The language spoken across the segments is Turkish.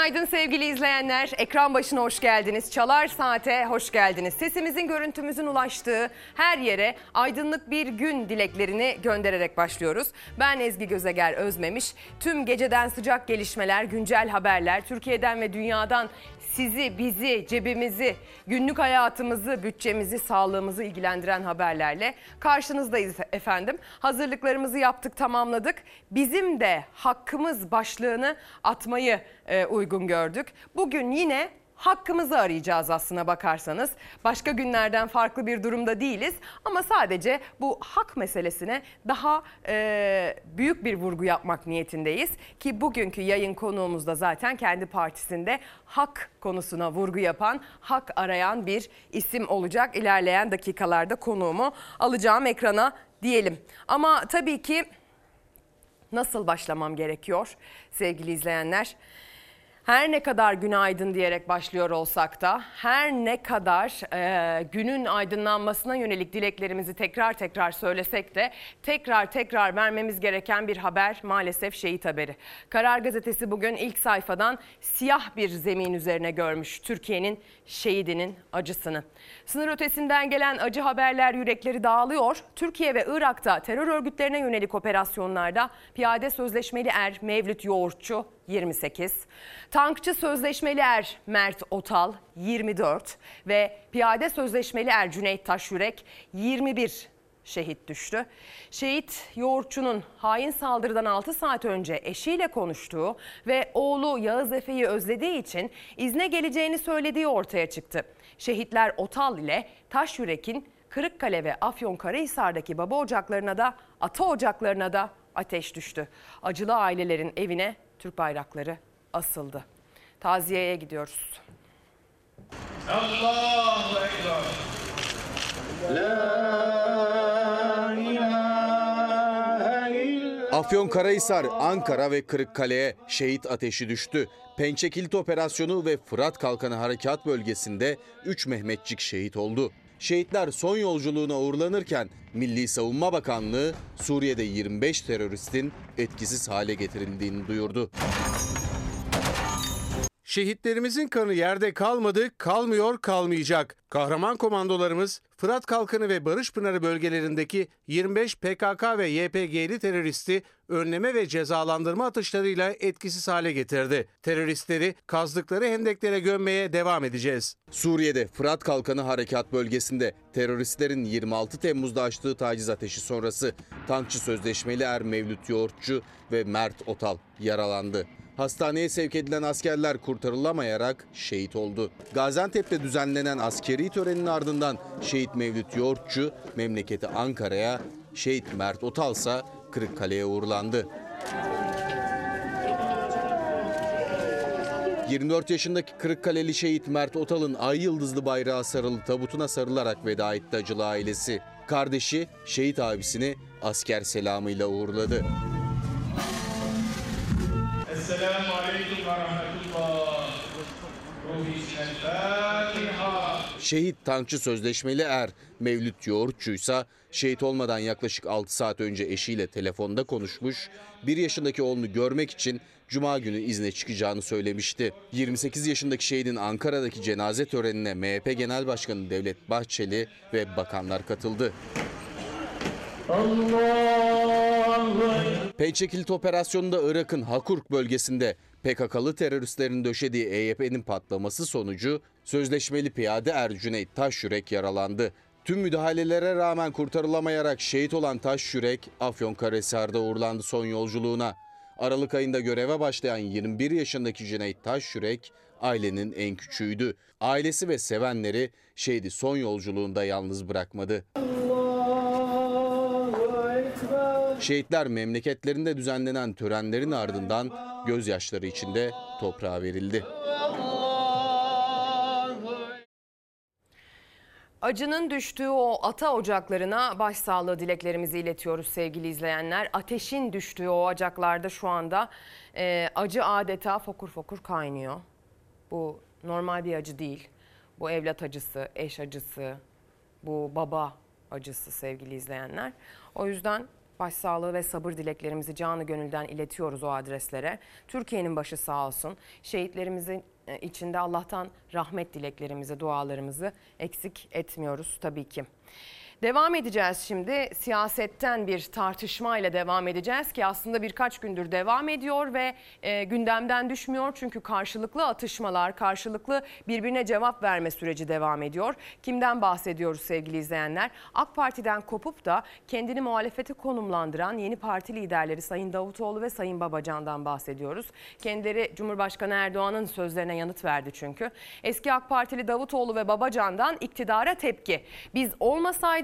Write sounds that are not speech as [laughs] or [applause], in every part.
Günaydın sevgili izleyenler. Ekran başına hoş geldiniz. Çalar Saat'e hoş geldiniz. Sesimizin, görüntümüzün ulaştığı her yere aydınlık bir gün dileklerini göndererek başlıyoruz. Ben Ezgi Gözeger Özmemiş. Tüm geceden sıcak gelişmeler, güncel haberler, Türkiye'den ve dünyadan sizi, bizi, cebimizi, günlük hayatımızı, bütçemizi, sağlığımızı ilgilendiren haberlerle karşınızdayız efendim. Hazırlıklarımızı yaptık, tamamladık. Bizim de hakkımız başlığını atmayı e, uygun gördük. Bugün yine hakkımızı arayacağız aslına bakarsanız. Başka günlerden farklı bir durumda değiliz ama sadece bu hak meselesine daha e, büyük bir vurgu yapmak niyetindeyiz. Ki bugünkü yayın konuğumuz da zaten kendi partisinde hak konusuna vurgu yapan, hak arayan bir isim olacak. İlerleyen dakikalarda konuğumu alacağım ekrana diyelim. Ama tabii ki nasıl başlamam gerekiyor sevgili izleyenler? Her ne kadar günaydın diyerek başlıyor olsak da her ne kadar e, günün aydınlanmasına yönelik dileklerimizi tekrar tekrar söylesek de tekrar tekrar vermemiz gereken bir haber maalesef şehit haberi. Karar Gazetesi bugün ilk sayfadan siyah bir zemin üzerine görmüş Türkiye'nin şehidinin acısını. Sınır ötesinden gelen acı haberler yürekleri dağılıyor. Türkiye ve Irak'ta terör örgütlerine yönelik operasyonlarda piyade sözleşmeli er Mevlüt Yoğurtçu 28, tankçı sözleşmeli er Mert Otal 24 ve piyade sözleşmeli er Cüneyt Taşyürek 21 şehit düştü. Şehit yoğurtçunun hain saldırıdan 6 saat önce eşiyle konuştuğu ve oğlu Yağız Efe'yi özlediği için izne geleceğini söylediği ortaya çıktı. Şehitler Otal ile Taşyürek'in Kırıkkale ve Afyonkarahisar'daki baba ocaklarına da ata ocaklarına da ateş düştü. Acılı ailelerin evine Türk bayrakları asıldı. Taziyeye gidiyoruz. Allahu Ekber. Afyonkarahisar, Ankara ve Kırıkkale'ye şehit ateşi düştü. Pençekilit Operasyonu ve Fırat Kalkanı Harekat Bölgesi'nde 3 Mehmetçik şehit oldu. Şehitler son yolculuğuna uğurlanırken Milli Savunma Bakanlığı Suriye'de 25 teröristin etkisiz hale getirildiğini duyurdu. Şehitlerimizin kanı yerde kalmadı, kalmıyor, kalmayacak. Kahraman komandolarımız Fırat Kalkanı ve Barış Pınarı bölgelerindeki 25 PKK ve YPG'li teröristi önleme ve cezalandırma atışlarıyla etkisiz hale getirdi. Teröristleri kazdıkları hendeklere gömmeye devam edeceğiz. Suriye'de Fırat Kalkanı Harekat Bölgesi'nde teröristlerin 26 Temmuz'da açtığı taciz ateşi sonrası tankçı sözleşmeli er Mevlüt Yoğurtçu ve Mert Otal yaralandı. Hastaneye sevk edilen askerler kurtarılamayarak şehit oldu. Gaziantep'te düzenlenen askeri törenin ardından şehit Mevlüt Yoğurtçu memleketi Ankara'ya, şehit Mert Otal ise Kırıkkale'ye uğurlandı. 24 yaşındaki Kırıkkaleli şehit Mert Otal'ın ay yıldızlı bayrağı sarılı tabutuna sarılarak veda etti acılı ailesi. Kardeşi şehit abisini asker selamıyla uğurladı. Esselamu Aleyküm ve Rahmetullah. Şehit tankçı sözleşmeli er Mevlüt Yoğurtçuysa şehit olmadan yaklaşık 6 saat önce eşiyle telefonda konuşmuş, 1 yaşındaki oğlunu görmek için Cuma günü izne çıkacağını söylemişti. 28 yaşındaki şehidin Ankara'daki cenaze törenine MHP Genel Başkanı Devlet Bahçeli ve bakanlar katıldı. Pençekilit operasyonunda Irak'ın Hakurk bölgesinde PKK'lı teröristlerin döşediği EYP'nin patlaması sonucu sözleşmeli piyade er Cüneyt Taşyürek yaralandı. Tüm müdahalelere rağmen kurtarılamayarak şehit olan Taşyürek Afyonkarahisar'da uğurlandı son yolculuğuna. Aralık ayında göreve başlayan 21 yaşındaki Cüneyt Taşyürek ailenin en küçüğüydü. Ailesi ve sevenleri şehidi son yolculuğunda yalnız bırakmadı. Şehitler memleketlerinde düzenlenen törenlerin ardından gözyaşları içinde toprağa verildi. Acının düştüğü o ata ocaklarına başsağlığı dileklerimizi iletiyoruz sevgili izleyenler. Ateşin düştüğü o ocaklarda şu anda e, acı adeta fokur fokur kaynıyor. Bu normal bir acı değil. Bu evlat acısı, eş acısı, bu baba acısı sevgili izleyenler. O yüzden Başsağlığı ve sabır dileklerimizi canı gönülden iletiyoruz o adreslere. Türkiye'nin başı sağ olsun. Şehitlerimizin e, içinde Allah'tan rahmet dileklerimizi, dualarımızı eksik etmiyoruz tabii ki. Devam edeceğiz şimdi. Siyasetten bir tartışmayla devam edeceğiz ki aslında birkaç gündür devam ediyor ve e, gündemden düşmüyor. Çünkü karşılıklı atışmalar, karşılıklı birbirine cevap verme süreci devam ediyor. Kimden bahsediyoruz sevgili izleyenler? AK Parti'den kopup da kendini muhalefete konumlandıran yeni parti liderleri Sayın Davutoğlu ve Sayın Babacan'dan bahsediyoruz. Kendileri Cumhurbaşkanı Erdoğan'ın sözlerine yanıt verdi çünkü. Eski AK Partili Davutoğlu ve Babacan'dan iktidara tepki. Biz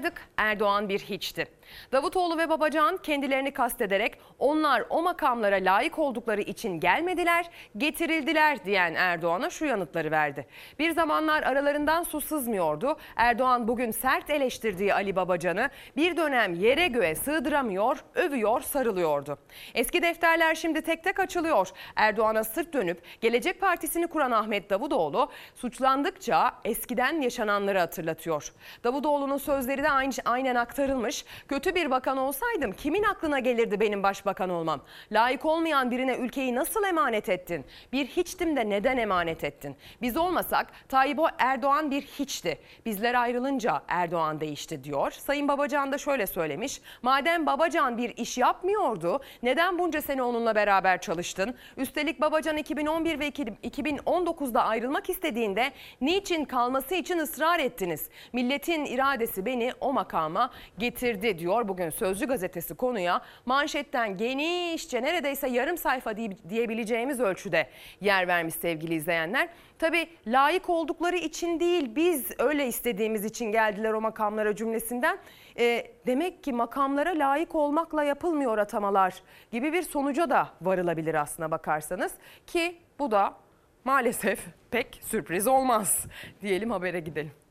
olmasaydık Erdoğan bir hiçti. Davutoğlu ve Babacan kendilerini kastederek onlar o makamlara layık oldukları için gelmediler, getirildiler diyen Erdoğan'a şu yanıtları verdi. Bir zamanlar aralarından su sızmıyordu. Erdoğan bugün sert eleştirdiği Ali Babacan'ı bir dönem yere göğe sığdıramıyor, övüyor, sarılıyordu. Eski defterler şimdi tek tek açılıyor. Erdoğan'a sırt dönüp Gelecek Partisi'ni kuran Ahmet Davutoğlu suçlandıkça eskiden yaşananları hatırlatıyor. Davutoğlu'nun sözleri de aynen aktarılmış. Kötü bir bakan olsaydım kimin aklına gelirdi benim başbakan olmam? Layık olmayan birine ülkeyi nasıl emanet ettin? Bir hiçtim de neden emanet ettin? Biz olmasak Tayyip Erdoğan bir hiçti. Bizler ayrılınca Erdoğan değişti diyor. Sayın Babacan da şöyle söylemiş. Madem Babacan bir iş yapmıyordu neden bunca sene onunla beraber çalıştın? Üstelik Babacan 2011 ve 2019'da ayrılmak istediğinde niçin kalması için ısrar ettiniz? Milletin iradesi beni o makama getirdi diyor bugün Sözcü gazetesi konuya manşetten genişçe neredeyse yarım sayfa diyebileceğimiz ölçüde yer vermiş sevgili izleyenler. Tabi layık oldukları için değil biz öyle istediğimiz için geldiler o makamlara cümlesinden. E, demek ki makamlara layık olmakla yapılmıyor atamalar gibi bir sonuca da varılabilir aslına bakarsanız. Ki bu da maalesef pek sürpriz olmaz diyelim habere gidelim.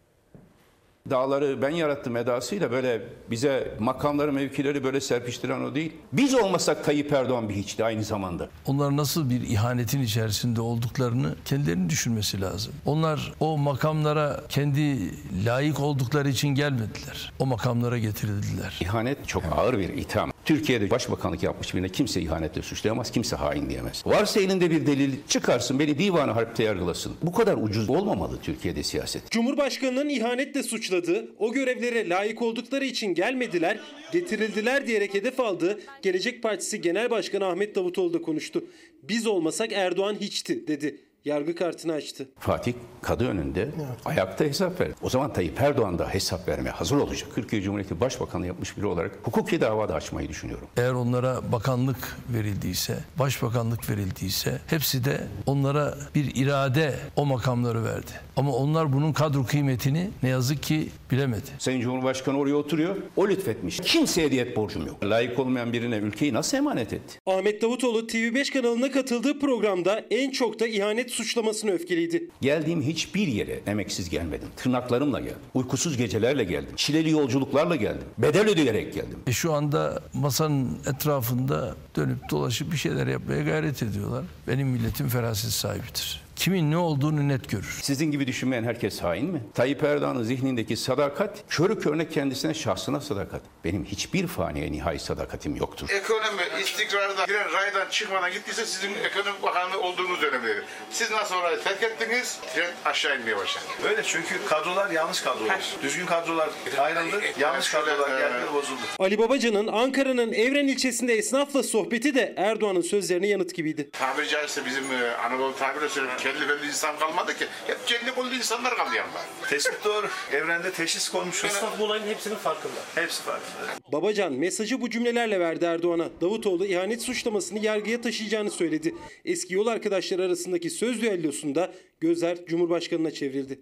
Dağları ben yarattım edasıyla böyle bize makamları mevkileri böyle serpiştiren o değil. Biz olmasak Tayyip Erdoğan bir hiçti aynı zamanda. Onlar nasıl bir ihanetin içerisinde olduklarını kendilerini düşünmesi lazım. Onlar o makamlara kendi layık oldukları için gelmediler. O makamlara getirildiler. İhanet çok ağır bir itham. Türkiye'de başbakanlık yapmış birine kimse ihanetle suçlayamaz, kimse hain diyemez. Varsa elinde bir delil çıkarsın, beni divanı harpte yargılasın. Bu kadar ucuz olmamalı Türkiye'de siyaset. Cumhurbaşkanının ihanetle suçladığı, o görevlere layık oldukları için gelmediler, getirildiler diyerek hedef aldığı Gelecek Partisi Genel Başkanı Ahmet Davutoğlu da konuştu. Biz olmasak Erdoğan hiçti dedi yargı kartını açtı. Fatih kadı önünde evet. ayakta hesap ver. O zaman Tayyip Erdoğan da hesap vermeye hazır olacak. Türkiye Cumhuriyeti Başbakanı yapmış biri olarak hukuki dava da açmayı düşünüyorum. Eğer onlara bakanlık verildiyse, başbakanlık verildiyse hepsi de onlara bir irade o makamları verdi. Ama onlar bunun kadro kıymetini ne yazık ki bilemedi. Sayın Cumhurbaşkanı oraya oturuyor. O lütfetmiş. Kimseye diyet borcum yok. Layık olmayan birine ülkeyi nasıl emanet etti? Ahmet Davutoğlu TV5 kanalına katıldığı programda en çok da ihanet suçlamasını öfkeliydi. Geldiğim hiçbir yere emeksiz gelmedim. Tırnaklarımla geldim. Uykusuz gecelerle geldim. Çileli yolculuklarla geldim. Bedel ödeyerek geldim. E şu anda masanın etrafında dönüp dolaşıp bir şeyler yapmaya gayret ediyorlar. Benim milletim feraset sahibidir kimin ne olduğunu net görür. Sizin gibi düşünmeyen herkes hain mi? Tayyip Erdoğan'ın zihnindeki sadakat, körü körüne kendisine, şahsına sadakat. Benim hiçbir faniye nihai sadakatim yoktur. Ekonomi istikrarda giren raydan çıkmadan gittiyse sizin ekonomi bakanı olduğunuz dönemleri. Siz nasıl orayı terk ettiniz? Trend aşağı inmeye başladı. Öyle çünkü kadrolar yanlış kadrolar. Düzgün kadrolar ayrıldı, yanlış kadrolar geldi bozuldu. Ali Babacan'ın Ankara'nın Evren ilçesinde esnafla sohbeti de Erdoğan'ın sözlerine yanıt gibiydi. Tabiri caizse bizim e, Anadolu tabiriyle söyleyeyim kelli belli insan kalmadı ki. Hep celli kollu insanlar kaldı yanında. Tespit doğru. Evrende teşhis konmuş. Esnaf bu olayın hepsinin farkında. Hepsi farkında. Babacan mesajı bu cümlelerle verdi Erdoğan'a. Davutoğlu ihanet suçlamasını yargıya taşıyacağını söyledi. Eski yol arkadaşları arasındaki söz düellosunda gözler Cumhurbaşkanı'na çevrildi.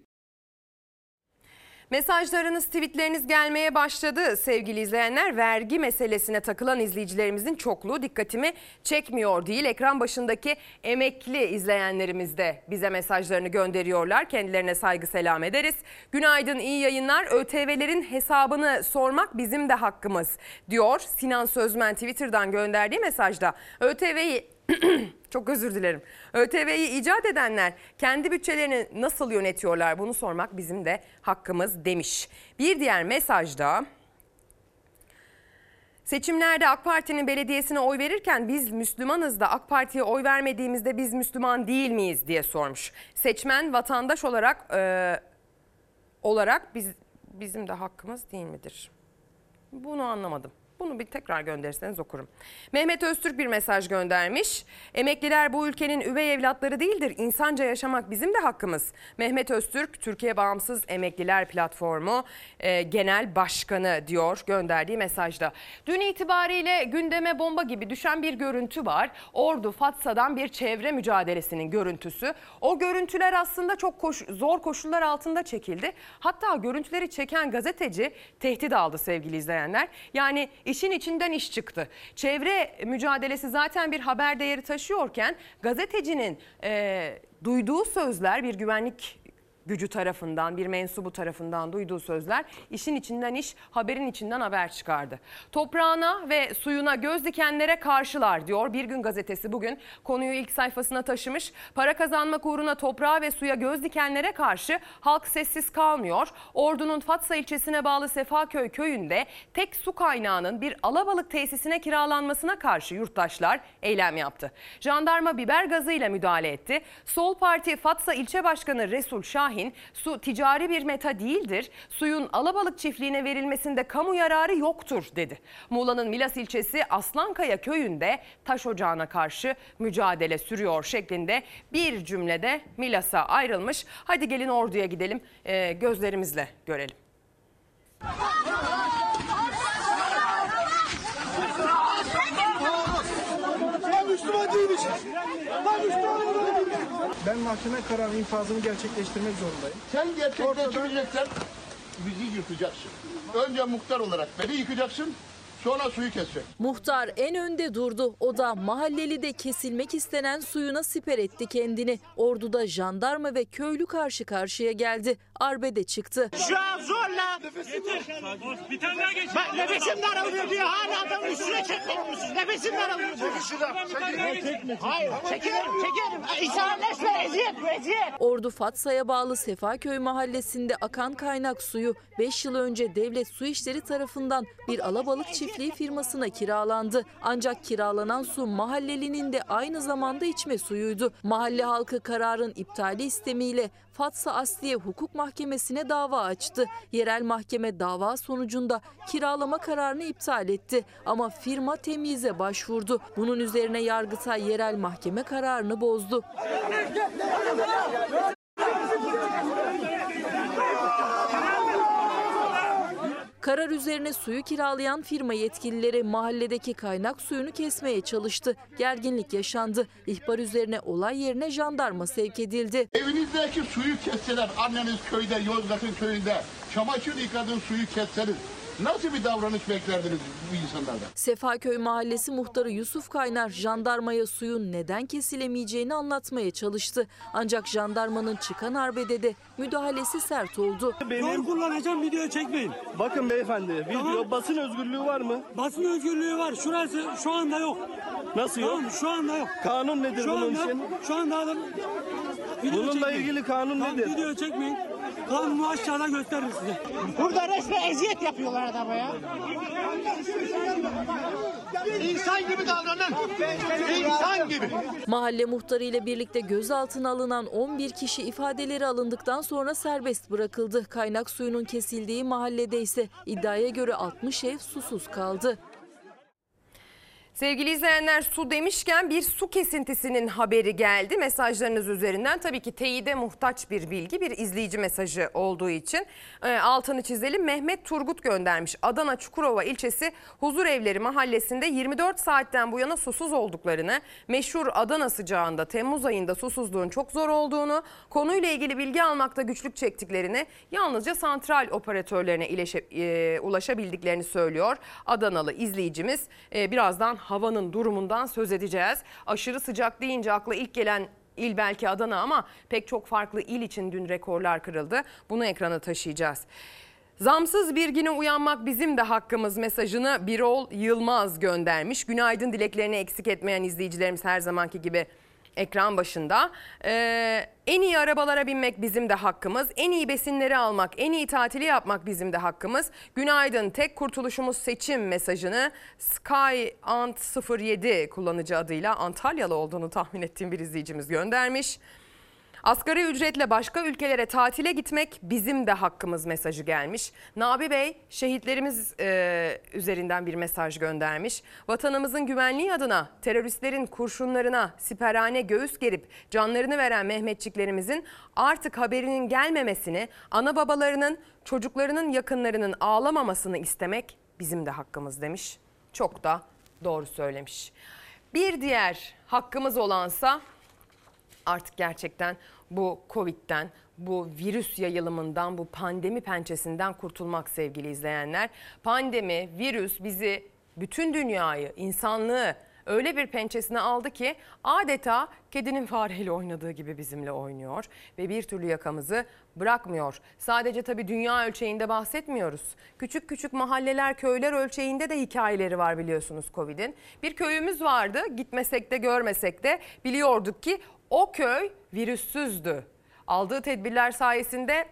Mesajlarınız, tweetleriniz gelmeye başladı sevgili izleyenler. Vergi meselesine takılan izleyicilerimizin çokluğu dikkatimi çekmiyor değil. Ekran başındaki emekli izleyenlerimiz de bize mesajlarını gönderiyorlar. Kendilerine saygı selam ederiz. Günaydın, iyi yayınlar. ÖTV'lerin hesabını sormak bizim de hakkımız diyor. Sinan Sözmen Twitter'dan gönderdiği mesajda. ÖTV'yi [clears throat] çok özür dilerim. ÖTV'yi icat edenler kendi bütçelerini nasıl yönetiyorlar bunu sormak bizim de hakkımız demiş. Bir diğer mesajda Seçimlerde AK Parti'nin belediyesine oy verirken biz Müslümanız da AK Parti'ye oy vermediğimizde biz Müslüman değil miyiz diye sormuş. Seçmen vatandaş olarak e, olarak biz bizim de hakkımız değil midir? Bunu anlamadım. Bunu bir tekrar gönderirseniz okurum. Mehmet Öztürk bir mesaj göndermiş. Emekliler bu ülkenin üvey evlatları değildir. İnsanca yaşamak bizim de hakkımız. Mehmet Öztürk, Türkiye Bağımsız Emekliler Platformu e, Genel Başkanı diyor gönderdiği mesajda. Dün itibariyle gündeme bomba gibi düşen bir görüntü var. Ordu Fatsa'dan bir çevre mücadelesinin görüntüsü. O görüntüler aslında çok koş- zor koşullar altında çekildi. Hatta görüntüleri çeken gazeteci tehdit aldı sevgili izleyenler. Yani işin içinden iş çıktı. Çevre mücadelesi zaten bir haber değeri taşıyorken gazetecinin e, duyduğu sözler bir güvenlik gücü tarafından, bir mensubu tarafından duyduğu sözler işin içinden iş, haberin içinden haber çıkardı. Toprağına ve suyuna göz dikenlere karşılar diyor Bir Gün Gazetesi bugün konuyu ilk sayfasına taşımış. Para kazanmak uğruna toprağa ve suya göz dikenlere karşı halk sessiz kalmıyor. Ordu'nun Fatsa ilçesine bağlı Sefaköy köyünde tek su kaynağının bir alabalık tesisine kiralanmasına karşı yurttaşlar eylem yaptı. Jandarma biber gazıyla müdahale etti. Sol Parti Fatsa ilçe başkanı Resul Şahin su ticari bir meta değildir. Suyun alabalık çiftliğine verilmesinde kamu yararı yoktur dedi. Muğla'nın Milas ilçesi Aslankaya köyünde taş ocağına karşı mücadele sürüyor şeklinde bir cümlede Milas'a ayrılmış. Hadi gelin orduya gidelim ee, gözlerimizle görelim. Ben mahkeme kararı infazını gerçekleştirmek zorundayım. Sen gerçekleştireceksen bizi yıkacaksın. Önce muhtar olarak beni yıkacaksın, sonra suyu keseceksin. Muhtar en önde durdu. O da mahallelide kesilmek istenen suyuna siper etti kendini. Ordu'da jandarma ve köylü karşı karşıya geldi. Arbede çıktı. Şu an zorla. Bir tane daha geç. Bak nefesim daralıyor diyor. Hala adamın üstüne çekmiyor musunuz? Nefesim daralıyor. Hayır çekerim çekerim. İnsanlaşma eziyet eziyet. Ordu Fatsa'ya bağlı Sefaköy mahallesinde akan kaynak suyu 5 yıl önce devlet su işleri tarafından bir alabalık çiftliği firmasına kiralandı. Ancak kiralanan su mahallelinin de aynı zamanda içme suyuydu. Mahalle halkı kararın iptali istemiyle Fatsa Asliye Hukuk Mahkemesi'ne dava açtı. Yerel mahkeme dava sonucunda kiralama kararını iptal etti. Ama firma temyize başvurdu. Bunun üzerine Yargıtay yerel mahkeme kararını bozdu. Karar üzerine suyu kiralayan firma yetkilileri mahalledeki kaynak suyunu kesmeye çalıştı. Gerginlik yaşandı. İhbar üzerine olay yerine jandarma sevk edildi. Evinizdeki suyu kesseler, anneniz köyde, Yozgat'ın köyünde, çamaşır yıkadığın suyu kesseniz nasıl bir davranış beklerdiniz bu insanlardan? Sefaköy Mahallesi muhtarı Yusuf Kaynar jandarmaya suyun neden kesilemeyeceğini anlatmaya çalıştı. Ancak jandarmanın çıkan arbedede müdahalesi sert oldu. Yol kullanacağım video çekmeyin. Bakın beyefendi, video basın özgürlüğü var mı? Basın özgürlüğü var. Şurası şu anda yok. Nasıl yok? Tamam şu anda yok. Kanun nedir Şu bunun anda, için? şu anda adam Bununla çekmeyin. ilgili kanun Tamam, nedir? Video çekmeyin. Kanunu aşağıda gösteririm size. Burada resmen eziyet yapıyorlar adama ya. İnsan gibi davranın. İnsan gibi. Mahalle muhtarı ile birlikte gözaltına alınan 11 kişi ifadeleri alındıktan sonra serbest bırakıldı. Kaynak suyunun kesildiği mahallede ise iddiaya göre 60 ev susuz kaldı. Sevgili izleyenler su demişken bir su kesintisinin haberi geldi mesajlarınız üzerinden. Tabii ki teyide muhtaç bir bilgi bir izleyici mesajı olduğu için e, altını çizelim. Mehmet Turgut göndermiş. Adana Çukurova ilçesi Huzur Evleri mahallesinde 24 saatten bu yana susuz olduklarını, meşhur Adana sıcağında Temmuz ayında susuzluğun çok zor olduğunu, konuyla ilgili bilgi almakta güçlük çektiklerini, yalnızca santral operatörlerine e, ulaşabildiklerini söylüyor. Adanalı izleyicimiz E, birazdan havanın durumundan söz edeceğiz. Aşırı sıcak deyince akla ilk gelen il belki Adana ama pek çok farklı il için dün rekorlar kırıldı. Bunu ekrana taşıyacağız. Zamsız bir güne uyanmak bizim de hakkımız mesajını Birol Yılmaz göndermiş. Günaydın dileklerini eksik etmeyen izleyicilerimiz her zamanki gibi ekran başında. Ee, en iyi arabalara binmek bizim de hakkımız. En iyi besinleri almak, en iyi tatili yapmak bizim de hakkımız. Günaydın tek kurtuluşumuz seçim mesajını Sky Ant 07 kullanıcı adıyla Antalyalı olduğunu tahmin ettiğim bir izleyicimiz göndermiş. Asgari ücretle başka ülkelere tatile gitmek bizim de hakkımız mesajı gelmiş. Nabi Bey şehitlerimiz e, üzerinden bir mesaj göndermiş. Vatanımızın güvenliği adına teröristlerin kurşunlarına siperhane göğüs gerip canlarını veren Mehmetçiklerimizin artık haberinin gelmemesini, ana babalarının çocuklarının yakınlarının ağlamamasını istemek bizim de hakkımız demiş. Çok da doğru söylemiş. Bir diğer hakkımız olansa artık gerçekten bu Covid'den, bu virüs yayılımından, bu pandemi pençesinden kurtulmak sevgili izleyenler. Pandemi, virüs bizi, bütün dünyayı, insanlığı öyle bir pençesine aldı ki adeta kedinin fareyle oynadığı gibi bizimle oynuyor ve bir türlü yakamızı bırakmıyor. Sadece tabii dünya ölçeğinde bahsetmiyoruz. Küçük küçük mahalleler, köyler ölçeğinde de hikayeleri var biliyorsunuz Covid'in. Bir köyümüz vardı, gitmesek de görmesek de biliyorduk ki o köy virüssüzdü. Aldığı tedbirler sayesinde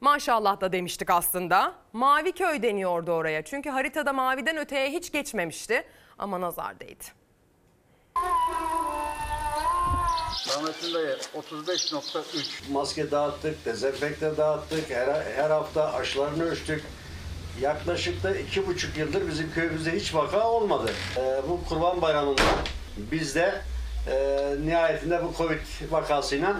maşallah da demiştik aslında. Mavi köy deniyordu oraya. Çünkü haritada maviden öteye hiç geçmemişti. Ama nazar değdi. Rahmetli dayı 35.3. Maske dağıttık, dezenfekte dağıttık, her, her hafta aşılarını ölçtük. Yaklaşık da iki buçuk yıldır bizim köyümüzde hiç vaka olmadı. Ee, bu Kurban Bayramı'nda biz de e, nihayetinde bu Covid vakasıyla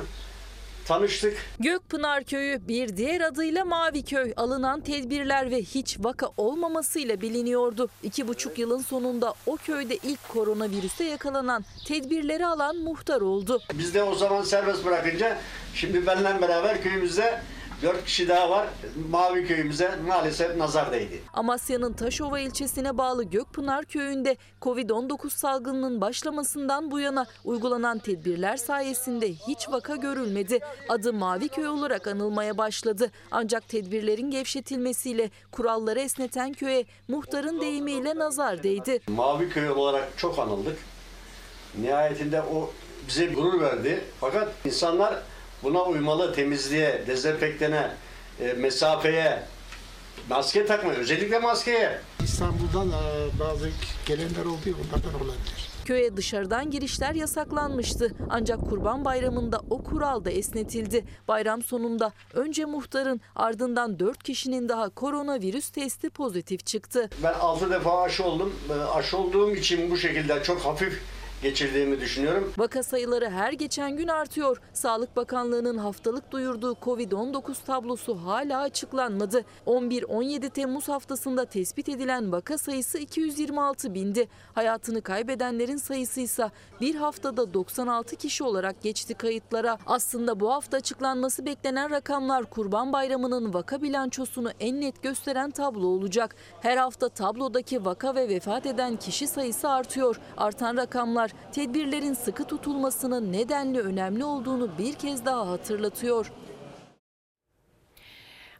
tanıştık. Gökpınar Köyü bir diğer adıyla Mavi Köy alınan tedbirler ve hiç vaka olmamasıyla biliniyordu. İki buçuk yılın sonunda o köyde ilk koronavirüse yakalanan tedbirleri alan muhtar oldu. Biz de o zaman serbest bırakınca şimdi benimle beraber köyümüzde dört kişi daha var. Mavi köyümüze maalesef nazar değdi. Amasya'nın Taşova ilçesine bağlı Gökpınar Köyü'nde Covid-19 salgınının başlamasından bu yana uygulanan tedbirler sayesinde hiç vaka görülmedi. Adı Mavi Köy olarak anılmaya başladı. Ancak tedbirlerin gevşetilmesiyle kuralları esneten köye muhtarın deyimiyle nazar değdi. Mavi köy olarak çok anıldık. Nihayetinde o bize gurur verdi. Fakat insanlar buna uymalı, temizliğe, dezenfektene, e, mesafeye, maske takma, özellikle maskeye. İstanbul'dan e, bazı gelenler oldu ya onlardan olabilir. Köye dışarıdan girişler yasaklanmıştı. Ancak Kurban Bayramı'nda o kural da esnetildi. Bayram sonunda önce muhtarın ardından 4 kişinin daha koronavirüs testi pozitif çıktı. Ben 6 defa aşı oldum. E, Aşı olduğum için bu şekilde çok hafif geçirdiğimi düşünüyorum. Vaka sayıları her geçen gün artıyor. Sağlık Bakanlığı'nın haftalık duyurduğu Covid-19 tablosu hala açıklanmadı. 11-17 Temmuz haftasında tespit edilen vaka sayısı 226 bindi. Hayatını kaybedenlerin sayısı ise bir haftada 96 kişi olarak geçti kayıtlara. Aslında bu hafta açıklanması beklenen rakamlar Kurban Bayramı'nın vaka bilançosunu en net gösteren tablo olacak. Her hafta tablodaki vaka ve vefat eden kişi sayısı artıyor. Artan rakamlar tedbirlerin sıkı tutulmasının nedenli önemli olduğunu bir kez daha hatırlatıyor.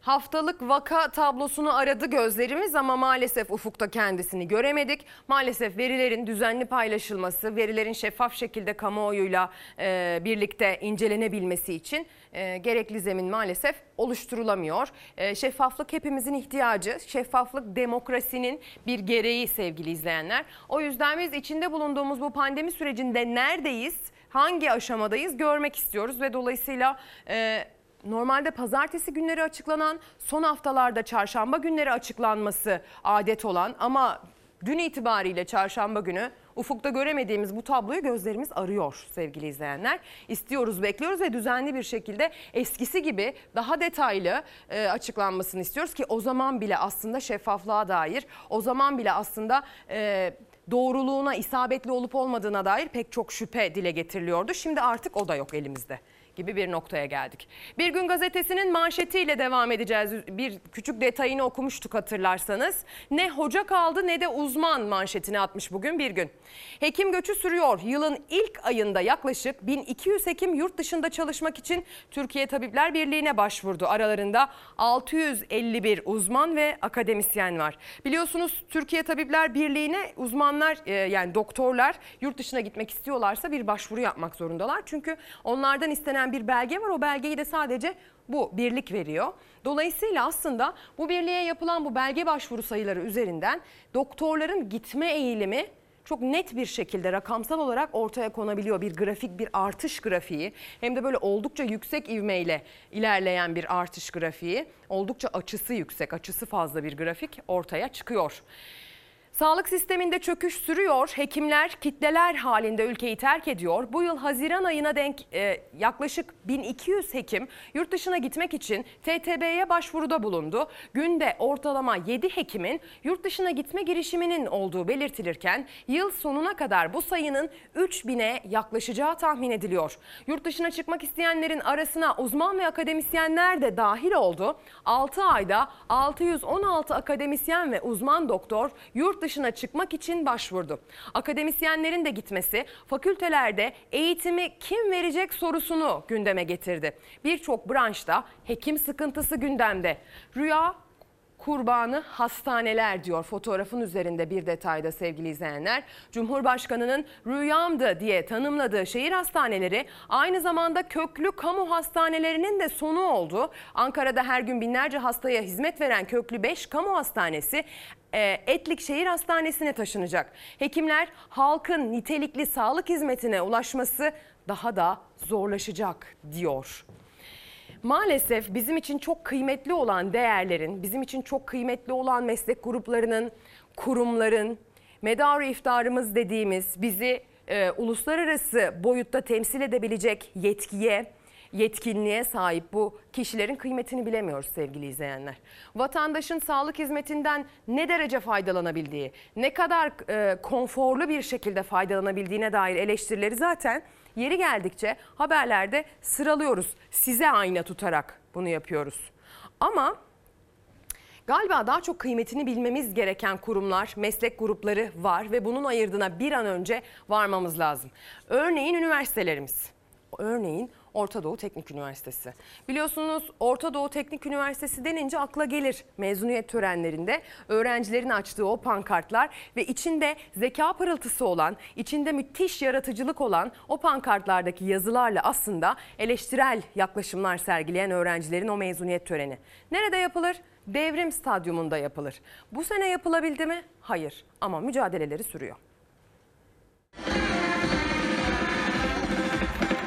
Haftalık vaka tablosunu aradı gözlerimiz ama maalesef ufukta kendisini göremedik. Maalesef verilerin düzenli paylaşılması, verilerin şeffaf şekilde kamuoyuyla e, birlikte incelenebilmesi için e, gerekli zemin maalesef oluşturulamıyor. E, şeffaflık hepimizin ihtiyacı, şeffaflık demokrasinin bir gereği sevgili izleyenler. O yüzden biz içinde bulunduğumuz bu pandemi sürecinde neredeyiz, hangi aşamadayız görmek istiyoruz ve dolayısıyla... E, Normalde pazartesi günleri açıklanan, son haftalarda çarşamba günleri açıklanması adet olan ama dün itibariyle çarşamba günü ufukta göremediğimiz bu tabloyu gözlerimiz arıyor sevgili izleyenler. İstiyoruz, bekliyoruz ve düzenli bir şekilde eskisi gibi daha detaylı e, açıklanmasını istiyoruz ki o zaman bile aslında şeffaflığa dair, o zaman bile aslında e, doğruluğuna, isabetli olup olmadığına dair pek çok şüphe dile getiriliyordu. Şimdi artık o da yok elimizde. Gibi bir noktaya geldik. Bir gün gazetesinin manşetiyle devam edeceğiz. Bir küçük detayını okumuştuk hatırlarsanız. Ne hoca kaldı ne de uzman manşetini atmış bugün bir gün. Hekim göçü sürüyor. Yılın ilk ayında yaklaşık 1200 hekim yurt dışında çalışmak için Türkiye Tabipler Birliği'ne başvurdu. Aralarında 651 uzman ve akademisyen var. Biliyorsunuz Türkiye Tabipler Birliği'ne uzmanlar e, yani doktorlar yurt dışına gitmek istiyorlarsa bir başvuru yapmak zorundalar. Çünkü onlardan istenen bir belge var. O belgeyi de sadece bu birlik veriyor. Dolayısıyla aslında bu birliğe yapılan bu belge başvuru sayıları üzerinden doktorların gitme eğilimi çok net bir şekilde rakamsal olarak ortaya konabiliyor. Bir grafik, bir artış grafiği hem de böyle oldukça yüksek ivmeyle ilerleyen bir artış grafiği. Oldukça açısı yüksek, açısı fazla bir grafik ortaya çıkıyor. Sağlık sisteminde çöküş sürüyor. Hekimler kitleler halinde ülkeyi terk ediyor. Bu yıl Haziran ayına denk e, yaklaşık 1200 hekim yurt dışına gitmek için TTB'ye başvuruda bulundu. Günde ortalama 7 hekimin yurt dışına gitme girişiminin olduğu belirtilirken yıl sonuna kadar bu sayının 3000'e yaklaşacağı tahmin ediliyor. Yurt dışına çıkmak isteyenlerin arasına uzman ve akademisyenler de dahil oldu. 6 ayda 616 akademisyen ve uzman doktor yurt dışına çıkmak için başvurdu. Akademisyenlerin de gitmesi fakültelerde eğitimi kim verecek sorusunu gündeme getirdi. Birçok branşta hekim sıkıntısı gündemde. Rüya kurbanı hastaneler diyor fotoğrafın üzerinde bir detayda sevgili izleyenler. Cumhurbaşkanının rüyamdı diye tanımladığı şehir hastaneleri aynı zamanda köklü kamu hastanelerinin de sonu oldu. Ankara'da her gün binlerce hastaya hizmet veren köklü 5 kamu hastanesi e, Etlik Şehir Hastanesi'ne taşınacak. Hekimler halkın nitelikli sağlık hizmetine ulaşması daha da zorlaşacak diyor. Maalesef bizim için çok kıymetli olan değerlerin, bizim için çok kıymetli olan meslek gruplarının, kurumların, medarı iftarımız dediğimiz bizi e, uluslararası boyutta temsil edebilecek yetkiye, yetkinliğe sahip bu kişilerin kıymetini bilemiyoruz sevgili izleyenler. Vatandaşın sağlık hizmetinden ne derece faydalanabildiği, ne kadar e, konforlu bir şekilde faydalanabildiğine dair eleştirileri zaten yeri geldikçe haberlerde sıralıyoruz. Size ayna tutarak bunu yapıyoruz. Ama Galiba daha çok kıymetini bilmemiz gereken kurumlar, meslek grupları var ve bunun ayırdığına bir an önce varmamız lazım. Örneğin üniversitelerimiz. Örneğin Orta Doğu Teknik Üniversitesi. Biliyorsunuz Orta Doğu Teknik Üniversitesi denince akla gelir mezuniyet törenlerinde öğrencilerin açtığı o pankartlar ve içinde zeka pırıltısı olan, içinde müthiş yaratıcılık olan o pankartlardaki yazılarla aslında eleştirel yaklaşımlar sergileyen öğrencilerin o mezuniyet töreni. Nerede yapılır? Devrim Stadyumunda yapılır. Bu sene yapılabildi mi? Hayır ama mücadeleleri sürüyor.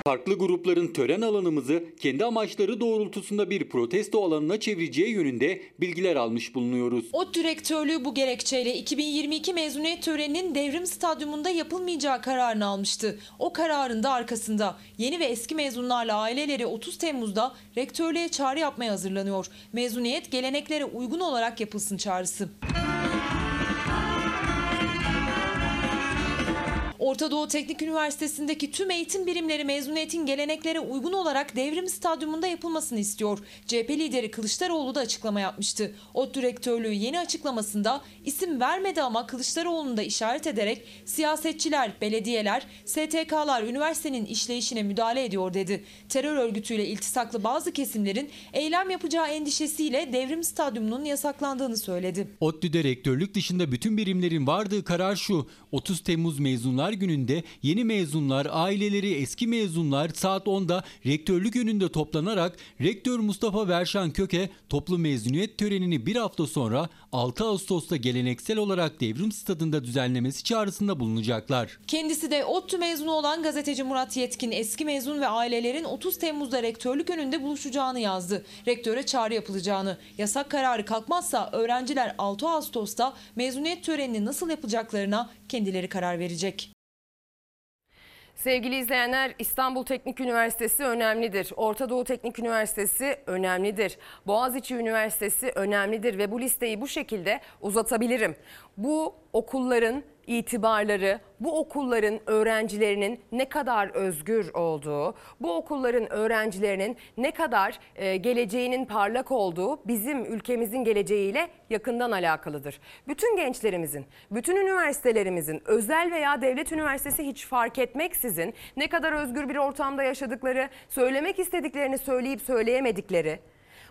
Farklı grupların tören alanımızı kendi amaçları doğrultusunda bir protesto alanına çevireceği yönünde bilgiler almış bulunuyoruz. ODTÜ Direktörlüğü bu gerekçeyle 2022 mezuniyet töreninin Devrim Stadyumunda yapılmayacağı kararını almıştı. O kararın da arkasında yeni ve eski mezunlarla aileleri 30 Temmuz'da rektörlüğe çağrı yapmaya hazırlanıyor. Mezuniyet geleneklere uygun olarak yapılsın çağrısı. Orta Doğu Teknik Üniversitesi'ndeki tüm eğitim birimleri mezuniyetin geleneklere uygun olarak devrim stadyumunda yapılmasını istiyor. CHP lideri Kılıçdaroğlu da açıklama yapmıştı. O direktörlüğü yeni açıklamasında isim vermedi ama Kılıçdaroğlu'nu da işaret ederek siyasetçiler, belediyeler, STK'lar üniversitenin işleyişine müdahale ediyor dedi. Terör örgütüyle iltisaklı bazı kesimlerin eylem yapacağı endişesiyle devrim stadyumunun yasaklandığını söyledi. ODTÜ'de rektörlük dışında bütün birimlerin vardığı karar şu. 30 Temmuz mezunlar gününde yeni mezunlar, aileleri, eski mezunlar saat 10'da rektörlük önünde toplanarak rektör Mustafa Verşan Köke toplu mezuniyet törenini bir hafta sonra 6 Ağustos'ta geleneksel olarak devrim stadında düzenlemesi çağrısında bulunacaklar. Kendisi de ODTÜ mezunu olan gazeteci Murat Yetkin eski mezun ve ailelerin 30 Temmuz'da rektörlük önünde buluşacağını yazdı. Rektöre çağrı yapılacağını, yasak kararı kalkmazsa öğrenciler 6 Ağustos'ta mezuniyet törenini nasıl yapacaklarına kendileri karar verecek. Sevgili izleyenler İstanbul Teknik Üniversitesi önemlidir. Orta Doğu Teknik Üniversitesi önemlidir. Boğaziçi Üniversitesi önemlidir ve bu listeyi bu şekilde uzatabilirim. Bu okulların itibarları, bu okulların öğrencilerinin ne kadar özgür olduğu, bu okulların öğrencilerinin ne kadar e, geleceğinin parlak olduğu bizim ülkemizin geleceğiyle yakından alakalıdır. Bütün gençlerimizin, bütün üniversitelerimizin, özel veya devlet üniversitesi hiç fark etmeksizin ne kadar özgür bir ortamda yaşadıkları, söylemek istediklerini söyleyip söyleyemedikleri,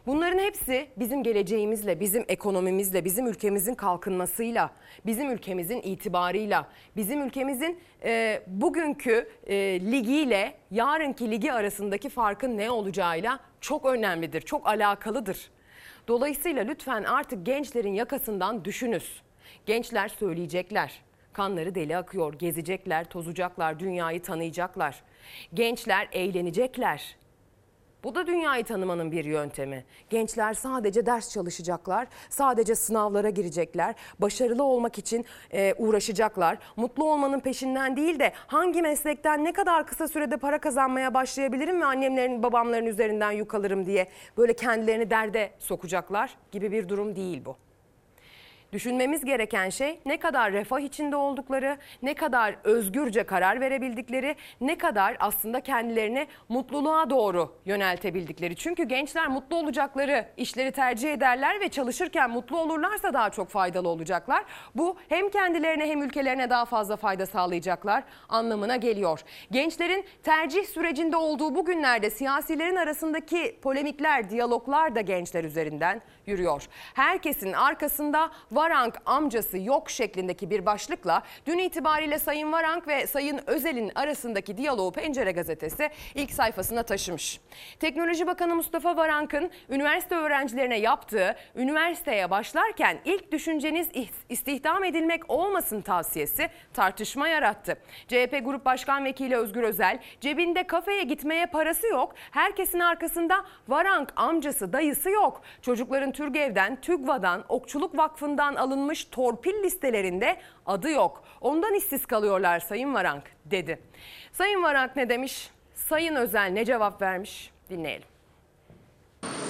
Bunların hepsi bizim geleceğimizle, bizim ekonomimizle, bizim ülkemizin kalkınmasıyla, bizim ülkemizin itibarıyla, bizim ülkemizin e, bugünkü e, ligiyle yarınki ligi arasındaki farkın ne olacağıyla çok önemlidir, çok alakalıdır. Dolayısıyla lütfen artık gençlerin yakasından düşünüz. Gençler söyleyecekler. Kanları deli akıyor, gezecekler, tozacaklar, dünyayı tanıyacaklar. Gençler eğlenecekler. Bu da dünyayı tanımanın bir yöntemi. Gençler sadece ders çalışacaklar, sadece sınavlara girecekler, başarılı olmak için e, uğraşacaklar. Mutlu olmanın peşinden değil de hangi meslekten ne kadar kısa sürede para kazanmaya başlayabilirim ve annemlerin babamların üzerinden yük alırım diye böyle kendilerini derde sokacaklar gibi bir durum değil bu. Düşünmemiz gereken şey ne kadar refah içinde oldukları, ne kadar özgürce karar verebildikleri, ne kadar aslında kendilerini mutluluğa doğru yöneltebildikleri. Çünkü gençler mutlu olacakları işleri tercih ederler ve çalışırken mutlu olurlarsa daha çok faydalı olacaklar. Bu hem kendilerine hem ülkelerine daha fazla fayda sağlayacaklar anlamına geliyor. Gençlerin tercih sürecinde olduğu bu günlerde siyasilerin arasındaki polemikler, diyaloglar da gençler üzerinden yürüyor. Herkesin arkasında Varank amcası yok şeklindeki bir başlıkla dün itibariyle Sayın Varank ve Sayın Özel'in arasındaki diyaloğu Pencere gazetesi ilk sayfasına taşımış. Teknoloji Bakanı Mustafa Varank'ın üniversite öğrencilerine yaptığı üniversiteye başlarken ilk düşünceniz istihdam edilmek olmasın tavsiyesi tartışma yarattı. CHP Grup Başkan Vekili Özgür Özel cebinde kafeye gitmeye parası yok. Herkesin arkasında Varank amcası dayısı yok. Çocukların Türgev'den, TÜGVA'dan, Okçuluk Vakfı'ndan alınmış torpil listelerinde adı yok. Ondan işsiz kalıyorlar Sayın Varank dedi. Sayın Varank ne demiş? Sayın Özel ne cevap vermiş? Dinleyelim.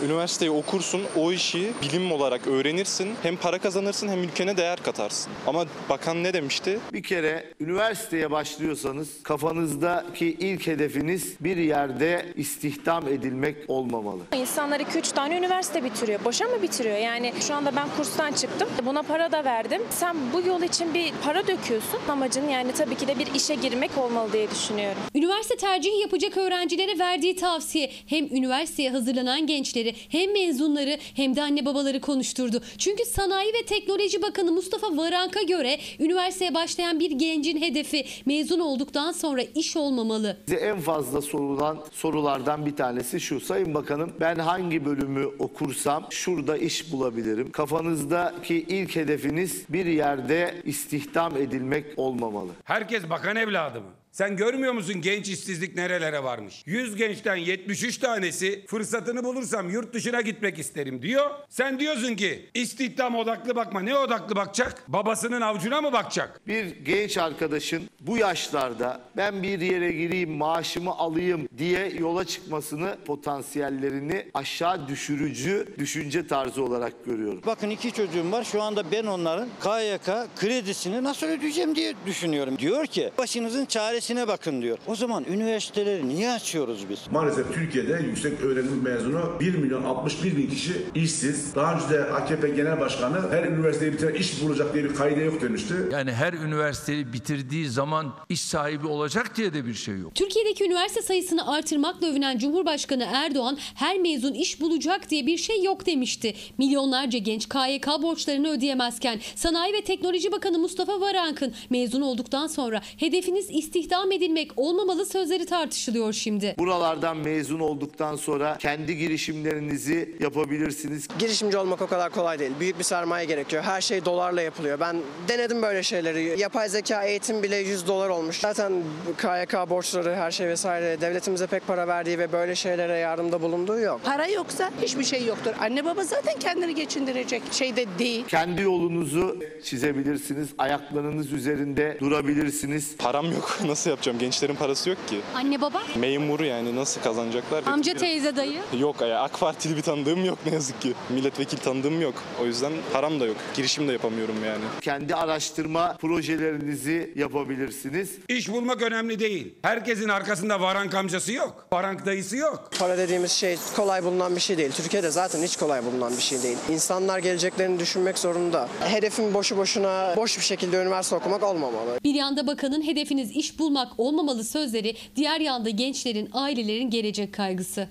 Üniversiteyi okursun, o işi bilim olarak öğrenirsin. Hem para kazanırsın hem ülkene değer katarsın. Ama bakan ne demişti? Bir kere üniversiteye başlıyorsanız kafanızdaki ilk hedefiniz bir yerde istihdam edilmek olmamalı. İnsanlar 2-3 tane üniversite bitiriyor. Boşa mı bitiriyor? Yani şu anda ben kurstan çıktım. Buna para da verdim. Sen bu yol için bir para döküyorsun. Amacın yani tabii ki de bir işe girmek olmalı diye düşünüyorum. Üniversite tercihi yapacak öğrencilere verdiği tavsiye hem üniversiteye hazırlanan gençleri hem mezunları hem de anne babaları konuşturdu. Çünkü Sanayi ve Teknoloji Bakanı Mustafa Varank'a göre üniversiteye başlayan bir gencin hedefi mezun olduktan sonra iş olmamalı. Bize en fazla sorulan sorulardan bir tanesi şu. Sayın Bakanım ben hangi bölümü okursam şurada iş bulabilirim. Kafanızdaki ilk hedefiniz bir yerde istihdam edilmek olmamalı. Herkes bakan evladı mı? Sen görmüyor musun genç işsizlik nerelere varmış? 100 gençten 73 tanesi fırsatını bulursam yurt dışına gitmek isterim diyor. Sen diyorsun ki istihdam odaklı bakma. Ne odaklı bakacak? Babasının avucuna mı bakacak? Bir genç arkadaşın bu yaşlarda ben bir yere gireyim maaşımı alayım diye yola çıkmasını potansiyellerini aşağı düşürücü düşünce tarzı olarak görüyorum. Bakın iki çocuğum var. Şu anda ben onların KYK kredisini nasıl ödeyeceğim diye düşünüyorum. Diyor ki başınızın çaresine bakın diyor. O zaman üniversiteleri niye açıyoruz biz? Maalesef Türkiye'de yüksek öğrenim mezunu 1 milyon 61 bin kişi işsiz. Daha önce de AKP Genel Başkanı her üniversiteyi bitiren iş bulacak diye bir kaide yok demişti. Yani her üniversiteyi bitirdiği zaman iş sahibi olacak diye de bir şey yok. Türkiye'deki üniversite sayısını artırmakla övünen Cumhurbaşkanı Erdoğan her mezun iş bulacak diye bir şey yok demişti. Milyonlarca genç KYK borçlarını ödeyemezken Sanayi ve Teknoloji Bakanı Mustafa Varank'ın mezun olduktan sonra hedefiniz istihdam edilmek olmamalı sözleri tartışılıyor şimdi. Buralardan mezun olduktan sonra kendi girişimlerinizi yapabilirsiniz. Girişimci olmak o kadar kolay değil. Büyük bir sermaye gerekiyor. Her şey dolarla yapılıyor. Ben denedim böyle şeyleri. Yapay zeka eğitim bile 100 dolar olmuş. Zaten KYK borçları her şey vesaire devletimize pek para verdiği ve böyle şeylere yardımda bulunduğu yok. Para yoksa hiçbir şey yoktur. Anne baba zaten kendini geçindirecek şey de değil. Kendi yolunuzu çizebilirsiniz. Ayaklarınız üzerinde durabilirsiniz. Param yok. [laughs] Nasıl nasıl yapacağım? Gençlerin parası yok ki. Anne baba? Memur yani nasıl kazanacaklar? Amca Bir- teyze dayı? Yok ya AK Partili bir tanıdığım yok ne yazık ki. Milletvekili tanıdığım yok. O yüzden param da yok. Girişim de yapamıyorum yani. Kendi araştırma projelerinizi yapabilirsiniz. İş bulmak önemli değil. Herkesin arkasında varank amcası yok. Varank dayısı yok. Para dediğimiz şey kolay bulunan bir şey değil. Türkiye'de zaten hiç kolay bulunan bir şey değil. İnsanlar geleceklerini düşünmek zorunda. Hedefim boşu boşuna boş bir şekilde üniversite okumak olmamalı. Bir yanda bakanın hedefiniz iş bulmak olmamalı sözleri, diğer yanda gençlerin, ailelerin gelecek kaygısı.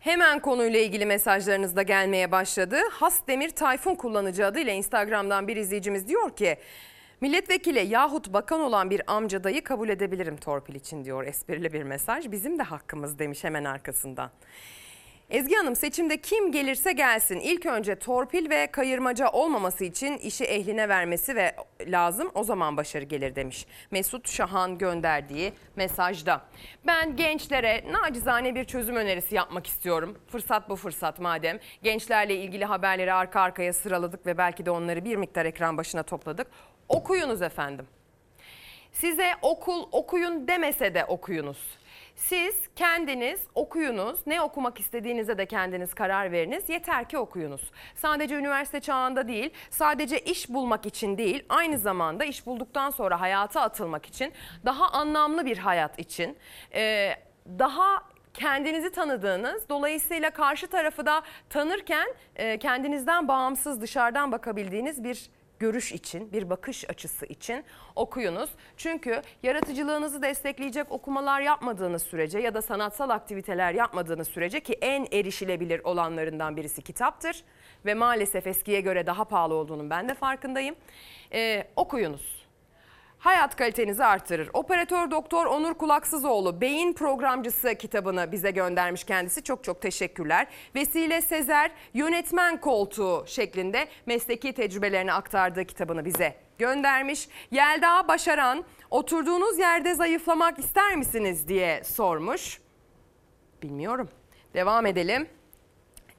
Hemen konuyla ilgili mesajlarınız da gelmeye başladı. Hasdemir Tayfun kullanıcı adıyla Instagram'dan bir izleyicimiz diyor ki Milletvekili yahut bakan olan bir amca dayı kabul edebilirim torpil için diyor esprili bir mesaj. Bizim de hakkımız demiş hemen arkasından. Ezgi Hanım seçimde kim gelirse gelsin ilk önce torpil ve kayırmaca olmaması için işi ehline vermesi ve lazım o zaman başarı gelir demiş. Mesut Şahan gönderdiği mesajda. Ben gençlere nacizane bir çözüm önerisi yapmak istiyorum. Fırsat bu fırsat madem. Gençlerle ilgili haberleri arka arkaya sıraladık ve belki de onları bir miktar ekran başına topladık. Okuyunuz efendim. Size okul okuyun demese de okuyunuz. Siz kendiniz okuyunuz. Ne okumak istediğinize de kendiniz karar veriniz. Yeter ki okuyunuz. Sadece üniversite çağında değil, sadece iş bulmak için değil, aynı zamanda iş bulduktan sonra hayata atılmak için, daha anlamlı bir hayat için, e, daha kendinizi tanıdığınız, dolayısıyla karşı tarafı da tanırken e, kendinizden bağımsız dışarıdan bakabildiğiniz bir görüş için, bir bakış açısı için okuyunuz. Çünkü yaratıcılığınızı destekleyecek okumalar yapmadığınız sürece ya da sanatsal aktiviteler yapmadığınız sürece ki en erişilebilir olanlarından birisi kitaptır ve maalesef eskiye göre daha pahalı olduğunun ben de farkındayım. Ee, okuyunuz. Hayat kalitenizi artırır. Operatör Doktor Onur Kulaksızoğlu Beyin Programcısı kitabını bize göndermiş kendisi. Çok çok teşekkürler. Vesile Sezer Yönetmen Koltuğu şeklinde mesleki tecrübelerini aktardığı kitabını bize göndermiş. Yelda Başaran oturduğunuz yerde zayıflamak ister misiniz diye sormuş. Bilmiyorum. Devam edelim.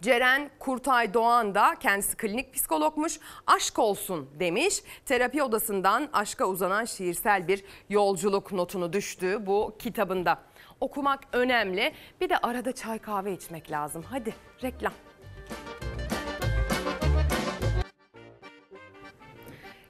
Ceren Kurtay Doğan da kendisi klinik psikologmuş. Aşk olsun demiş. Terapi odasından aşka uzanan şiirsel bir yolculuk notunu düştüğü bu kitabında. Okumak önemli. Bir de arada çay kahve içmek lazım. Hadi reklam.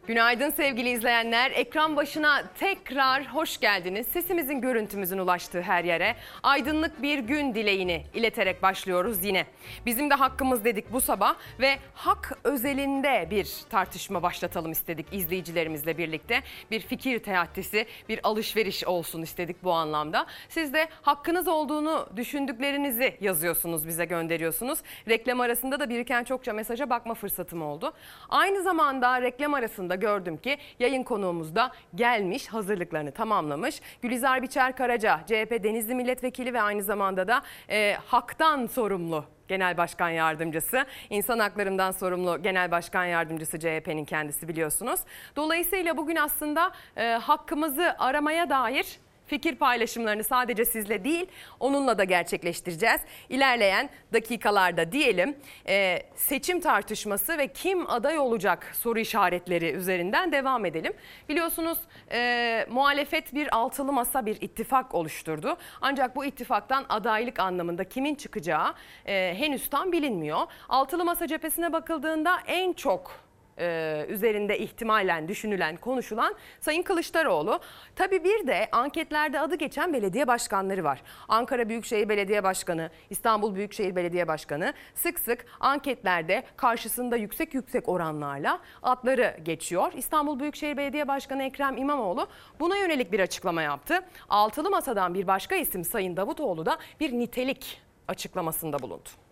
Günaydın sevgili izleyenler. Ekran başına tekrar hoş geldiniz. Sesimizin, görüntümüzün ulaştığı her yere aydınlık bir gün dileğini ileterek başlıyoruz yine. Bizim de hakkımız dedik bu sabah ve hak özelinde bir tartışma başlatalım istedik izleyicilerimizle birlikte. Bir fikir teatisi, bir alışveriş olsun istedik bu anlamda. Siz de hakkınız olduğunu düşündüklerinizi yazıyorsunuz, bize gönderiyorsunuz. Reklam arasında da biriken çokça mesaja bakma fırsatım oldu. Aynı zamanda reklam arasında gördüm ki yayın konuğumuz da gelmiş, hazırlıklarını tamamlamış. Gülizar Biçer Karaca, CHP Denizli Milletvekili ve aynı zamanda da e, haktan sorumlu Genel Başkan Yardımcısı, insan haklarından sorumlu Genel Başkan Yardımcısı CHP'nin kendisi biliyorsunuz. Dolayısıyla bugün aslında e, hakkımızı aramaya dair fikir paylaşımlarını sadece sizle değil onunla da gerçekleştireceğiz. İlerleyen dakikalarda diyelim e, seçim tartışması ve kim aday olacak soru işaretleri üzerinden devam edelim. Biliyorsunuz e, muhalefet bir altılı masa bir ittifak oluşturdu. Ancak bu ittifaktan adaylık anlamında kimin çıkacağı e, henüz tam bilinmiyor. Altılı masa cephesine bakıldığında en çok e, üzerinde ihtimalen düşünülen, konuşulan Sayın Kılıçdaroğlu. Tabii bir de anketlerde adı geçen belediye başkanları var. Ankara Büyükşehir Belediye Başkanı, İstanbul Büyükşehir Belediye Başkanı sık sık anketlerde karşısında yüksek yüksek oranlarla adları geçiyor. İstanbul Büyükşehir Belediye Başkanı Ekrem İmamoğlu buna yönelik bir açıklama yaptı. Altılı Masa'dan bir başka isim Sayın Davutoğlu da bir nitelik açıklamasında bulundu.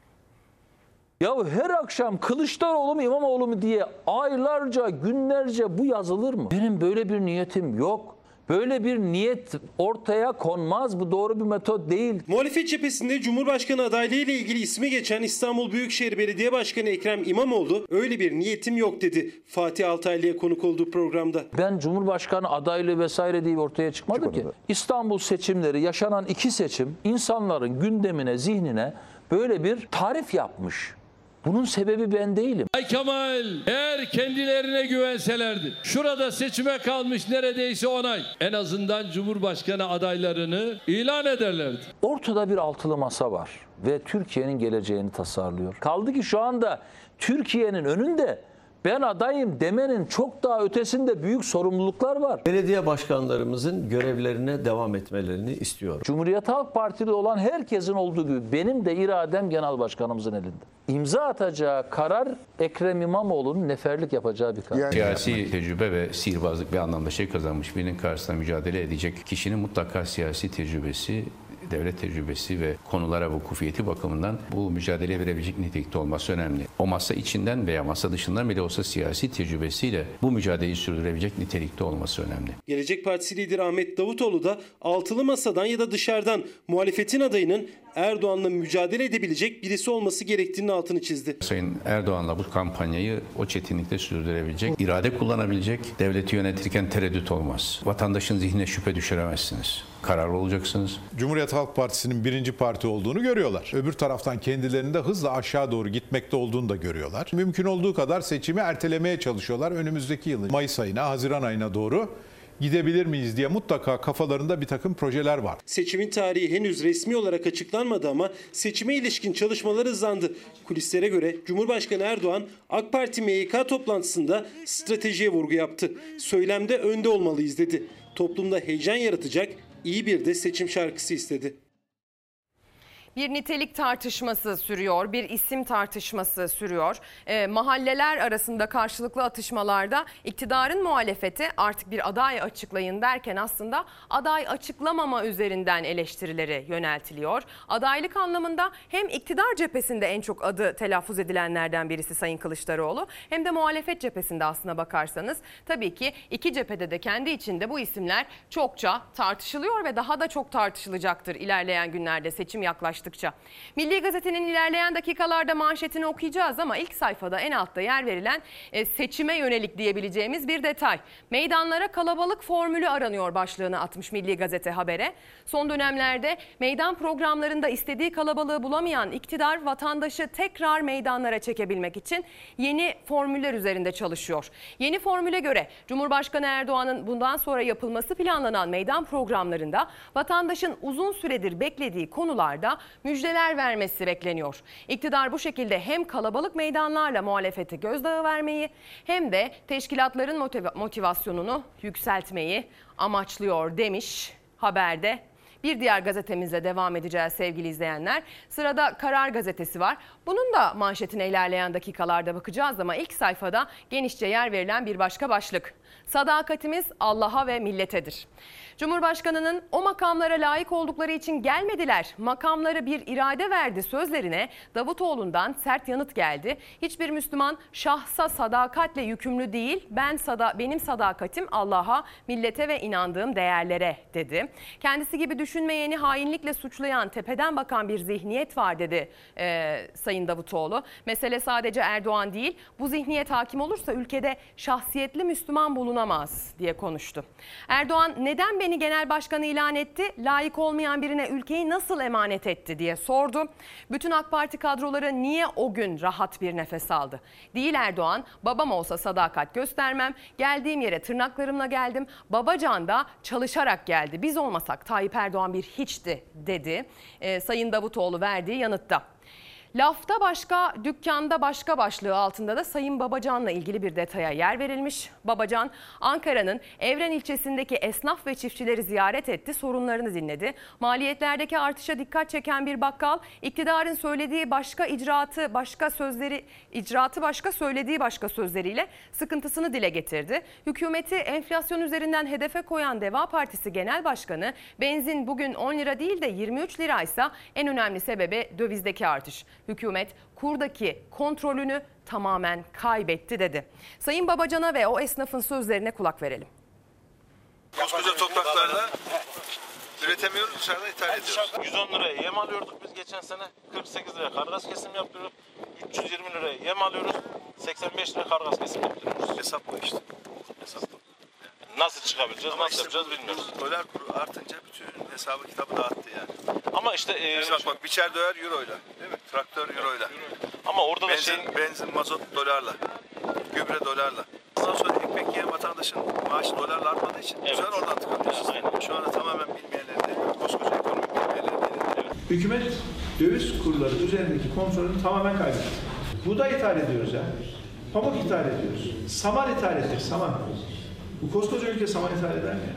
Ya her akşam Kılıçdaroğlu mu İmamoğlu mu diye aylarca günlerce bu yazılır mı? Benim böyle bir niyetim yok. Böyle bir niyet ortaya konmaz. Bu doğru bir metot değil. Muhalefet cephesinde Cumhurbaşkanı adaylığı ile ilgili ismi geçen İstanbul Büyükşehir Belediye Başkanı Ekrem İmamoğlu öyle bir niyetim yok dedi Fatih Altaylı'ya konuk olduğu programda. Ben Cumhurbaşkanı adaylığı vesaire diye ortaya çıkmadı ki. İstanbul seçimleri yaşanan iki seçim insanların gündemine, zihnine böyle bir tarif yapmış. Bunun sebebi ben değilim. Ay Kemal eğer kendilerine güvenselerdi şurada seçime kalmış neredeyse 10 ay en azından Cumhurbaşkanı adaylarını ilan ederlerdi. Ortada bir altılı masa var ve Türkiye'nin geleceğini tasarlıyor. Kaldı ki şu anda Türkiye'nin önünde ben adayım demenin çok daha ötesinde büyük sorumluluklar var. Belediye başkanlarımızın görevlerine devam etmelerini istiyorum. Cumhuriyet Halk Partili olan herkesin olduğu gibi benim de iradem genel başkanımızın elinde. İmza atacağı karar Ekrem İmamoğlu'nun neferlik yapacağı bir karar. Siyasi tecrübe ve sihirbazlık bir anlamda şey kazanmış birinin karşısında mücadele edecek kişinin mutlaka siyasi tecrübesi devlet tecrübesi ve konulara vukufiyeti bakımından bu mücadeleye verebilecek nitelikte olması önemli. O masa içinden veya masa dışından bile olsa siyasi tecrübesiyle bu mücadeleyi sürdürebilecek nitelikte olması önemli. Gelecek Partisi lideri Ahmet Davutoğlu da altılı masadan ya da dışarıdan muhalefetin adayının Erdoğan'la mücadele edebilecek birisi olması gerektiğinin altını çizdi. Sayın Erdoğan'la bu kampanyayı o çetinlikte sürdürebilecek, irade kullanabilecek, devleti yönetirken tereddüt olmaz. Vatandaşın zihnine şüphe düşüremezsiniz. Kararlı olacaksınız. Cumhuriyet Halk Partisi'nin birinci parti olduğunu görüyorlar. Öbür taraftan kendilerinin de hızla aşağı doğru gitmekte olduğunu da görüyorlar. Mümkün olduğu kadar seçimi ertelemeye çalışıyorlar. Önümüzdeki yılın Mayıs ayına, Haziran ayına doğru gidebilir miyiz diye mutlaka kafalarında bir takım projeler var. Seçimin tarihi henüz resmi olarak açıklanmadı ama seçime ilişkin çalışmalar hızlandı. Kulislere göre Cumhurbaşkanı Erdoğan AK Parti MYK toplantısında stratejiye vurgu yaptı. Söylemde önde olmalıyız dedi. Toplumda heyecan yaratacak iyi bir de seçim şarkısı istedi. Bir nitelik tartışması sürüyor, bir isim tartışması sürüyor. E, mahalleler arasında karşılıklı atışmalarda iktidarın muhalefeti artık bir aday açıklayın derken aslında aday açıklamama üzerinden eleştirileri yöneltiliyor. Adaylık anlamında hem iktidar cephesinde en çok adı telaffuz edilenlerden birisi Sayın Kılıçdaroğlu hem de muhalefet cephesinde aslına bakarsanız tabii ki iki cephede de kendi içinde bu isimler çokça tartışılıyor ve daha da çok tartışılacaktır ilerleyen günlerde seçim yaklaştıkça. Milli Gazete'nin ilerleyen dakikalarda manşetini okuyacağız ama ilk sayfada en altta yer verilen e, seçime yönelik diyebileceğimiz bir detay. Meydanlara kalabalık formülü aranıyor başlığını atmış Milli Gazete habere. Son dönemlerde meydan programlarında istediği kalabalığı bulamayan iktidar vatandaşı tekrar meydanlara çekebilmek için yeni formüller üzerinde çalışıyor. Yeni formüle göre Cumhurbaşkanı Erdoğan'ın bundan sonra yapılması planlanan meydan programlarında vatandaşın uzun süredir beklediği konularda müjdeler vermesi bekleniyor. İktidar bu şekilde hem kalabalık meydanlarla muhalefete gözdağı vermeyi hem de teşkilatların motiva- motivasyonunu yükseltmeyi amaçlıyor demiş haberde. Bir diğer gazetemizle devam edeceğiz sevgili izleyenler. Sırada Karar Gazetesi var. Bunun da manşetine ilerleyen dakikalarda bakacağız ama ilk sayfada genişçe yer verilen bir başka başlık. Sadakatimiz Allah'a ve milletedir. Cumhurbaşkanının o makamlara layık oldukları için gelmediler. Makamları bir irade verdi sözlerine Davutoğlu'ndan sert yanıt geldi. Hiçbir Müslüman şahsa sadakatle yükümlü değil. Ben sada benim sadakatim Allah'a, millete ve inandığım değerlere dedi. Kendisi gibi düşünmeyeni hainlikle suçlayan, tepeden bakan bir zihniyet var dedi e, Sayın Davutoğlu. Mesele sadece Erdoğan değil. Bu zihniyet hakim olursa ülkede şahsiyetli Müslüman bulunamaz diye konuştu. Erdoğan neden beni genel başkan ilan etti? Layık olmayan birine ülkeyi nasıl emanet etti diye sordu. Bütün AK Parti kadroları niye o gün rahat bir nefes aldı? Değil Erdoğan, babam olsa sadakat göstermem. Geldiğim yere tırnaklarımla geldim. Babacan da çalışarak geldi. Biz olmasak Tayyip Erdoğan bir hiçti dedi. Ee, Sayın Davutoğlu verdiği yanıtta. Lafta başka, dükkanda başka başlığı altında da Sayın Babacan'la ilgili bir detaya yer verilmiş. Babacan, Ankara'nın Evren ilçesindeki esnaf ve çiftçileri ziyaret etti, sorunlarını dinledi. Maliyetlerdeki artışa dikkat çeken bir bakkal, iktidarın söylediği başka icraatı, başka sözleri, icraatı başka söylediği başka sözleriyle sıkıntısını dile getirdi. Hükümeti enflasyon üzerinden hedefe koyan Deva Partisi Genel Başkanı, benzin bugün 10 lira değil de 23 liraysa en önemli sebebi dövizdeki artış hükümet kurdaki kontrolünü tamamen kaybetti dedi. Sayın Babacan'a ve o esnafın sözlerine kulak verelim. Koskoca topraklarda üretemiyoruz dışarıdan ithal ediyoruz. 110 liraya yem alıyorduk biz geçen sene 48 liraya kargas kesim yaptırıyorduk. 320 liraya yem alıyoruz. 85 liraya kargas kesim yaptırıyoruz. Hesap bu işte. Hesap bu. Nasıl çıkabileceğiz, Ama nasıl işte yapacağız bu bilmiyoruz. Dolar kuru artınca bütün hesabı kitabı dağıttı yani. Ama işte e, Mesela bak biçer döver euroyla değil mi? Traktör euroyla. Ama orada da benzin, şey benzin, mazot dolarla, gübre dolarla. Ondan sonra ekmek yiyen vatandaşın maaşı dolarla artmadığı için bu sefer oradan tıkanıyoruz. Şu anda tamamen bilmeyenlerin de, koskoca ekonomik bilmeyenlerin elinde. Hükümet döviz kurları üzerindeki kontrolünü tamamen kaybetti. Buğday ithal ediyoruz ya. Pamuk ithal ediyoruz. Saman ithal ettik, saman. Bu koskoca ülke saman ithal eder mi ya?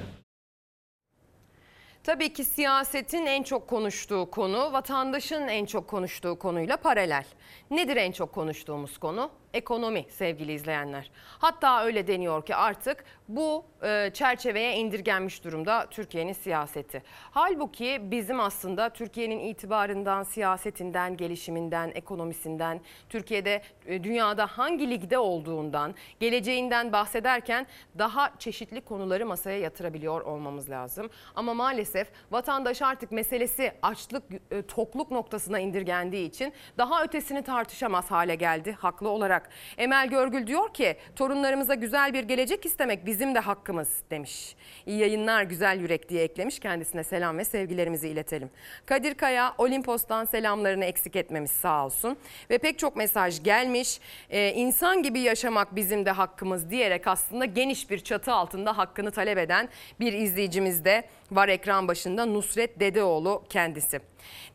Tabii ki siyasetin en çok konuştuğu konu, vatandaşın en çok konuştuğu konuyla paralel. Nedir en çok konuştuğumuz konu? Ekonomi sevgili izleyenler. Hatta öyle deniyor ki artık bu e, çerçeveye indirgenmiş durumda Türkiye'nin siyaseti. Halbuki bizim aslında Türkiye'nin itibarından, siyasetinden, gelişiminden, ekonomisinden, Türkiye'de e, dünyada hangi ligde olduğundan, geleceğinden bahsederken daha çeşitli konuları masaya yatırabiliyor olmamız lazım. Ama maalesef vatandaş artık meselesi açlık, e, tokluk noktasına indirgendiği için daha ötesini tartışamaz hale geldi haklı olarak. Emel Görgül diyor ki torunlarımıza güzel bir gelecek istemek bizim de hakkımız demiş. İyi yayınlar güzel yürek diye eklemiş kendisine selam ve sevgilerimizi iletelim. Kadir Kaya Olimpos'tan selamlarını eksik etmemiş sağ olsun. Ve pek çok mesaj gelmiş. Ee, insan gibi yaşamak bizim de hakkımız diyerek aslında geniş bir çatı altında hakkını talep eden bir izleyicimiz de var ekran başında Nusret Dedeoğlu kendisi.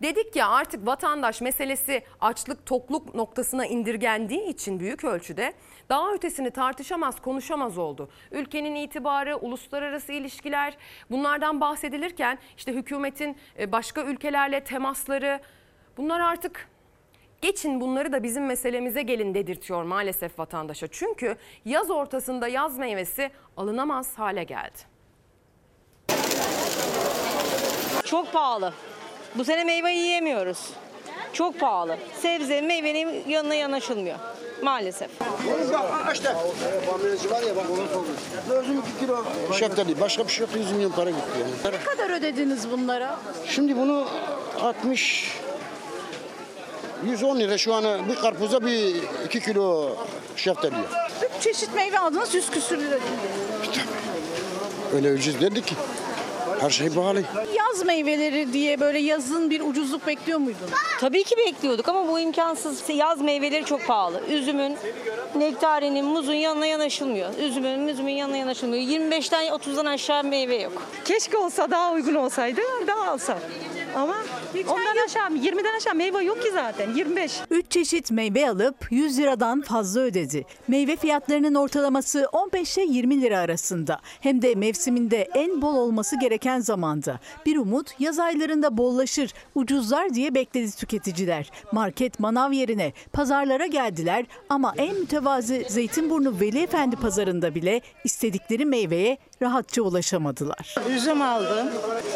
Dedik ya artık vatandaş meselesi açlık tokluk noktasına indirgendiği için büyük ölçüde daha ötesini tartışamaz konuşamaz oldu. Ülkenin itibarı, uluslararası ilişkiler bunlardan bahsedilirken işte hükümetin e, başka ülkelerle temasları bunlar artık Geçin bunları da bizim meselemize gelin dedirtiyor maalesef vatandaşa. Çünkü yaz ortasında yaz meyvesi alınamaz hale geldi. Çok pahalı. Bu sene meyve yiyemiyoruz. Çok pahalı. Sebze, meyvenin yanına yanaşılmıyor. Maalesef. İşte. var ya bak. Gözüm 2 kilo şeftali. Başka bir şey yok. 100 milyon para gitti yani. Ne kadar ödediniz bunlara? Şimdi bunu 60 110 lira şu an bir karpuza bir 2 kilo şeftali. Üç çeşit meyve aldınız 100 küsür lira. Öyle ucuz dedi ki. Her şey pahalı. Yaz meyveleri diye böyle yazın bir ucuzluk bekliyor muydun? Tabii ki bekliyorduk ama bu imkansız. Yaz meyveleri çok pahalı. Üzümün, nektarinin, muzun yanına yanaşılmıyor. Üzümün, müzümün yanına yanaşılmıyor. 25'ten 30'dan aşağı meyve yok. Keşke olsa daha uygun olsaydı daha alsak. Ama ondan aşağı 20'den aşağı meyve yok ki zaten 25. 3 çeşit meyve alıp 100 liradan fazla ödedi. Meyve fiyatlarının ortalaması 15 ile 20 lira arasında. Hem de mevsiminde en bol olması gereken zamanda. Bir umut yaz aylarında bollaşır, ucuzlar diye bekledi tüketiciler. Market manav yerine pazarlara geldiler ama en mütevazı Zeytinburnu Veli Efendi pazarında bile istedikleri meyveye rahatça ulaşamadılar. Üzüm aldım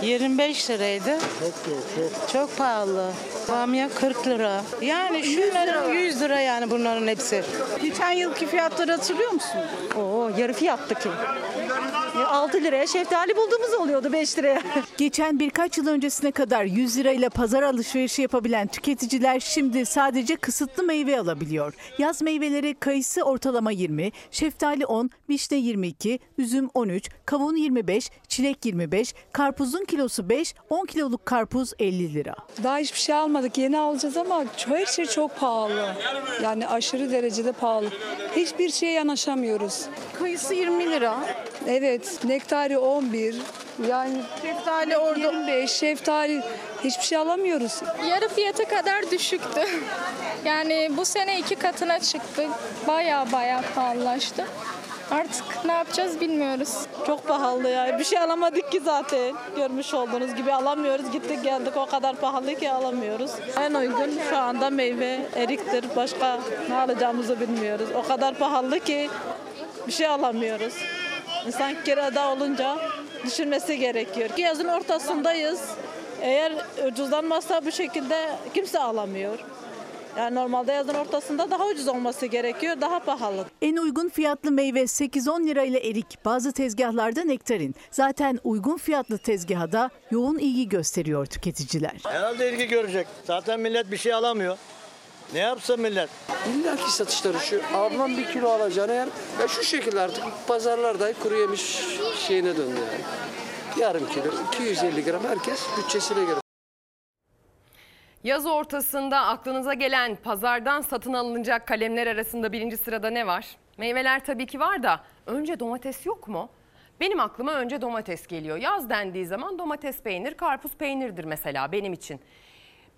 25 liraydı. Çok çok. Çok pahalı. Bamya 40 lira. Yani şunların 100 lira yani bunların hepsi. Geçen yılki fiyatları hatırlıyor musun? Oo yarı fiyattı ki. 6 liraya şeftali bulduğumuz oluyordu 5 liraya. Geçen birkaç yıl öncesine kadar 100 lirayla pazar alışverişi yapabilen tüketiciler şimdi sadece kısıtlı meyve alabiliyor. Yaz meyveleri kayısı ortalama 20, şeftali 10, vişne 22, üzüm 13, kavun 25, çilek 25, karpuzun kilosu 5, 10 kiloluk karpuz 50 lira. Daha hiçbir şey almadık. Yeni alacağız ama her şey çok pahalı. Yani aşırı derecede pahalı. Hiçbir şeye yanaşamıyoruz. Kayısı 20 lira. Evet. Nektari 11. Yani şeftali orada 25. Şeftali hiçbir şey alamıyoruz. Yarı fiyata kadar düşüktü. Yani bu sene iki katına çıktı. Baya baya pahalılaştı. Artık ne yapacağız bilmiyoruz. Çok pahalı ya. Bir şey alamadık ki zaten. Görmüş olduğunuz gibi alamıyoruz. Gittik geldik o kadar pahalı ki alamıyoruz. En uygun şu anda meyve eriktir. Başka ne alacağımızı bilmiyoruz. O kadar pahalı ki bir şey alamıyoruz. İnsan kirada olunca düşünmesi gerekiyor. Yazın ortasındayız. Eğer ucuzlanmazsa bu şekilde kimse alamıyor. Yani normalde yazın ortasında daha ucuz olması gerekiyor, daha pahalı. En uygun fiyatlı meyve 8-10 lirayla erik, bazı tezgahlarda nektarin. Zaten uygun fiyatlı tezgahda yoğun ilgi gösteriyor tüketiciler. Herhalde ilgi görecek. Zaten millet bir şey alamıyor. Ne yapsın millet? İllaki satışları şu. Ablam bir kilo alacağını yer. Ya şu şekilde artık pazarlarda kuru yemiş şeyine döndü yani. Yarım kilo, 250 gram herkes bütçesine göre. Yaz ortasında aklınıza gelen pazardan satın alınacak kalemler arasında birinci sırada ne var? Meyveler tabii ki var da önce domates yok mu? Benim aklıma önce domates geliyor. Yaz dendiği zaman domates peynir, karpuz peynirdir mesela benim için.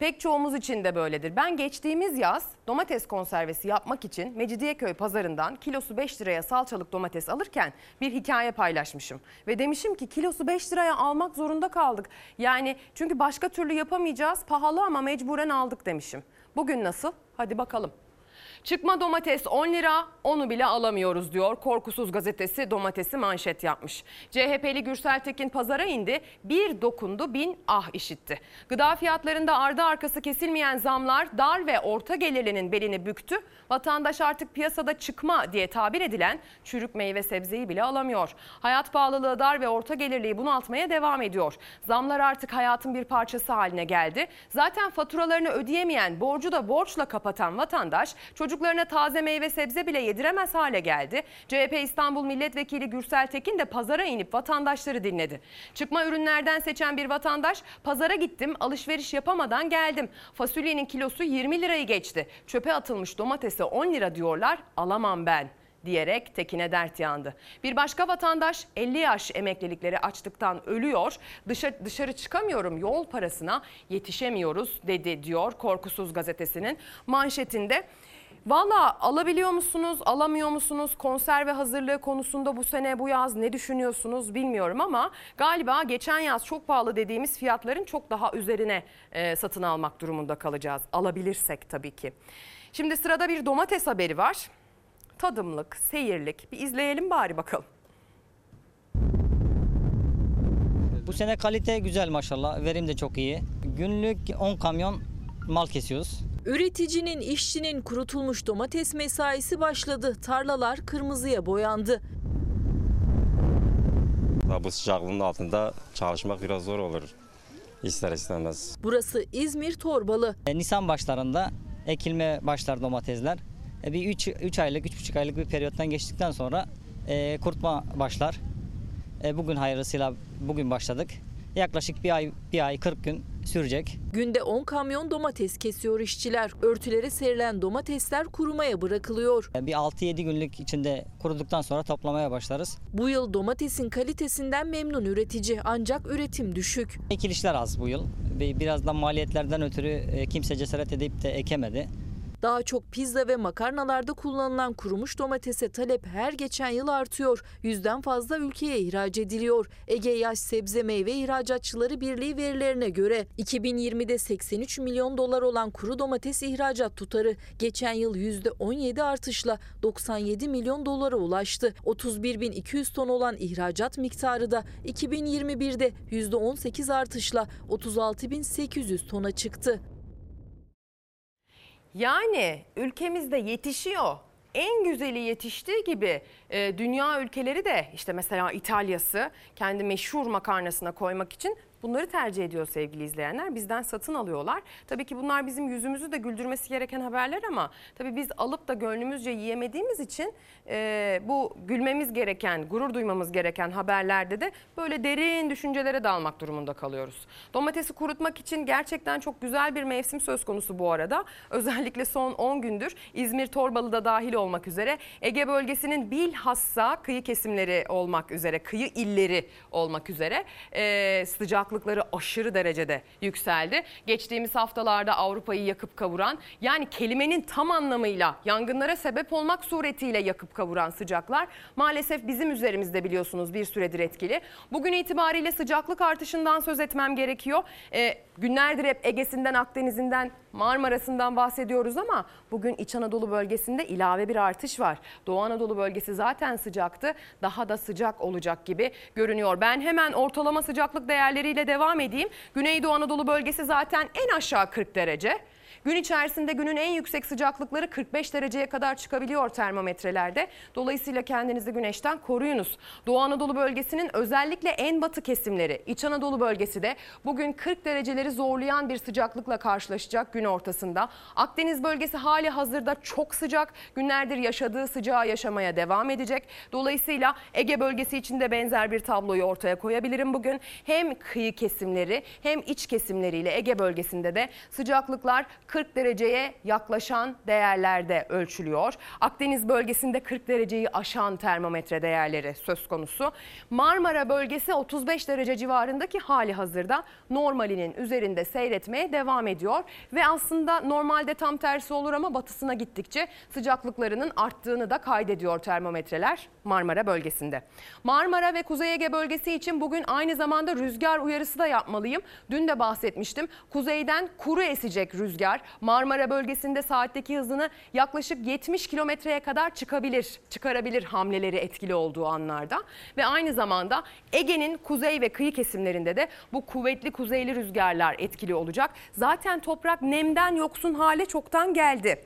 Pek çoğumuz için de böyledir. Ben geçtiğimiz yaz domates konservesi yapmak için Mecidiyeköy pazarından kilosu 5 liraya salçalık domates alırken bir hikaye paylaşmışım. Ve demişim ki kilosu 5 liraya almak zorunda kaldık. Yani çünkü başka türlü yapamayacağız pahalı ama mecburen aldık demişim. Bugün nasıl? Hadi bakalım. Çıkma domates 10 lira, onu bile alamıyoruz diyor. Korkusuz gazetesi domatesi manşet yapmış. CHP'li Gürsel Tekin pazara indi, bir dokundu bin ah işitti. Gıda fiyatlarında ardı arkası kesilmeyen zamlar dar ve orta gelirlinin belini büktü. Vatandaş artık piyasada çıkma diye tabir edilen çürük meyve sebzeyi bile alamıyor. Hayat pahalılığı dar ve orta gelirliği bunaltmaya devam ediyor. Zamlar artık hayatın bir parçası haline geldi. Zaten faturalarını ödeyemeyen, borcu da borçla kapatan vatandaş çocuklarına taze meyve sebze bile yediremez hale geldi. CHP İstanbul Milletvekili Gürsel Tekin de pazara inip vatandaşları dinledi. Çıkma ürünlerden seçen bir vatandaş pazara gittim alışveriş yapamadan geldim. Fasulyenin kilosu 20 lirayı geçti. Çöpe atılmış domatese 10 lira diyorlar alamam ben diyerek Tekin'e dert yandı. Bir başka vatandaş 50 yaş emeklilikleri açlıktan ölüyor. Dışarı, dışarı çıkamıyorum yol parasına yetişemiyoruz dedi diyor Korkusuz gazetesinin manşetinde. Valla alabiliyor musunuz, alamıyor musunuz? Konserve hazırlığı konusunda bu sene bu yaz ne düşünüyorsunuz bilmiyorum ama galiba geçen yaz çok pahalı dediğimiz fiyatların çok daha üzerine e, satın almak durumunda kalacağız. Alabilirsek tabii ki. Şimdi sırada bir domates haberi var. Tadımlık, seyirlik bir izleyelim bari bakalım. Bu sene kalite güzel maşallah. Verim de çok iyi. Günlük 10 kamyon mal kesiyoruz. Üreticinin, işçinin kurutulmuş domates mesaisi başladı. Tarlalar kırmızıya boyandı. Bu sıcaklığın altında çalışmak biraz zor olur. İster istemez. Burası İzmir Torbalı. E, Nisan başlarında ekilme başlar domatesler. E, bir 3 3 aylık, 3,5 aylık bir periyottan geçtikten sonra e, kurutma başlar. E, bugün hayırlısıyla bugün başladık. Yaklaşık bir ay, bir ay 40 gün sürecek. Günde 10 kamyon domates kesiyor işçiler. Örtülere serilen domatesler kurumaya bırakılıyor. Bir 6-7 günlük içinde kuruduktan sonra toplamaya başlarız. Bu yıl domatesin kalitesinden memnun üretici ancak üretim düşük. Ekilişler az bu yıl. Biraz da maliyetlerden ötürü e, kimse cesaret edip de ekemedi. Daha çok pizza ve makarnalarda kullanılan kurumuş domatese talep her geçen yıl artıyor. Yüzden fazla ülkeye ihraç ediliyor. Ege Yaş Sebze Meyve İhracatçıları Birliği verilerine göre 2020'de 83 milyon dolar olan kuru domates ihracat tutarı geçen yıl %17 artışla 97 milyon dolara ulaştı. 31.200 ton olan ihracat miktarı da 2021'de %18 artışla 36.800 tona çıktı. Yani ülkemizde yetişiyor. En güzeli yetiştiği gibi e, dünya ülkeleri de işte mesela İtalya'sı kendi meşhur makarnasına koymak için bunları tercih ediyor sevgili izleyenler. Bizden satın alıyorlar. Tabii ki bunlar bizim yüzümüzü de güldürmesi gereken haberler ama tabii biz alıp da gönlümüzce yiyemediğimiz için e, bu gülmemiz gereken, gurur duymamız gereken haberlerde de böyle derin düşüncelere dalmak durumunda kalıyoruz. Domatesi kurutmak için gerçekten çok güzel bir mevsim söz konusu bu arada. Özellikle son 10 gündür İzmir Torbalı da dahil olmak üzere Ege bölgesinin bilhassa kıyı kesimleri olmak üzere, kıyı illeri olmak üzere e, sıcaklıkları aşırı derecede yükseldi. Geçtiğimiz haftalarda Avrupa'yı yakıp kavuran yani kelimenin tam anlamıyla yangınlara sebep olmak suretiyle yakıp kavuran sıcaklar maalesef bizim üzerimizde biliyorsunuz bir süredir etkili. Bugün itibariyle sıcaklık artışından söz etmem gerekiyor. E, günlerdir hep Ege'sinden, Akdeniz'inden, Marmara'sından bahsediyoruz ama bugün İç Anadolu bölgesinde ilave bir artış var. Doğu Anadolu bölgesi zaten sıcaktı. Daha da sıcak olacak gibi görünüyor. Ben hemen ortalama sıcaklık değerleriyle devam edeyim. Güneydoğu Anadolu bölgesi zaten en aşağı 40 derece. Gün içerisinde günün en yüksek sıcaklıkları 45 dereceye kadar çıkabiliyor termometrelerde. Dolayısıyla kendinizi güneşten koruyunuz. Doğu Anadolu bölgesinin özellikle en batı kesimleri, İç Anadolu bölgesi de bugün 40 dereceleri zorlayan bir sıcaklıkla karşılaşacak gün ortasında. Akdeniz bölgesi hali hazırda çok sıcak. Günlerdir yaşadığı sıcağı yaşamaya devam edecek. Dolayısıyla Ege bölgesi için de benzer bir tabloyu ortaya koyabilirim bugün. Hem kıyı kesimleri hem iç kesimleriyle Ege bölgesinde de sıcaklıklar 40 dereceye yaklaşan değerlerde ölçülüyor. Akdeniz bölgesinde 40 dereceyi aşan termometre değerleri söz konusu. Marmara bölgesi 35 derece civarındaki hali hazırda normalinin üzerinde seyretmeye devam ediyor. Ve aslında normalde tam tersi olur ama batısına gittikçe sıcaklıklarının arttığını da kaydediyor termometreler Marmara bölgesinde. Marmara ve Kuzey Ege bölgesi için bugün aynı zamanda rüzgar uyarısı da yapmalıyım. Dün de bahsetmiştim. Kuzeyden kuru esecek rüzgar. Marmara bölgesinde saatteki hızını yaklaşık 70 kilometreye kadar çıkabilir, çıkarabilir hamleleri etkili olduğu anlarda. Ve aynı zamanda Ege'nin kuzey ve kıyı kesimlerinde de bu kuvvetli kuzeyli rüzgarlar etkili olacak. Zaten toprak nemden yoksun hale çoktan geldi.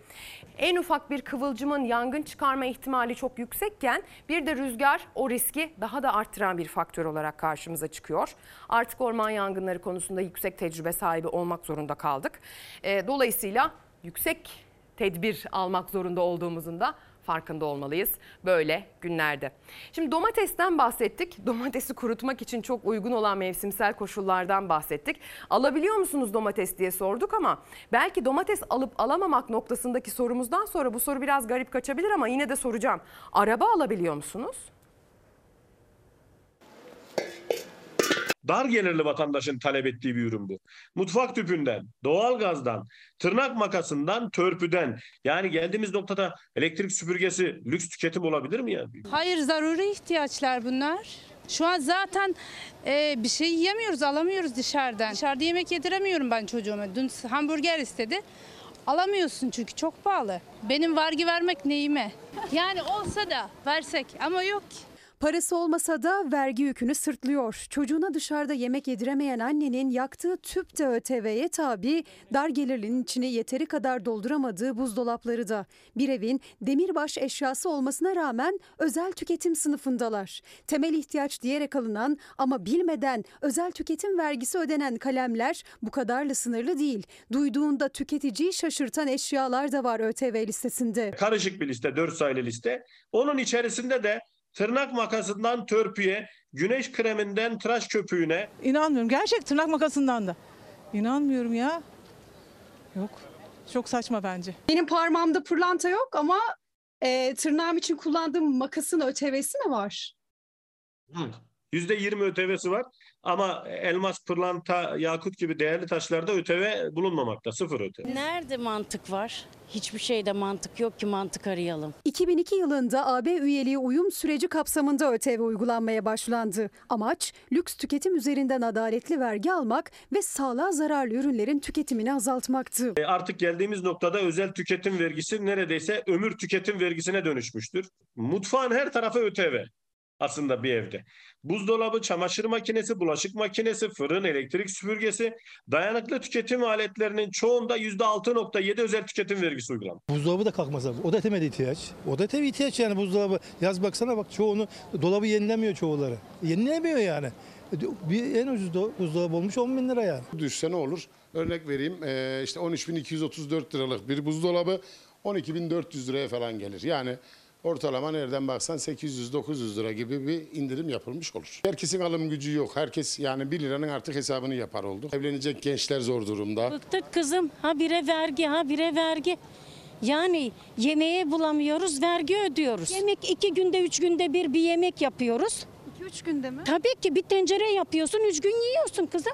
En ufak bir kıvılcımın yangın çıkarma ihtimali çok yüksekken bir de rüzgar o riski daha da arttıran bir faktör olarak karşımıza çıkıyor. Artık orman yangınları konusunda yüksek tecrübe sahibi olmak zorunda kaldık. E, dolayısıyla yüksek tedbir almak zorunda olduğumuzun da farkında olmalıyız böyle günlerde. Şimdi domatesten bahsettik. [laughs] Domatesi kurutmak için çok uygun olan mevsimsel koşullardan bahsettik. Alabiliyor musunuz domates diye sorduk ama belki domates alıp alamamak noktasındaki sorumuzdan sonra bu soru biraz garip kaçabilir ama yine de soracağım. Araba alabiliyor musunuz? Dar gelirli vatandaşın talep ettiği bir ürün bu. Mutfak tüpünden, doğalgazdan, tırnak makasından, törpüden yani geldiğimiz noktada elektrik süpürgesi lüks tüketim olabilir mi ya? Hayır zaruri ihtiyaçlar bunlar. Şu an zaten e, bir şey yiyemiyoruz, alamıyoruz dışarıdan. Dışarıda yemek yediremiyorum ben çocuğuma. Dün hamburger istedi. Alamıyorsun çünkü çok pahalı. Benim vergi vermek neyime? Yani olsa da versek ama yok ki. Parası olmasa da vergi yükünü sırtlıyor. Çocuğuna dışarıda yemek yediremeyen annenin yaktığı tüp de ÖTV'ye tabi, dar gelirlinin içine yeteri kadar dolduramadığı buzdolapları da. Bir evin demirbaş eşyası olmasına rağmen özel tüketim sınıfındalar. Temel ihtiyaç diyerek alınan ama bilmeden özel tüketim vergisi ödenen kalemler bu kadarla sınırlı değil. Duyduğunda tüketiciyi şaşırtan eşyalar da var ÖTV listesinde. Karışık bir liste, 4 sayılı liste. Onun içerisinde de tırnak makasından törpüye, güneş kreminden tıraş köpüğüne. İnanmıyorum. Gerçek tırnak makasından da. İnanmıyorum ya. Yok. Çok saçma bence. Benim parmağımda pırlanta yok ama e, tırnağım için kullandığım makasın ÖTV'si mi var? %20 ÖTV'si var ama elmas, pırlanta, yakut gibi değerli taşlarda ÖTV bulunmamakta. Sıfır ÖTV. Nerede mantık var? Hiçbir şeyde mantık yok ki mantık arayalım. 2002 yılında AB üyeliği uyum süreci kapsamında ÖTV uygulanmaya başlandı. Amaç lüks tüketim üzerinden adaletli vergi almak ve sağlığa zararlı ürünlerin tüketimini azaltmaktı. E, Artık geldiğimiz noktada özel tüketim vergisi neredeyse ömür tüketim vergisine dönüşmüştür. Mutfağın her tarafı ÖTV aslında bir evde. Buzdolabı, çamaşır makinesi, bulaşık makinesi, fırın, elektrik süpürgesi, dayanıklı tüketim aletlerinin çoğunda %6.7 özel tüketim vergisi uygulandı. Buzdolabı da kalkmaz abi. O da temel ihtiyaç. O da temel ihtiyaç yani buzdolabı. Yaz baksana bak çoğunu dolabı yenilemiyor çoğuları. Yenilemiyor yani. Bir en ucuz do- buzdolabı olmuş 10 bin lira yani. Düşse ne olur? Örnek vereyim eee, işte 13.234 liralık bir buzdolabı 12.400 liraya falan gelir. Yani ortalama nereden baksan 800-900 lira gibi bir indirim yapılmış olur. Herkesin alım gücü yok. Herkes yani 1 liranın artık hesabını yapar oldu. Evlenecek gençler zor durumda. Bıktık kızım. Ha bire vergi, ha bire vergi. Yani yemeğe bulamıyoruz, vergi ödüyoruz. Yemek iki günde, üç günde bir bir yemek yapıyoruz. İki üç günde mi? Tabii ki bir tencere yapıyorsun, üç gün yiyorsun kızım.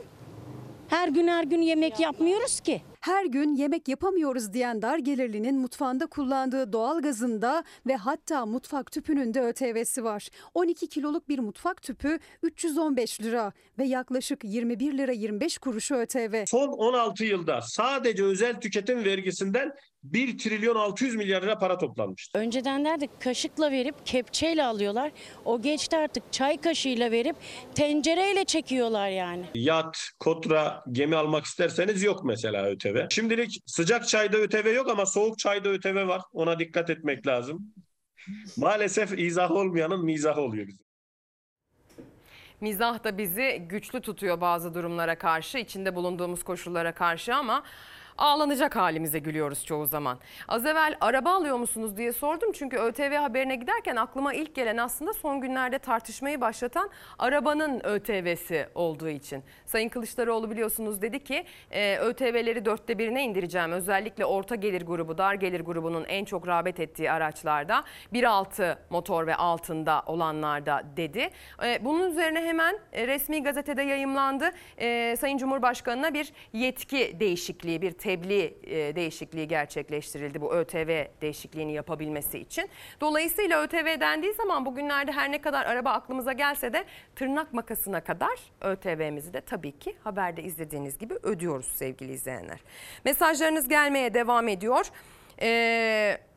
Her gün her gün yemek yapmıyoruz ki. Her gün yemek yapamıyoruz diyen dar gelirlinin mutfağında kullandığı doğal gazında ve hatta mutfak tüpünün de ÖTV'si var. 12 kiloluk bir mutfak tüpü 315 lira ve yaklaşık 21 lira 25 kuruş ÖTV. Son 16 yılda sadece özel tüketim vergisinden 1 trilyon 600 milyar lira para toplanmıştır. Önceden derdik kaşıkla verip kepçeyle alıyorlar. O geçti artık çay kaşığıyla verip tencereyle çekiyorlar yani. Yat, kotra, gemi almak isterseniz yok mesela ÖTV. Şimdilik sıcak çayda ÖTV yok ama soğuk çayda ÖTV var. Ona dikkat etmek lazım. Maalesef izah olmayanın mizahı oluyor bizim. Mizah da bizi güçlü tutuyor bazı durumlara karşı, içinde bulunduğumuz koşullara karşı ama ağlanacak halimize gülüyoruz çoğu zaman. Az evvel araba alıyor musunuz diye sordum çünkü ÖTV haberine giderken aklıma ilk gelen aslında son günlerde tartışmayı başlatan arabanın ÖTV'si olduğu için. Sayın Kılıçdaroğlu biliyorsunuz dedi ki e, ÖTV'leri dörtte birine indireceğim. Özellikle orta gelir grubu, dar gelir grubunun en çok rağbet ettiği araçlarda 1.6 motor ve altında olanlarda dedi. E, bunun üzerine hemen e, resmi gazetede yayımlandı. E, Sayın Cumhurbaşkanı'na bir yetki değişikliği, bir tebliğ e, değişikliği gerçekleştirildi bu ÖTV değişikliğini yapabilmesi için. Dolayısıyla ÖTV dendiği zaman bugünlerde her ne kadar araba aklımıza gelse de tırnak makasına kadar ÖTV'mizi de tabii ki haberde izlediğiniz gibi ödüyoruz sevgili izleyenler. Mesajlarınız gelmeye devam ediyor. Eee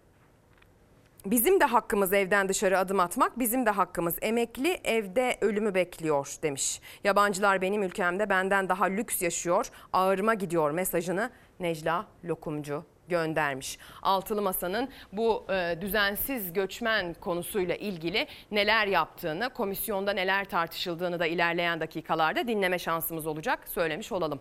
Bizim de hakkımız evden dışarı adım atmak, bizim de hakkımız. Emekli evde ölümü bekliyor demiş. Yabancılar benim ülkemde benden daha lüks yaşıyor, ağırıma gidiyor mesajını Necla Lokumcu göndermiş. Altılı Masa'nın bu e, düzensiz göçmen konusuyla ilgili neler yaptığını, komisyonda neler tartışıldığını da ilerleyen dakikalarda dinleme şansımız olacak söylemiş olalım.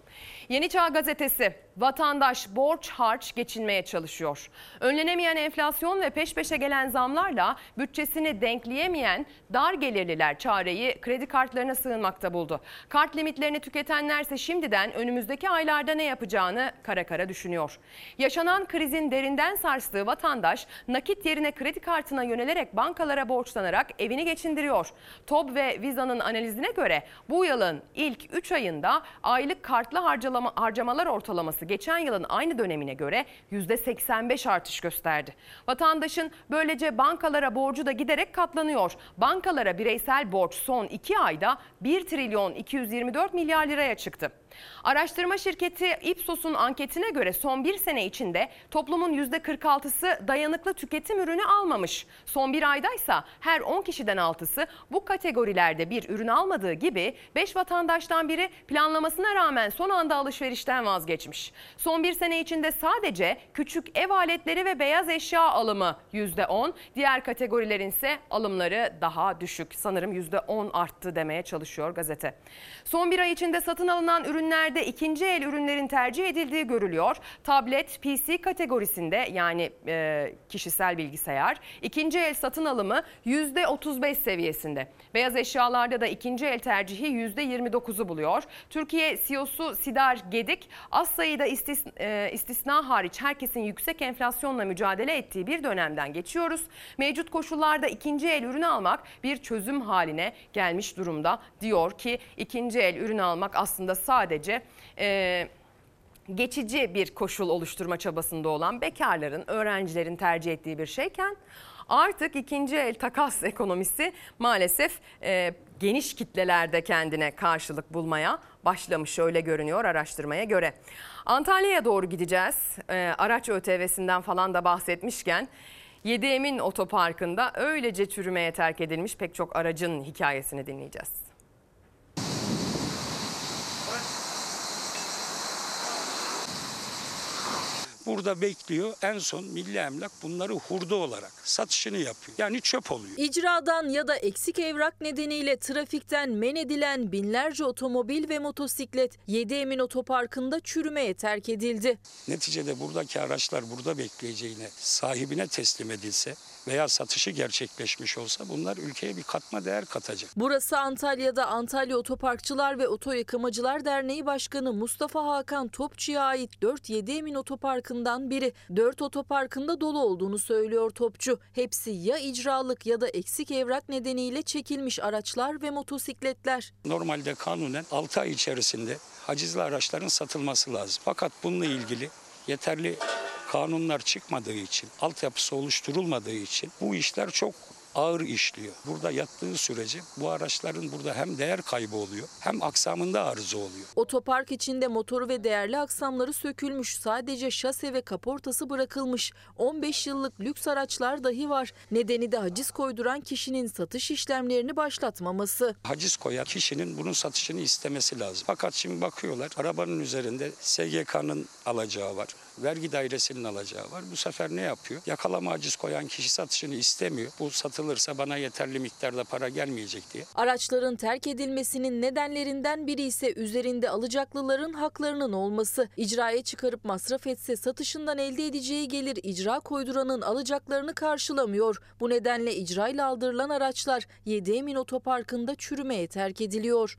Yeni Çağ Gazetesi vatandaş borç harç geçinmeye çalışıyor. Önlenemeyen enflasyon ve peş peşe gelen zamlarla bütçesini denkleyemeyen dar gelirliler çareyi kredi kartlarına sığınmakta buldu. Kart limitlerini tüketenlerse şimdiden önümüzdeki aylarda ne yapacağını kara kara düşünüyor. Yaşanan krizin derinden sarstığı vatandaş nakit yerine kredi kartına yönelerek bankalara borçlanarak evini geçindiriyor. TOB ve Visa'nın analizine göre bu yılın ilk 3 ayında aylık kartlı harcama, harcamalar ortalaması geçen yılın aynı dönemine göre %85 artış gösterdi. Vatandaşın böylece bankalara borcu da giderek katlanıyor. Bankalara bireysel borç son 2 ayda 1 trilyon 224 milyar liraya çıktı. Araştırma şirketi Ipsos'un anketine göre son bir sene içinde toplumun %46'sı dayanıklı tüketim ürünü almamış. Son bir aydaysa her 10 kişiden 6'sı bu kategorilerde bir ürün almadığı gibi 5 vatandaştan biri planlamasına rağmen son anda alışverişten vazgeçmiş. Son bir sene içinde sadece küçük ev aletleri ve beyaz eşya alımı %10, diğer kategorilerin ise alımları daha düşük. Sanırım %10 arttı demeye çalışıyor gazete. Son bir ay içinde satın alınan ürünlerde ikinci el ürünlerin tercih edildiği görülüyor. Tablet, PC kategorisinde yani e, kişisel bilgisayar ikinci el satın alımı %35 seviyesinde. Beyaz eşyalarda da ikinci el tercihi %29'u buluyor. Türkiye CEO'su Sidar Gedik az sayıda istis, e, istisna hariç herkesin yüksek enflasyonla mücadele ettiği bir dönemden geçiyoruz. Mevcut koşullarda ikinci el ürün almak bir çözüm haline gelmiş durumda diyor ki ikinci el ürün almak aslında sadece... E, geçici bir koşul oluşturma çabasında olan bekarların, öğrencilerin tercih ettiği bir şeyken artık ikinci el takas [laughs] ekonomisi maalesef e, geniş kitlelerde kendine karşılık bulmaya başlamış öyle görünüyor araştırmaya göre. Antalya'ya doğru gideceğiz. E, araç ÖTV'sinden falan da bahsetmişken 7 Emin Otoparkı'nda öylece çürümeye terk edilmiş pek çok aracın hikayesini dinleyeceğiz. Burada bekliyor. En son Milli Emlak bunları hurda olarak satışını yapıyor. Yani çöp oluyor. İcradan ya da eksik evrak nedeniyle trafikten men edilen binlerce otomobil ve motosiklet 7 Emin Otoparkı'nda çürümeye terk edildi. Neticede buradaki araçlar burada bekleyeceğine sahibine teslim edilse veya satışı gerçekleşmiş olsa bunlar ülkeye bir katma değer katacak. Burası Antalya'da Antalya Otoparkçılar ve Oto Yıkamacılar Derneği Başkanı Mustafa Hakan Topçu'ya ait 4-7 Emin Otoparkı'ndan biri. 4 otoparkında dolu olduğunu söylüyor Topçu. Hepsi ya icralık ya da eksik evrak nedeniyle çekilmiş araçlar ve motosikletler. Normalde kanunen 6 ay içerisinde hacizli araçların satılması lazım. Fakat bununla ilgili yeterli kanunlar çıkmadığı için, altyapısı oluşturulmadığı için bu işler çok ağır işliyor. Burada yattığı sürece bu araçların burada hem değer kaybı oluyor hem aksamında arıza oluyor. Otopark içinde motoru ve değerli aksamları sökülmüş. Sadece şase ve kaportası bırakılmış. 15 yıllık lüks araçlar dahi var. Nedeni de haciz koyduran kişinin satış işlemlerini başlatmaması. Haciz koyan kişinin bunun satışını istemesi lazım. Fakat şimdi bakıyorlar arabanın üzerinde SGK'nın alacağı var. Vergi dairesinin alacağı var. Bu sefer ne yapıyor? Yakalama haciz koyan kişi satışını istemiyor. Bu satılırsa bana yeterli miktarda para gelmeyecek diye. Araçların terk edilmesinin nedenlerinden biri ise üzerinde alacaklıların haklarının olması. İcraya çıkarıp masraf etse satışından elde edeceği gelir icra koyduranın alacaklarını karşılamıyor. Bu nedenle icrayla aldırılan araçlar 7 Emin Otoparkı'nda çürümeye terk ediliyor.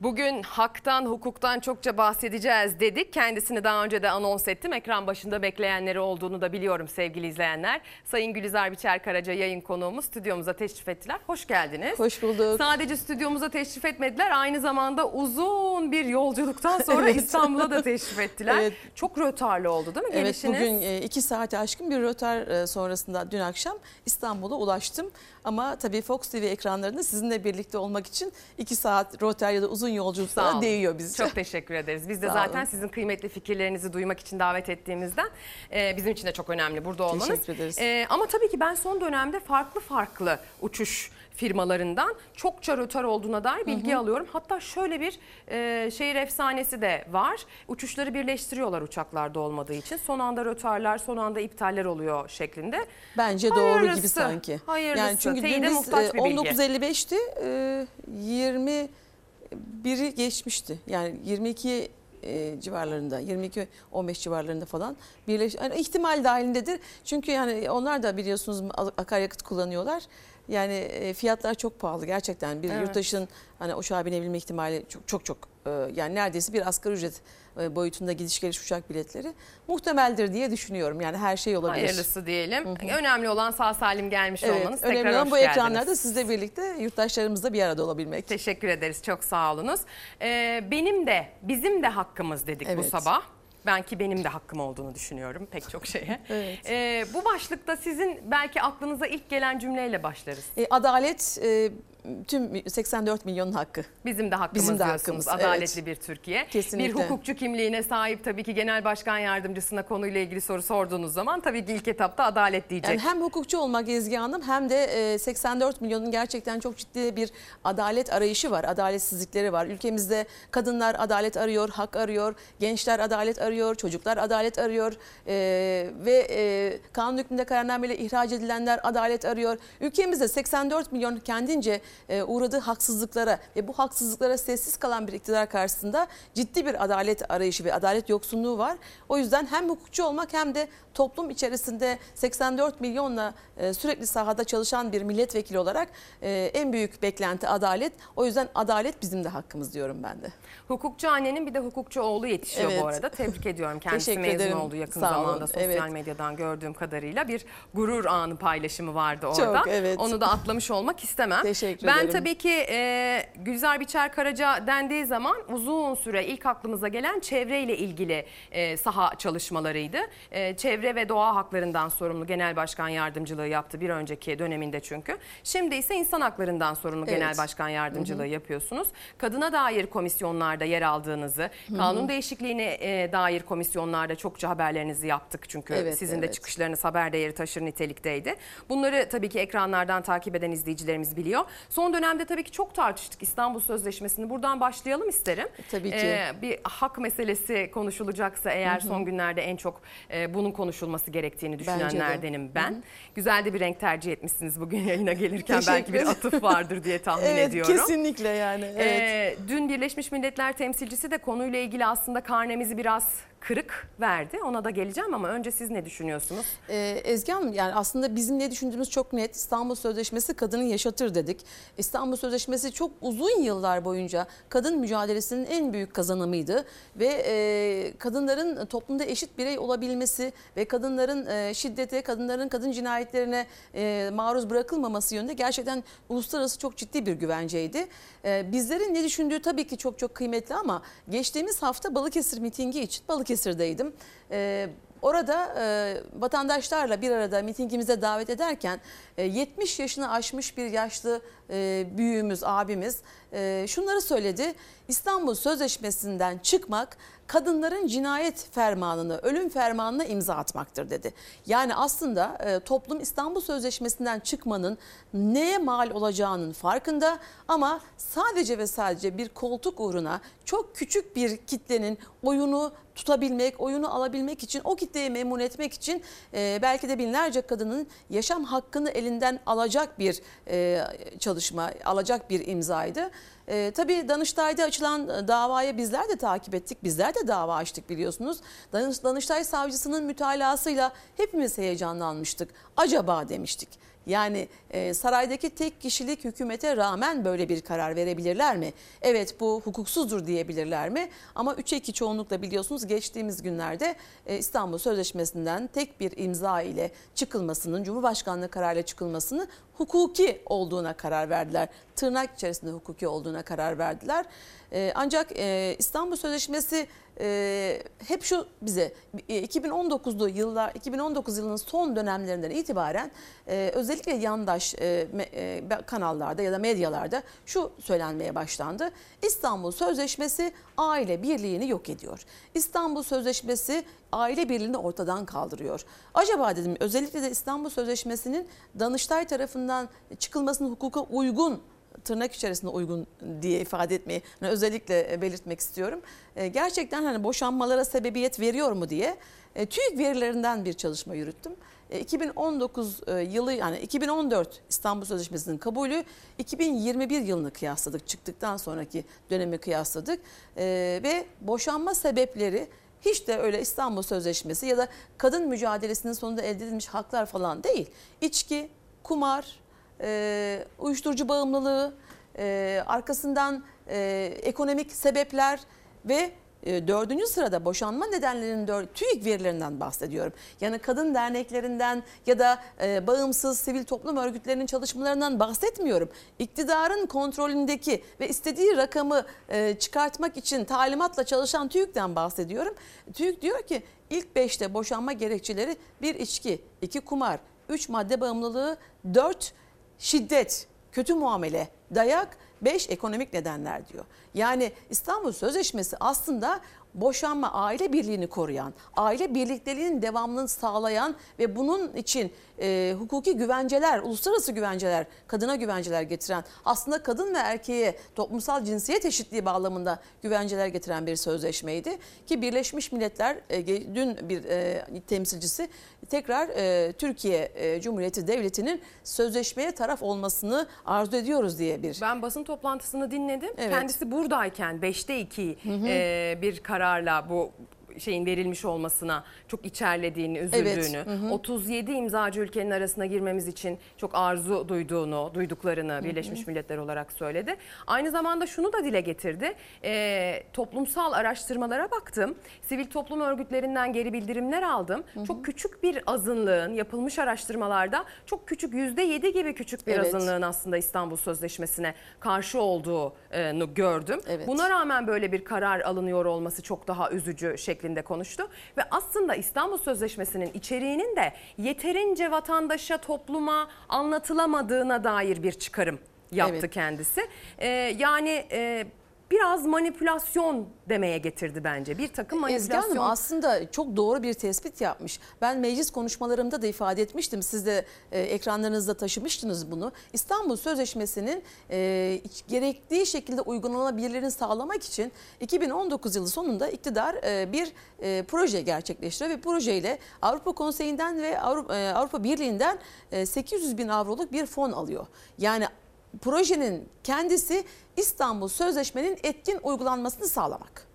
Bugün haktan, hukuktan çokça bahsedeceğiz dedik. Kendisini daha önce de anons ettim. Ekran başında bekleyenleri olduğunu da biliyorum sevgili izleyenler. Sayın Gülizar Biçer Karaca yayın konuğumuz stüdyomuza teşrif ettiler. Hoş geldiniz. Hoş bulduk. Sadece stüdyomuza teşrif etmediler. Aynı zamanda uzun bir yolculuktan [laughs] sonra Evet. İstanbul'a da teşrif ettiler. Evet. Çok rötarlı oldu değil mi Evet gelişiniz? bugün e, iki saate aşkın bir rötar e, sonrasında dün akşam İstanbul'a ulaştım. Ama tabii Fox TV ekranlarında sizinle birlikte olmak için iki saat rötar ya da uzun uzun yolculuğa değiyor bizce. Çok teşekkür ederiz. Biz de zaten sizin kıymetli fikirlerinizi duymak için davet ettiğimizden e, bizim için de çok önemli burada olmanız. Teşekkür ederiz. E, ama tabii ki ben son dönemde farklı farklı uçuş firmalarından çokça rötar olduğuna dair bilgi hı hı. alıyorum. Hatta şöyle bir e, şehir efsanesi de var. Uçuşları birleştiriyorlar uçaklarda olmadığı için. Son anda rötarlar, son anda iptaller oluyor şeklinde. Bence hayırlısı, doğru gibi sanki. Hayırlısı. Yani çünkü dün biz 19.55'ti. E, 20 biri geçmişti. Yani 22 e, civarlarında 22-15 civarlarında falan birleş yani ihtimal dahilindedir. Çünkü yani onlar da biliyorsunuz akaryakıt kullanıyorlar. Yani e, fiyatlar çok pahalı gerçekten. Bir Evet. yurttaşın hani uçağa binebilme ihtimali çok çok çok e, yani neredeyse bir asgari ücret e, boyutunda gidiş geliş uçak biletleri muhtemeldir diye düşünüyorum. Yani her şey olabilir. Hayırlısı diyelim. Önemli olan sağ salim gelmiş Evet, olmanız. önemli Tekrar olan hoş bu geldiniz. ekranlarda sizle birlikte yurttaşlarımızla bir arada olabilmek. Teşekkür ederiz. Çok sağ olunuz. Ee, benim de, bizim de hakkımız dedik bu Evet. sabah. Ben ki benim de hakkım olduğunu düşünüyorum pek çok şeye. [laughs] Evet. Ee, bu başlıkta sizin belki aklınıza ilk gelen cümleyle başlarız. E, adalet e, tüm 84 milyonun hakkı. Bizim de hakkımız Bizim de hakkımız, Adaletli evet. bir Türkiye. Kesinlikle. Bir hukukçu kimliğine sahip tabii ki genel başkan yardımcısına konuyla ilgili soru sorduğunuz zaman tabii ki ilk etapta adalet diyecek. Yani hem hukukçu olmak Ezgi Hanım hem de e, 84 milyonun gerçekten çok ciddi bir adalet arayışı var. Adaletsizlikleri var. Ülkemizde kadınlar adalet arıyor, hak arıyor, gençler adalet arıyor, çocuklar adalet arıyor e, ve e, kanun hükmünde kararnameyle ihraç edilenler adalet arıyor. Ülkemizde 84 milyon kendince e, uğradığı haksızlıklara ve bu haksızlıklara sessiz kalan bir iktidar karşısında ciddi bir adalet arayışı ve adalet yoksunluğu var. O yüzden hem hukukçu olmak hem de toplum içerisinde 84 milyonla e, sürekli sahada çalışan bir milletvekili olarak e, en büyük beklenti adalet. O yüzden adalet bizim de hakkımız diyorum ben de. Hukukçu annenin bir de hukukçu oğlu yetişiyor Evet. bu arada. Tebrik ediyorum. [laughs] Kendisi Teşekkür mezun ederim. oldu yakın Sağ olun. zamanda sosyal Evet. medyadan gördüğüm kadarıyla. Bir gurur anı paylaşımı vardı orada. Çok, evet. Onu da atlamış olmak istemem. Teşekkür ben ederim. tabii ki e, Gülzar Biçer Karaca dendiği zaman uzun süre ilk aklımıza gelen çevreyle ilgili e, saha çalışmalarıydı. E, çevre ve doğa haklarından sorumlu genel başkan yardımcılığı yaptı bir önceki döneminde çünkü. Şimdi ise insan haklarından sorumlu Evet. genel başkan yardımcılığı Hı hı. yapıyorsunuz. Kadına dair komisyonlarda yer aldığınızı, kanun değişikliğine e, dair komisyonlarda çokça haberlerinizi yaptık çünkü Evet, sizin de evet. çıkışlarınız haber değeri taşır nitelikteydi. Bunları tabii ki ekranlardan takip eden izleyicilerimiz biliyor. Son dönemde tabii ki çok tartıştık İstanbul Sözleşmesi'ni. Buradan başlayalım isterim. Tabii ki. Ee, bir hak meselesi konuşulacaksa eğer son günlerde en çok e, bunun konuşulması gerektiğini düşünenlerdenim ben. Hı hı. Güzel de bir renk tercih etmişsiniz bugün yayına gelirken. Teşekkür Belki bir atıf vardır diye tahmin [laughs] evet, ediyorum. kesinlikle yani. Evet. Ee, dün Birleşmiş Milletler temsilcisi de konuyla ilgili aslında karnemizi biraz kırık verdi. Ona da geleceğim ama önce siz ne düşünüyorsunuz? Ee, Ezgi Hanım yani aslında bizim ne düşündüğümüz çok net. İstanbul Sözleşmesi kadını yaşatır dedik. İstanbul Sözleşmesi çok uzun yıllar boyunca kadın mücadelesinin en büyük kazanımıydı. Ve e, kadınların toplumda eşit birey olabilmesi ve kadınların e, şiddete, kadınların kadın cinayetlerine e, maruz bırakılmaması yönünde gerçekten uluslararası çok ciddi bir güvenceydi. E, bizlerin ne düşündüğü tabii ki çok çok kıymetli ama geçtiğimiz hafta Balıkesir mitingi için Balıkesir'deydim. E, orada e, vatandaşlarla bir arada mitingimize davet ederken e, 70 yaşını aşmış bir yaşlı e, büyüğümüz, abimiz e, şunları söyledi. İstanbul Sözleşmesi'nden çıkmak kadınların cinayet fermanını, ölüm fermanına imza atmaktır dedi. Yani aslında e, toplum İstanbul Sözleşmesi'nden çıkmanın neye mal olacağının farkında ama sadece ve sadece bir koltuk uğruna çok küçük bir kitlenin oyunu tutabilmek, oyunu alabilmek için, o kitleyi memnun etmek için e, belki de binlerce kadının yaşam hakkını elinden alacak bir e, çalışma, alacak bir imzaydı. E, tabii Danıştay'da açılan davaya bizler de takip ettik. Bizler de dava açtık biliyorsunuz. Danış, Danıştay savcısının mütalasıyla hepimiz heyecanlanmıştık. Acaba demiştik. Yani e, saraydaki tek kişilik hükümete rağmen böyle bir karar verebilirler mi? Evet bu hukuksuzdur diyebilirler mi? Ama 3'e 2 çoğunlukla biliyorsunuz geçtiğimiz günlerde e, İstanbul Sözleşmesi'nden tek bir imza ile çıkılmasının, Cumhurbaşkanlığı kararıyla çıkılmasını hukuki olduğuna karar verdiler. Tırnak içerisinde hukuki olduğuna karar verdiler. E, ancak e, İstanbul Sözleşmesi e, hep şu bize e, 2019'lu yıllar 2019 yılının son dönemlerinden itibaren e, özellikle yandaş e, e, kanallarda ya da medyalarda şu söylenmeye başlandı. İstanbul Sözleşmesi aile birliğini yok ediyor. İstanbul Sözleşmesi aile birliğini ortadan kaldırıyor. Acaba dedim özellikle de İstanbul Sözleşmesi'nin Danıştay tarafından çıkılmasının hukuka uygun tırnak içerisinde uygun diye ifade etmeyi hani özellikle belirtmek istiyorum. E, Gerçekten hani boşanmalara sebebiyet veriyor mu diye e, TÜİK verilerinden bir çalışma yürüttüm. E, 2019 e, yılı yani 2014 İstanbul Sözleşmesi'nin kabulü 2021 yılını kıyasladık. Çıktıktan sonraki dönemi kıyasladık. E, ve boşanma sebepleri hiç de öyle İstanbul Sözleşmesi ya da kadın mücadelesinin sonunda elde edilmiş haklar falan değil. İçki, kumar, e, uyuşturucu bağımlılığı, e, arkasından e, ekonomik sebepler ve e, dördüncü sırada boşanma nedenlerinin dör, TÜİK verilerinden bahsediyorum. Yani kadın derneklerinden ya da e, bağımsız sivil toplum örgütlerinin çalışmalarından bahsetmiyorum. İktidarın kontrolündeki ve istediği rakamı e, çıkartmak için talimatla çalışan TÜİK'ten bahsediyorum. TÜİK diyor ki ilk beşte boşanma gerekçeleri bir içki, iki kumar, üç madde bağımlılığı, dört şiddet, kötü muamele, dayak, 5 ekonomik nedenler diyor. Yani İstanbul Sözleşmesi aslında boşanma aile birliğini koruyan, aile birlikteliğinin devamlılığını sağlayan ve bunun için e, hukuki güvenceler, uluslararası güvenceler, kadına güvenceler getiren, aslında kadın ve erkeğe toplumsal cinsiyet eşitliği bağlamında güvenceler getiren bir sözleşmeydi. Ki Birleşmiş Milletler e, dün bir e, temsilcisi tekrar e, Türkiye e, Cumhuriyeti Devleti'nin sözleşmeye taraf olmasını arzu ediyoruz diye bir. Ben basın toplantısını dinledim. Evet. Kendisi buradayken 5'te 2 Hı hı. e, bir kararla bu şeyin verilmiş olmasına çok içerlediğini, üzüldüğünü, Evet, hı hı. 37 imzacı ülkenin arasına girmemiz için çok arzu duyduğunu, duyduklarını hı. Birleşmiş Milletler olarak söyledi. Aynı zamanda şunu da dile getirdi. E, toplumsal araştırmalara baktım. Sivil toplum örgütlerinden geri bildirimler aldım. Çok küçük bir azınlığın yapılmış araştırmalarda çok küçük %7 gibi küçük bir Evet. azınlığın aslında İstanbul Sözleşmesi'ne karşı olduğunu gördüm. Buna rağmen böyle bir karar alınıyor olması çok daha üzücü şeklinde konuştu. Ve aslında İstanbul Sözleşmesi'nin içeriğinin de yeterince vatandaşa, topluma anlatılamadığına dair bir çıkarım yaptı Evet. kendisi. Ee, yani e, biraz manipülasyon demeye getirdi bence. Bir takım Ezgi manipülasyon. Hanım aslında çok doğru bir tespit yapmış. Ben meclis konuşmalarımda da ifade etmiştim. Siz de e, ekranlarınızda taşımıştınız bunu. İstanbul Sözleşmesi'nin e, gerektiği şekilde uygulanabilirliğini sağlamak için 2019 yılı sonunda iktidar e, bir e, proje gerçekleştiriyor ve projeyle Avrupa Konseyi'nden ve Avrupa, e, Avrupa Birliği'nden e, 800 bin avroluk bir fon alıyor. Yani projenin kendisi İstanbul Sözleşmenin etkin uygulanmasını sağlamak.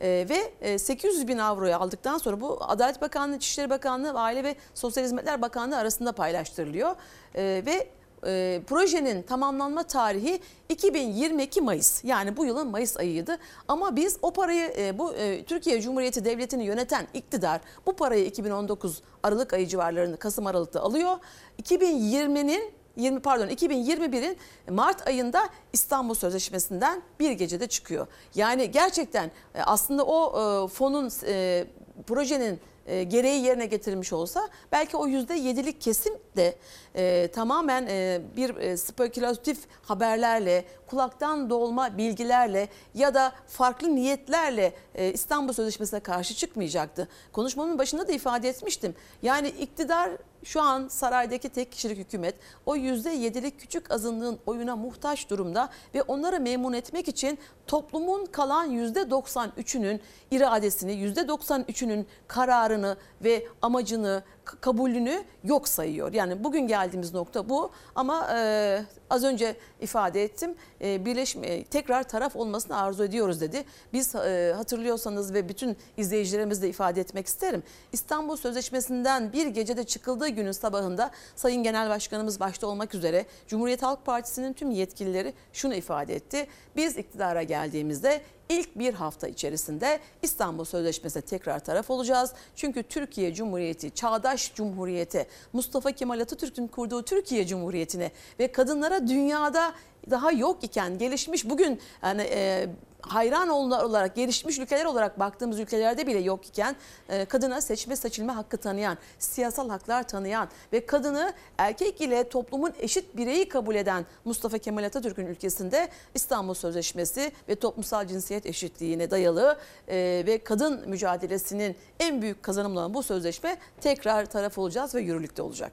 Ee, ve e, 800 bin avroyu aldıktan sonra bu Adalet Bakanlığı, İçişleri Bakanlığı ve Aile ve Sosyal Hizmetler Bakanlığı arasında paylaştırılıyor. Ee, ve e, projenin tamamlanma tarihi 2022 Mayıs yani bu yılın Mayıs ayıydı. Ama biz o parayı e, bu e, Türkiye Cumhuriyeti Devleti'ni yöneten iktidar bu parayı 2019 Aralık ayı civarlarında Kasım Aralık'ta alıyor. 2020'nin 20 pardon 2021'in Mart ayında İstanbul Sözleşmesi'nden bir gecede çıkıyor. Yani gerçekten e, aslında o e, fonun e, projenin e, gereği yerine getirilmiş olsa belki o yüzde yedilik kesim de e, tamamen e, bir e, spekülatif haberlerle, kulaktan dolma bilgilerle ya da farklı niyetlerle e, İstanbul Sözleşmesi'ne karşı çıkmayacaktı. Konuşmamın başında da ifade etmiştim. Yani iktidar şu an saraydaki tek kişilik hükümet o yüzde yedilik küçük azınlığın oyuna muhtaç durumda ve onları memnun etmek için toplumun kalan yüzde 93'ünün iradesini, yüzde 93'ünün kararını ve amacını, kabulünü yok sayıyor. Yani bugün geldiğimiz nokta bu ama e, az önce ifade ettim e, birleşme tekrar taraf olmasını arzu ediyoruz dedi. Biz e, hatırlıyorsanız ve bütün izleyicilerimiz de ifade etmek isterim. İstanbul Sözleşmesi'nden bir gecede çıkıldığı günün sabahında Sayın Genel Başkanımız başta olmak üzere Cumhuriyet Halk Partisi'nin tüm yetkilileri şunu ifade etti. Biz iktidara geldiğimizde ilk bir hafta içerisinde İstanbul Sözleşmesi'ne tekrar taraf olacağız. Çünkü Türkiye Cumhuriyeti, çağdaş cumhuriyete, Mustafa Kemal Atatürk'ün kurduğu Türkiye Cumhuriyeti'ne ve kadınlara dünyada daha yok iken gelişmiş bugün yani e, hayran olarak gelişmiş ülkeler olarak baktığımız ülkelerde bile yok iken e, kadına seçme seçilme hakkı tanıyan, siyasal haklar tanıyan ve kadını erkek ile toplumun eşit bireyi kabul eden Mustafa Kemal Atatürk'ün ülkesinde İstanbul Sözleşmesi ve toplumsal cinsiyet eşitliğine dayalı e, ve kadın mücadelesinin en büyük kazanımı olan bu sözleşme tekrar taraf olacağız ve yürürlükte olacak.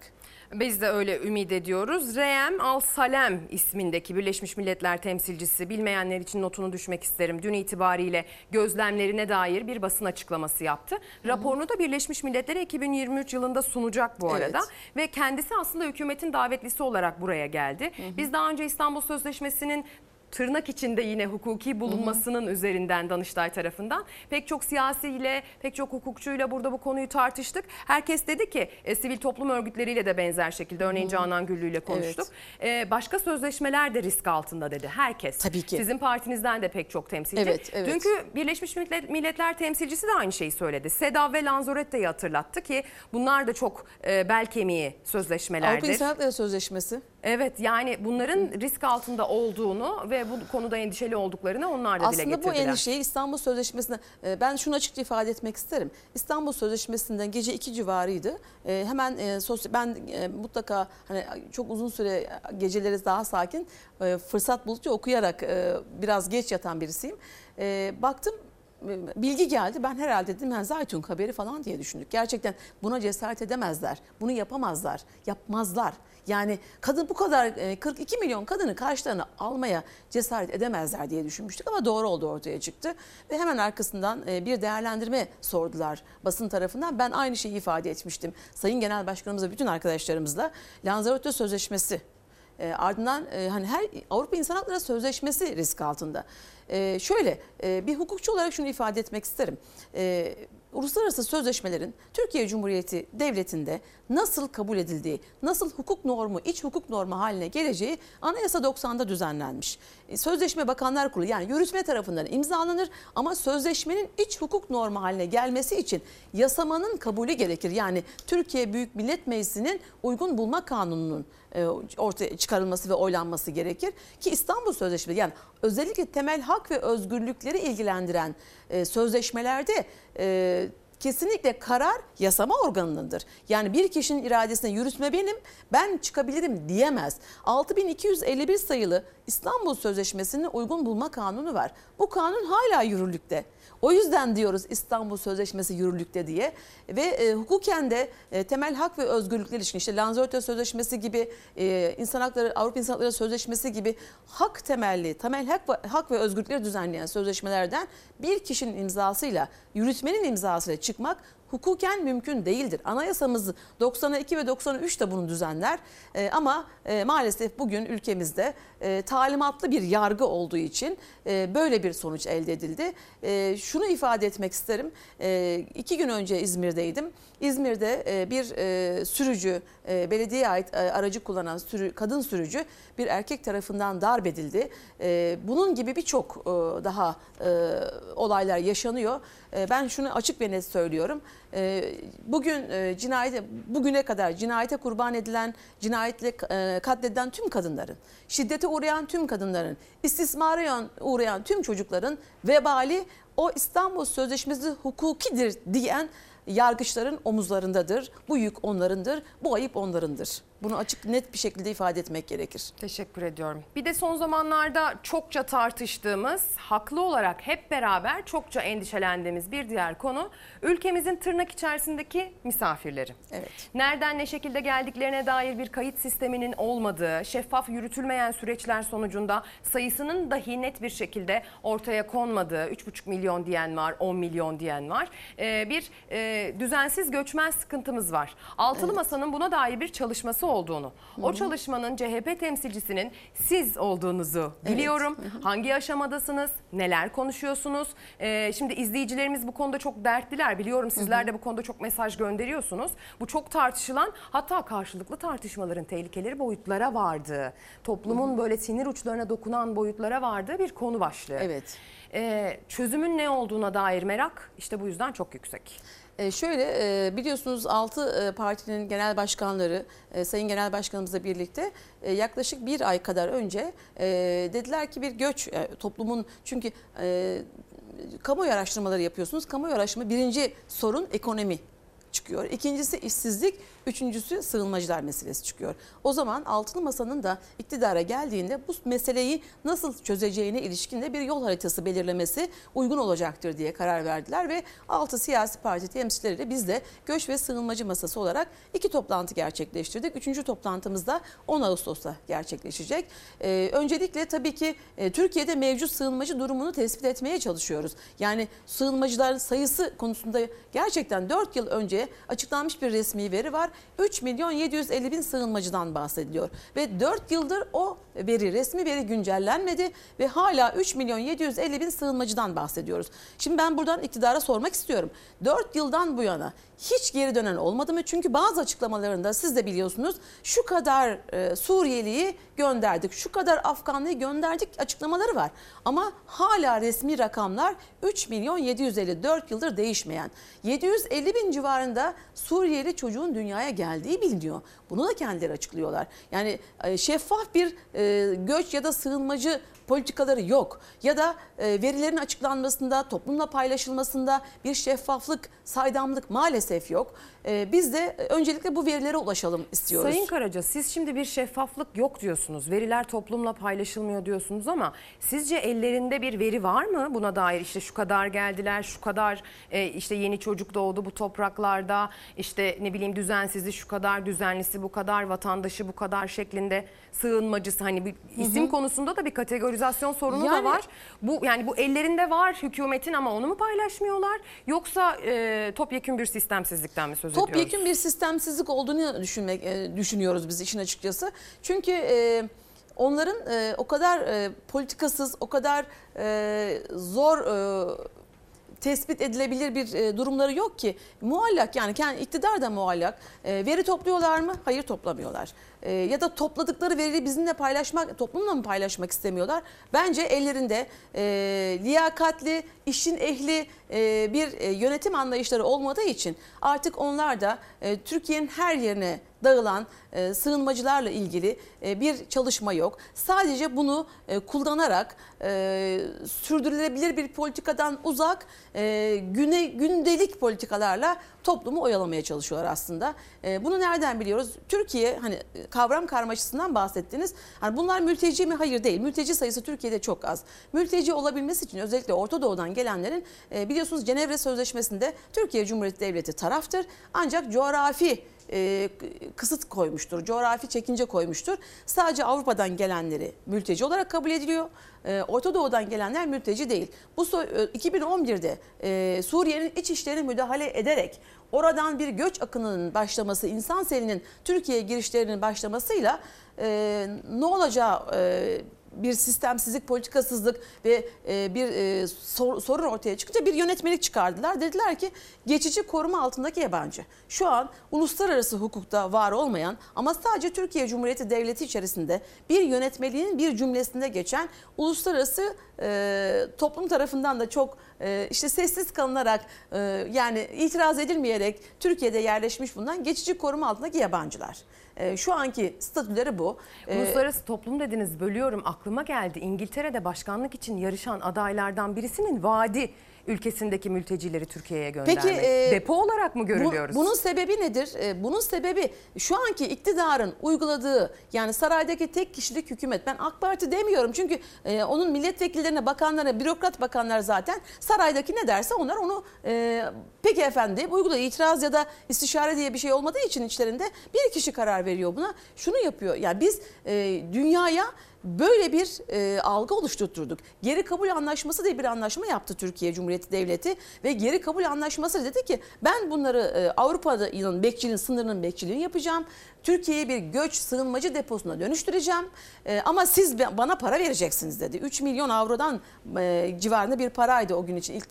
Biz de öyle ümit ediyoruz. Reyem Al Salem ismindeki Birleşmiş Milletler temsilcisi bilmeyenler için notunu düşmek isterim. Dün itibariyle gözlemlerine dair bir basın açıklaması yaptı. Raporunu da Birleşmiş Milletler'e 2023 yılında sunacak bu arada. Evet. Ve kendisi aslında hükümetin davetlisi olarak buraya geldi. Biz daha önce İstanbul Sözleşmesi'nin tırnak içinde yine hukuki bulunmasının üzerinden Danıştay tarafından pek çok siyasiyle, pek çok hukukçuyla burada bu konuyu tartıştık. Herkes dedi ki e, sivil toplum örgütleriyle de benzer şekilde örneğin Canan Güllü ile konuştuk. E, başka sözleşmeler de risk altında dedi herkes. Tabii ki. Sizin partinizden de pek çok temsilci. Evet, evet. Dünkü Birleşmiş Millet- Milletler temsilcisi de aynı şeyi söyledi. SEDAV ve Lanzarote'yi hatırlattı ki bunlar da çok e, bel kemiği sözleşmelerdir. Avrupa İnsan Hakları Sözleşmesi. Evet yani bunların risk altında olduğunu ve bu konuda endişeli olduklarını onlar da dile Aslında bu getirdiler. endişeyi İstanbul Sözleşmesi'ne e, ben şunu açıkça ifade etmek isterim. İstanbul Sözleşmesi'nden gece 2 civarıydı. E, Hemen e, sosyal ben mutlaka hani çok uzun süre geceleri daha sakin fırsat buldukça okuyarak biraz geç yatan birisiyim. Baktım bilgi geldi. Ben herhalde dedim yani Zaytun haberi falan diye düşündük. Gerçekten buna cesaret edemezler. Bunu yapamazlar. Yapmazlar. Yani kadın bu kadar e, 42 milyon kadını karşılarına almaya cesaret edemezler diye düşünmüştük ama doğru oldu ortaya çıktı. Ve hemen arkasından e, bir değerlendirme sordular basın tarafından. Ben aynı şeyi ifade etmiştim. Sayın Genel Başkanımızla bütün arkadaşlarımızla Lanzarote Sözleşmesi e, ardından e, hani her Avrupa İnsan Hakları Sözleşmesi risk altında. E, şöyle e, bir hukukçu olarak şunu ifade etmek isterim. E, uluslararası sözleşmelerin Türkiye Cumhuriyeti Devleti'nde nasıl kabul edildiği, nasıl hukuk normu, iç hukuk normu haline geleceği Anayasa 90'da düzenlenmiş. Sözleşme Bakanlar Kurulu yani yürütme tarafından imzalanır ama sözleşmenin iç hukuk normu haline gelmesi için yasamanın kabulü gerekir. Yani Türkiye Büyük Millet Meclisi'nin uygun bulma kanununun e, ortaya çıkarılması ve oylanması gerekir ki İstanbul Sözleşmesi yani özellikle temel hak ve özgürlükleri ilgilendiren e, sözleşmelerde e, kesinlikle karar yasama organınındır. Yani bir kişinin iradesine yürütme benim, ben çıkabilirim diyemez. 6251 sayılı İstanbul Sözleşmesi'nin uygun bulma kanunu var. Bu kanun hala yürürlükte. O yüzden diyoruz İstanbul Sözleşmesi yürürlükte diye ve e, hukuken de e, temel hak ve özgürlükler ilişkin işte Lanzarote Sözleşmesi gibi e, insan hakları Avrupa İnsan Hakları Sözleşmesi gibi hak temelli temel hak ve, hak ve özgürlükleri düzenleyen sözleşmelerden bir kişinin imzasıyla yürütmenin imzasıyla çıkmak hukuken mümkün değildir. Anayasamız 92 ve 93 de bunu düzenler E, ama e, maalesef bugün ülkemizde e, talimatlı bir yargı olduğu için e, böyle bir sonuç elde edildi. E, şunu ifade etmek isterim. E, iki gün önce İzmir'deydim. İzmir'de e, bir e, sürücü, e, belediyeye ait e, aracı kullanan sürü, kadın sürücü bir erkek tarafından darp edildi. E, bunun gibi birçok e, daha e, olaylar yaşanıyor. E, ben şunu açık ve net söylüyorum. E, bugün e, cinayete bugüne kadar cinayete kurban edilen, cinayetle e, katledilen tüm kadınların, şiddete uğrayan tüm kadınların, istismara uğrayan tüm çocukların vebali o İstanbul Sözleşmesi hukukidir diyen yargıçların omuzlarındadır. Bu yük onlarındır. Bu ayıp onlarındır. Bunu açık net bir şekilde ifade etmek gerekir. Teşekkür ediyorum. Bir de son zamanlarda çokça tartıştığımız, haklı olarak hep beraber çokça endişelendiğimiz bir diğer konu ülkemizin tırnak içerisindeki misafirleri. Evet. Nereden ne şekilde geldiklerine dair bir kayıt sisteminin olmadığı, şeffaf yürütülmeyen süreçler sonucunda sayısının dahi net bir şekilde ortaya konmadığı, 3,5 milyon diyen var, 10 milyon diyen var. Ee, bir e, düzensiz göçmen sıkıntımız var. Altılı Masa'nın buna dair bir çalışması olduğunu, o çalışmanın CHP temsilcisinin siz olduğunuzu biliyorum. Hangi aşamadasınız, neler konuşuyorsunuz? Ee, şimdi izleyicilerimiz bu konuda çok dertliler. Biliyorum sizler de bu konuda çok mesaj gönderiyorsunuz. Bu çok tartışılan hatta karşılıklı tartışmaların tehlikeli boyutlara vardığı, toplumun böyle sinir uçlarına dokunan boyutlara vardığı bir konu başlığı. Evet. Ee, çözümün ne olduğuna dair merak işte bu yüzden çok yüksek. E, şöyle e, biliyorsunuz 6 partinin genel başkanları e, Sayın Genel Başkanımızla birlikte e, yaklaşık bir ay kadar önce e, dediler ki bir göç e, toplumun çünkü e, kamuoyu araştırmaları yapıyorsunuz. Kamuoyu araştırma birinci sorun ekonomi çıkıyor. İkincisi işsizlik, üçüncüsü sığınmacılar meselesi çıkıyor. O zaman Altılı Masa'nın da iktidara geldiğinde bu meseleyi nasıl çözeceğine ilişkin de bir yol haritası belirlemesi uygun olacaktır diye karar verdiler ve 6 siyasi parti temsilcileriyle biz de göç ve sığınmacı masası olarak iki toplantı gerçekleştirdik. Üçüncü toplantımızda 10 Ağustos'ta gerçekleşecek. Ee, öncelikle tabii ki e, Türkiye'de mevcut sığınmacı durumunu tespit etmeye çalışıyoruz. Yani sığınmacıların sayısı konusunda gerçekten 4 yıl önce açıklanmış bir resmi veri var. 3 milyon 750 bin sığınmacıdan bahsediliyor. Ve 4 yıldır o veri, resmi veri güncellenmedi ve hala 3 milyon 750 bin sığınmacıdan bahsediyoruz. Şimdi ben buradan iktidara sormak istiyorum. 4 yıldan bu yana hiç geri dönen olmadı mı? Çünkü bazı açıklamalarında siz de biliyorsunuz şu kadar e, Suriyeliyi gönderdik, şu kadar Afganlıyı gönderdik açıklamaları var. Ama hala resmi rakamlar 3 milyon 754 yıldır değişmeyen. 750 bin civarında Suriyeli çocuğun dünyaya geldiği biliniyor. Bunu da kendileri açıklıyorlar. Yani e, şeffaf bir e, göç ya da sığınmacı politikaları yok. Ya da e, verilerin açıklanmasında, toplumla paylaşılmasında bir şeffaflık, saydamlık maalesef yok. E, biz de öncelikle bu verilere ulaşalım istiyoruz. Sayın Karaca siz şimdi bir şeffaflık yok diyorsunuz. Veriler toplumla paylaşılmıyor diyorsunuz ama sizce ellerinde bir veri var mı buna dair? İşte şu kadar geldiler, şu kadar e, işte yeni çocuk doğdu bu topraklarda. işte ne bileyim düzensizliği şu kadar, düzenlisi bu kadar, vatandaşı bu kadar şeklinde sığınmacısı hani bir isim hı. konusunda da bir kategorizasyon sorunu da Yani- var. Bu yani bu ellerinde var hükümetin ama onu mu paylaşmıyorlar yoksa e, topyekün bir sistemsizlikten mi söz ediyoruz? Topyekun bir sistemsizlik olduğunu düşünmek e, düşünüyoruz biz işin açıkçası. Çünkü e, onların e, o kadar e, politikasız, o kadar e, zor e, tespit edilebilir bir e, durumları yok ki. Muallak yani kendi iktidar da muallak. E, veri topluyorlar mı? Hayır toplamıyorlar. E, ya da topladıkları veriyi bizimle paylaşmak, toplumla mı paylaşmak istemiyorlar? Bence ellerinde e, liyakatli, işin ehli e, bir e, yönetim anlayışları olmadığı için artık onlar da e, Türkiye'nin her yerine dağılan e, sığınmacılarla ilgili e, bir çalışma yok. Sadece bunu e, kullanarak e, sürdürülebilir bir politikadan uzak e, güne gündelik politikalarla toplumu oyalamaya çalışıyorlar aslında. E, bunu nereden biliyoruz? Türkiye hani e, kavram karmaşasından bahsettiniz. Hani bunlar mülteci mi? Hayır değil. Mülteci sayısı Türkiye'de çok az. Mülteci olabilmesi için özellikle Orta Doğu'dan gelenlerin e, biliyorsunuz Cenevre Sözleşmesi'nde Türkiye Cumhuriyeti Devleti taraftır. Ancak coğrafi e, kısıt koymuştur, coğrafi çekince koymuştur. Sadece Avrupa'dan gelenleri mülteci olarak kabul ediliyor. E, Orta Doğu'dan gelenler mülteci değil. Bu so- e, 2011'de e, Suriye'nin iç işlerine müdahale ederek oradan bir göç akınının başlaması, insan selinin Türkiye'ye girişlerinin başlamasıyla e, ne olacağı e, bir sistemsizlik, politikasızlık ve e, bir e, sor- sorun ortaya çıkınca bir yönetmelik çıkardılar. Dediler ki geçici koruma altındaki yabancı. Şu an uluslararası hukukta var olmayan ama sadece Türkiye Cumhuriyeti Devleti içerisinde bir yönetmeliğin bir cümlesinde geçen uluslararası e, toplum tarafından da çok işte sessiz kalınarak yani itiraz edilmeyerek Türkiye'de yerleşmiş bulunan geçici koruma altındaki yabancılar. E, şu anki statüleri bu. E, Uluslararası toplum dediniz bölüyorum aklıma geldi. İngiltere'de başkanlık için yarışan adaylardan birisinin vaadi ülkesindeki mültecileri Türkiye'ye göndermek? Peki e, Depo olarak mı bu- görülüyoruz? bunun sebebi nedir? E, bunun sebebi şu anki iktidarın uyguladığı yani saraydaki tek kişilik hükümet. Ben AK Parti demiyorum çünkü e, onun milletvekillerine, bakanlarına, bürokrat bakanlar zaten saraydaki ne derse onlar onu e, peki efendim deyip uyguluyor. İtiraz ya da istişare diye bir şey olmadığı için içlerinde bir kişi karar veriyor buna. Şunu yapıyor. Yani biz e, dünyaya böyle bir e, algı oluşturturduk. Geri kabul anlaşması diye bir anlaşma yaptı Türkiye Cumhuriyeti Devleti ve geri kabul anlaşması dedi ki ben bunları e, Avrupa'nın bekçiliğin sınırının bekçiliğini yapacağım. Türkiye'ye bir göç sığınmacı deposuna dönüştüreceğim. E, ama siz bana para vereceksiniz dedi. 3 milyon avrodan e, civarında bir paraydı o gün için ilk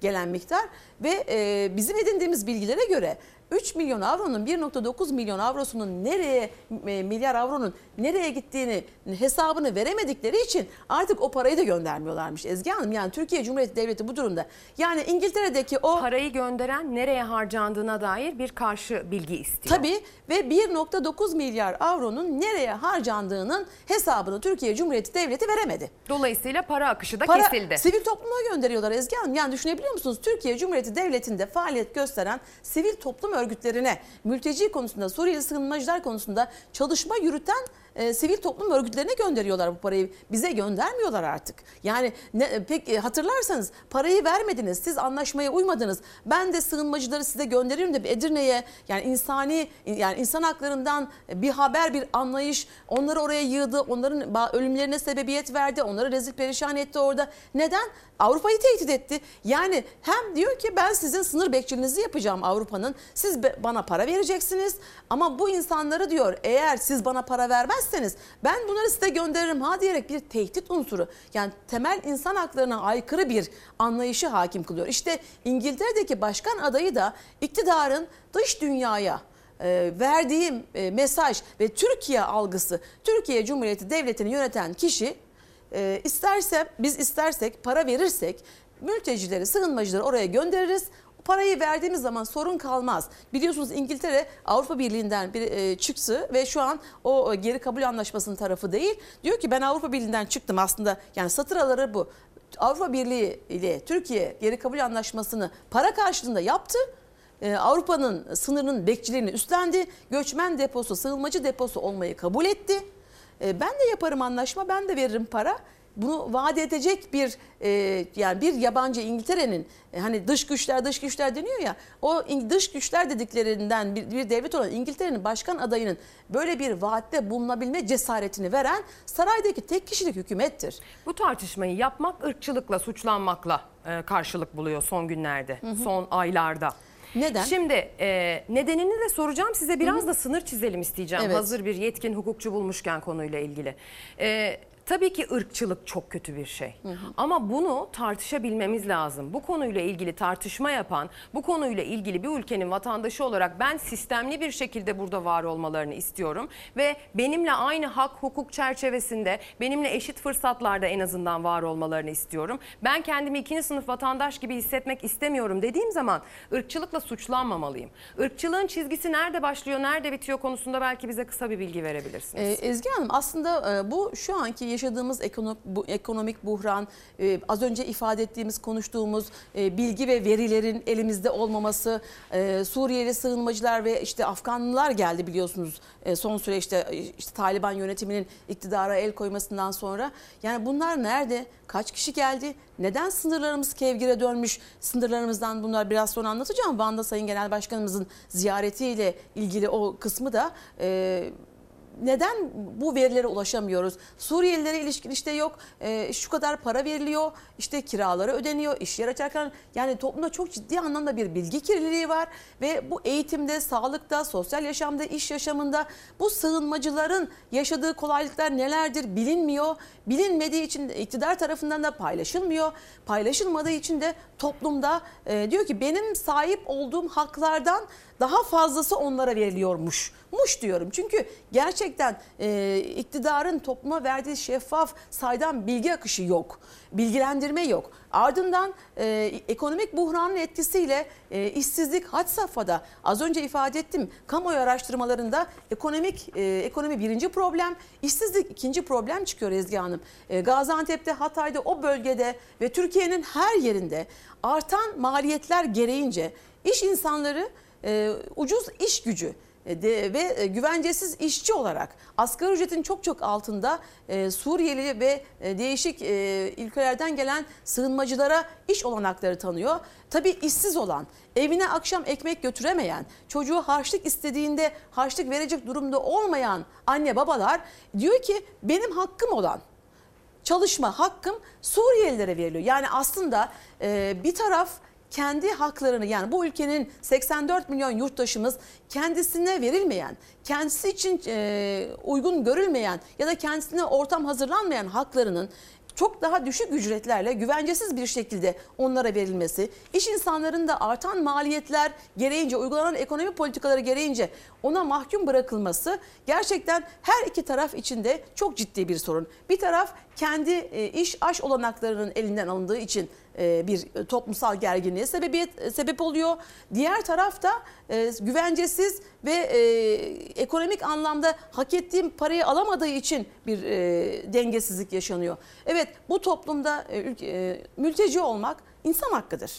gelen miktar ve e, bizim edindiğimiz bilgilere göre 3 milyon avronun 1.9 milyon avrosunun nereye e, milyar avronun nereye gittiğini hesabını veremedikleri için artık o parayı da göndermiyorlarmış Ezgi Hanım. Yani Türkiye Cumhuriyeti Devleti bu durumda. Yani İngiltere'deki o Parayı gönderen nereye harcandığına dair bir karşı bilgi istiyor. Tabii ve 1.9 milyar avronun nereye harcandığının hesabını Türkiye Cumhuriyeti Devleti veremedi. Dolayısıyla para akışı da Para kesildi. sivil topluma gönderiyorlar Ezgi Hanım. Yani düşünebiliyor musunuz? Türkiye Cumhuriyeti Devleti'nde faaliyet gösteren sivil toplum örgütlerine mülteci konusunda, Suriyeli sığınmacılar konusunda çalışma yürüten e, sivil toplum örgütlerine gönderiyorlar bu parayı. Bize göndermiyorlar artık. Yani ne, pek e, hatırlarsanız parayı vermediniz. Siz anlaşmaya uymadınız. Ben de sığınmacıları size gönderirim de Edirne'ye yani insani yani insan haklarından bir haber, bir anlayış onları oraya yığdı. Onların ölümlerine sebebiyet verdi. Onları rezil perişan etti orada. Neden? Avrupa'yı tehdit etti. Yani hem diyor ki ben sizin sınır bekçiliğinizi yapacağım Avrupa'nın. Siz bana para vereceksiniz ama bu insanları diyor eğer siz bana para vermezseniz ben bunları size gönderirim ha diyerek bir tehdit unsuru. Yani temel insan haklarına aykırı bir anlayışı hakim kılıyor. İşte İngiltere'deki başkan adayı da iktidarın dış dünyaya e, verdiğim e, mesaj ve Türkiye algısı, Türkiye Cumhuriyeti Devleti'ni yöneten kişi e, isterse biz istersek para verirsek mültecileri, sığınmacıları oraya göndeririz. Parayı verdiğimiz zaman sorun kalmaz. Biliyorsunuz İngiltere Avrupa Birliği'nden bir e, çıktı ve şu an o e, geri kabul anlaşmasının tarafı değil. Diyor ki ben Avrupa Birliği'nden çıktım aslında yani satır araları bu. Avrupa Birliği ile Türkiye geri kabul anlaşmasını para karşılığında yaptı. Ee, Avrupa'nın sınırının bekçiliğini üstlendi. Göçmen deposu, sığınmacı deposu olmayı kabul etti. Ee, ben de yaparım anlaşma, ben de veririm para. Bunu vaat edecek bir e, yani bir yabancı İngiltere'nin e, hani dış güçler dış güçler deniyor ya o dış güçler dediklerinden bir, bir devlet olan İngiltere'nin başkan adayının böyle bir vaatte bulunabilme cesaretini veren saraydaki tek kişilik hükümettir. Bu tartışmayı yapmak ırkçılıkla, suçlanmakla e, karşılık buluyor son günlerde, son aylarda. Neden? Şimdi e, nedenini de soracağım size biraz da sınır çizelim isteyeceğim. Evet. Hazır bir yetkin hukukçu bulmuşken konuyla ilgili. E, tabii ki ırkçılık çok kötü bir şey. Ama bunu tartışabilmemiz lazım. Bu konuyla ilgili tartışma yapan, bu konuyla ilgili bir ülkenin vatandaşı olarak ben sistemli bir şekilde burada var olmalarını istiyorum. Ve benimle aynı hak hukuk çerçevesinde, benimle eşit fırsatlarda en azından var olmalarını istiyorum. Ben kendimi ikinci sınıf vatandaş gibi hissetmek istemiyorum dediğim zaman ırkçılıkla suçlanmamalıyım. Irkçılığın çizgisi nerede başlıyor, nerede bitiyor konusunda belki bize kısa bir bilgi verebilirsiniz. Ee, Ezgi Hanım aslında e, bu şu anki yaşadığımız ekonomik, bu, ekonomik buhran, e, az önce ifade ettiğimiz, konuştuğumuz e, bilgi ve verilerin elimizde olmaması, e, Suriyeli sığınmacılar ve işte Afganlılar geldi biliyorsunuz son süreçte işte Taliban yönetiminin iktidara el koymasından sonra. Yani bunlar nerede? Kaç kişi geldi? Neden sınırlarımız kevgire dönmüş? Sınırlarımızdan bunlar biraz sonra anlatacağım. Van'da Sayın Genel Başkanımızın ziyaretiyle ilgili o kısmı da neden bu verilere ulaşamıyoruz? Suriyelilere ilişkin işte yok e, şu kadar para veriliyor, işte kiraları ödeniyor, iş yer açarken yani toplumda çok ciddi anlamda bir bilgi kirliliği var ve bu eğitimde, sağlıkta, sosyal yaşamda, iş yaşamında bu sığınmacıların yaşadığı kolaylıklar nelerdir bilinmiyor. Bilinmediği için iktidar tarafından da paylaşılmıyor. Paylaşılmadığı için de toplumda e, diyor ki benim sahip olduğum haklardan daha fazlası onlara veriliyormuş. Muş diyorum çünkü gerçekten e, iktidarın topluma verdiği şeffaf saydam bilgi akışı yok. Bilgilendirme yok. Ardından e, ekonomik buhranın etkisiyle e, işsizlik had safhada. Az önce ifade ettim kamuoyu araştırmalarında ekonomik e, ekonomi birinci problem, işsizlik ikinci problem çıkıyor Ezgi Hanım. E, Gaziantep'te, Hatay'da o bölgede ve Türkiye'nin her yerinde artan maliyetler gereğince iş insanları e, ucuz iş gücü e, ve e, güvencesiz işçi olarak asgari ücretin çok çok altında Suriyeli ve değişik ülkelerden gelen sığınmacılara iş olanakları tanıyor. Tabii işsiz olan, evine akşam ekmek götüremeyen, çocuğu harçlık istediğinde harçlık verecek durumda olmayan anne babalar diyor ki benim hakkım olan çalışma hakkım Suriyelilere veriliyor. Yani aslında bir taraf kendi haklarını yani bu ülkenin 84 milyon yurttaşımız kendisine verilmeyen, kendisi için e, uygun görülmeyen ya da kendisine ortam hazırlanmayan haklarının çok daha düşük ücretlerle güvencesiz bir şekilde onlara verilmesi, iş insanların da artan maliyetler gereğince, uygulanan ekonomi politikaları gereğince ona mahkum bırakılması gerçekten her iki taraf için de çok ciddi bir sorun. Bir taraf kendi e, iş aş olanaklarının elinden alındığı için bir toplumsal gerginliğe sebebiyet sebep oluyor. Diğer tarafta e, güvencesiz ve e, ekonomik anlamda hak ettiğim parayı alamadığı için bir e, dengesizlik yaşanıyor. Evet bu toplumda e, e, mülteci olmak insan hakkıdır.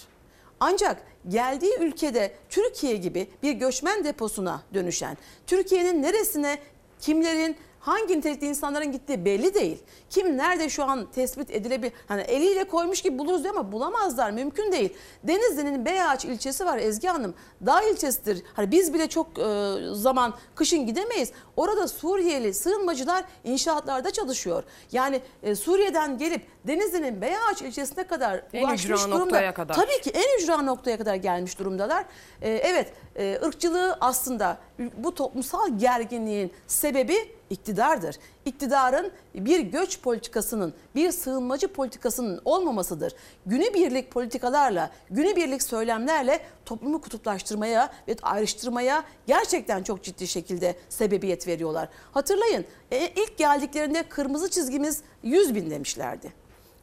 Ancak geldiği ülkede Türkiye gibi bir göçmen deposuna dönüşen, Türkiye'nin neresine kimlerin hangi nitelikte insanların gittiği belli değil. Kim nerede şu an tespit edilebilir? Hani eliyle koymuş gibi buluruz diyor ama bulamazlar mümkün değil. Denizli'nin Beyağaç ilçesi var Ezgi Hanım. Dağ ilçesidir. Hani biz bile çok e, zaman kışın gidemeyiz. Orada Suriyeli sığınmacılar inşaatlarda çalışıyor. Yani e, Suriye'den gelip Denizli'nin Beyağaç ilçesine kadar En ulaşmış durumda. noktaya kadar. Tabii ki en ücra noktaya kadar gelmiş durumdalar. E, evet e, ırkçılığı aslında bu toplumsal gerginliğin sebebi iktidardır. İktidarın bir göç politikasının, bir sığınmacı politikasının olmamasıdır. Günübirlik politikalarla, günübirlik söylemlerle toplumu kutuplaştırmaya ve ayrıştırmaya gerçekten çok ciddi şekilde sebebiyet veriyorlar. Hatırlayın e, ilk geldiklerinde kırmızı çizgimiz 100 bin demişlerdi.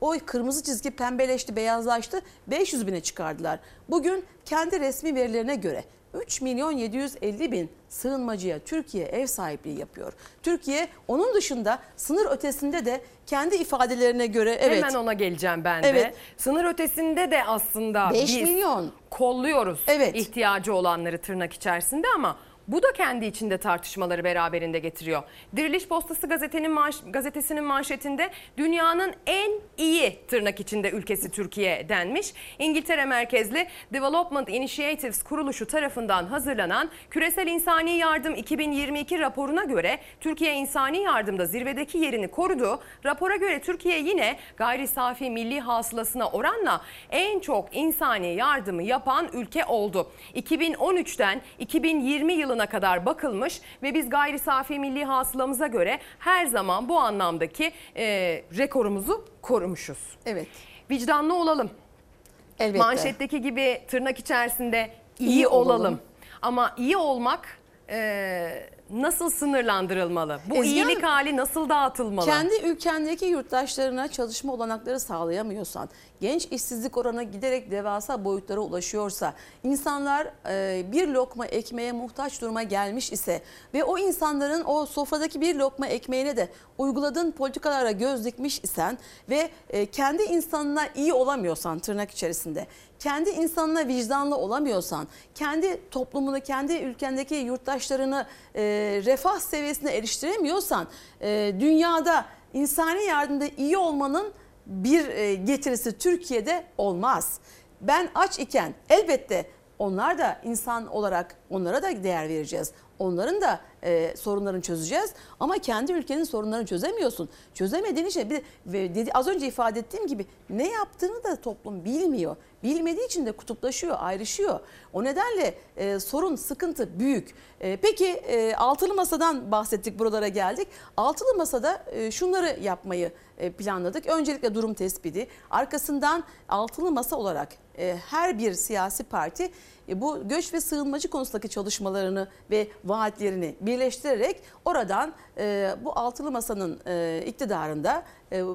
O kırmızı çizgi pembeleşti, beyazlaştı, 500 bine çıkardılar. Bugün kendi resmi verilerine göre 3 milyon 750 bin sığınmacıya Türkiye ev sahipliği yapıyor. Türkiye onun dışında sınır ötesinde de kendi ifadelerine göre evet Hemen ona geleceğim ben de. Evet. Sınır ötesinde de aslında 5 biz milyon. kolluyoruz Evet. ihtiyacı olanları tırnak içerisinde ama bu da kendi içinde tartışmaları beraberinde getiriyor. Diriliş Postası gazetenin manş- gazetesinin manşetinde dünyanın en iyi tırnak içinde ülkesi Türkiye denmiş. İngiltere merkezli Development Initiatives kuruluşu tarafından hazırlanan Küresel İnsani Yardım 2022 raporuna göre Türkiye insani yardımda zirvedeki yerini korudu. Rapora göre Türkiye yine gayri safi milli hasılasına oranla en çok insani yardımı yapan ülke oldu. 2013'ten 2020 yılına kadar bakılmış ve biz gayri safi milli hasılamıza göre her zaman bu anlamdaki e, rekorumuzu korumuşuz. Evet. Vicdanlı olalım. Elbette. Manşetteki gibi tırnak içerisinde iyi, İyi olalım. olalım. Ama iyi olmak e, nasıl sınırlandırılmalı? Bu Ezgi iyilik Hanım, hali nasıl dağıtılmalı? Kendi ülkendeki yurttaşlarına çalışma olanakları sağlayamıyorsan, genç işsizlik oranı giderek devasa boyutlara ulaşıyorsa, insanlar e, bir lokma ekmeğe muhtaç duruma gelmiş ise ve o insanların o sofradaki bir lokma ekmeğine de uyguladığın politikalara göz dikmiş isen ve e, kendi insanına iyi olamıyorsan tırnak içerisinde, kendi insanına vicdanlı olamıyorsan, kendi toplumunu, kendi ülkendeki yurttaşlarını e, refah seviyesine eriştiremiyorsan, e, dünyada insani yardımda iyi olmanın bir e, getirisi Türkiye'de olmaz. Ben aç iken elbette onlar da insan olarak onlara da değer vereceğiz. Onların da e, sorunlarını çözeceğiz ama kendi ülkenin sorunlarını çözemiyorsun. Çözemediğin için bir, ve dedi, az önce ifade ettiğim gibi ne yaptığını da toplum bilmiyor. Bilmediği için de kutuplaşıyor, ayrışıyor. O nedenle e, sorun, sıkıntı büyük. E, peki e, altılı masadan bahsettik, buralara geldik. Altılı masada e, şunları yapmayı e, planladık. Öncelikle durum tespiti, arkasından altılı masa olarak e, her bir siyasi parti e, bu göç ve sığınmacı konusundaki çalışmalarını ve vaatlerini birleştirerek oradan e, bu altılı masanın iktidarında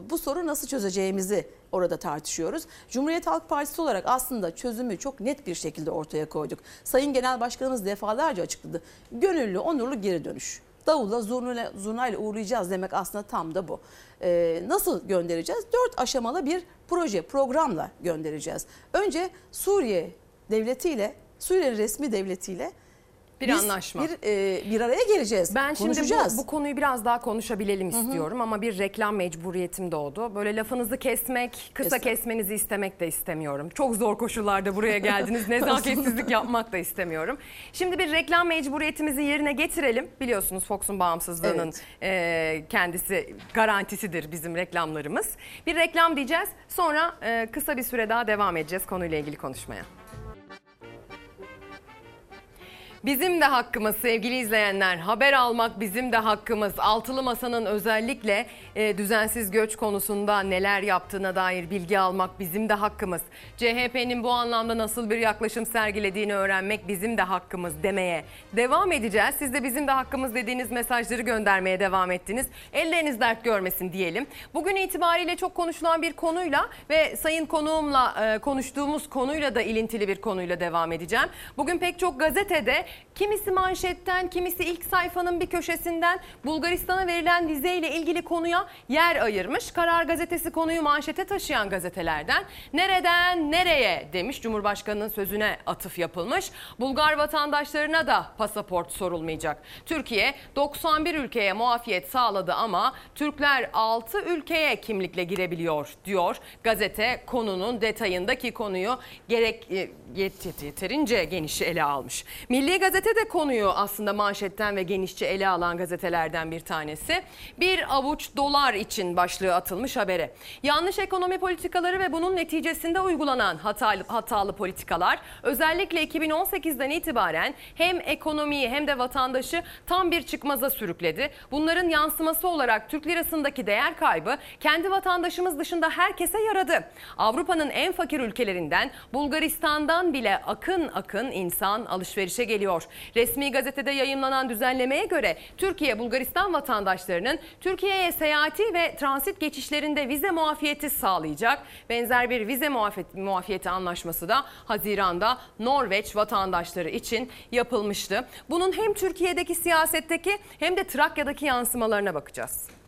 bu sorunu nasıl çözeceğimizi orada tartışıyoruz. Cumhuriyet Halk Partisi olarak aslında çözümü çok net bir şekilde ortaya koyduk. Sayın Genel Başkanımız defalarca açıkladı. Gönüllü, onurlu geri dönüş. Davulla, zurnayla, zurnayla uğrayacağız demek aslında tam da bu. Ee, nasıl göndereceğiz? Dört aşamalı bir proje, programla göndereceğiz. Önce Suriye devletiyle, Suriye resmi devletiyle Bir biz anlaşma. Bir, e, bir araya geleceğiz. Ben şimdi bu, bu konuyu biraz daha konuşabilelim istiyorum ama bir reklam mecburiyetim doğdu. Böyle lafınızı kesmek, kısa Estağfurullah. kesmenizi istemek de istemiyorum. Çok zor koşullarda buraya geldiniz. [laughs] Nezaketsizlik yapmak da istemiyorum. Şimdi bir reklam mecburiyetimizi yerine getirelim. Biliyorsunuz Fox'un bağımsızlığının e, kendisi garantisidir bizim reklamlarımız. Bir reklam diyeceğiz. Sonra e, kısa bir süre daha devam edeceğiz konuyla ilgili konuşmaya. Bizim de hakkımız sevgili izleyenler. Haber almak bizim de hakkımız. Altılı Masa'nın özellikle e, düzensiz göç konusunda neler yaptığına dair bilgi almak bizim de hakkımız. CHP'nin bu anlamda nasıl bir yaklaşım sergilediğini öğrenmek bizim de hakkımız demeye devam edeceğiz. Siz de bizim de hakkımız dediğiniz mesajları göndermeye devam ettiniz. Elleriniz dert görmesin diyelim. Bugün itibariyle çok konuşulan bir konuyla ve sayın konuğumla e, konuştuğumuz konuyla da ilintili bir konuyla devam edeceğim. Bugün pek çok gazetede kimisi manşetten, kimisi ilk sayfanın bir köşesinden Bulgaristan'a verilen vizeyle ilgili konuya yer ayırmış. Karar gazetesi konuyu manşete taşıyan gazetelerden nereden nereye demiş Cumhurbaşkanı'nın sözüne atıf yapılmış. Bulgar vatandaşlarına da pasaport sorulmayacak. Türkiye 91 ülkeye muafiyet sağladı ama Türkler 6 ülkeye kimlikle girebiliyor diyor. Gazete konunun detayındaki konuyu gerek e, yet- yeterince geniş ele almış. Milli Gazete de konuyu aslında manşetten ve genişçe ele alan gazetelerden bir tanesi. Bir avuç dolar için başlığı atılmış habere. Yanlış ekonomi politikaları ve bunun neticesinde uygulanan hatalı, hatalı politikalar özellikle 2018'den itibaren hem ekonomiyi hem de vatandaşı tam bir çıkmaza sürükledi. Bunların yansıması olarak Türk lirasındaki değer kaybı kendi vatandaşımız dışında herkese yaradı. Avrupa'nın en fakir ülkelerinden Bulgaristan'dan bile akın akın insan alışverişe geliyor. Resmi gazetede yayınlanan düzenlemeye göre Türkiye Bulgaristan vatandaşlarının Türkiye'ye seyahati ve transit geçişlerinde vize muafiyeti sağlayacak. Benzer bir vize muafiyeti anlaşması da Haziran'da Norveç vatandaşları için yapılmıştı. Bunun hem Türkiye'deki siyasetteki hem de Trakya'daki yansımalarına bakacağız.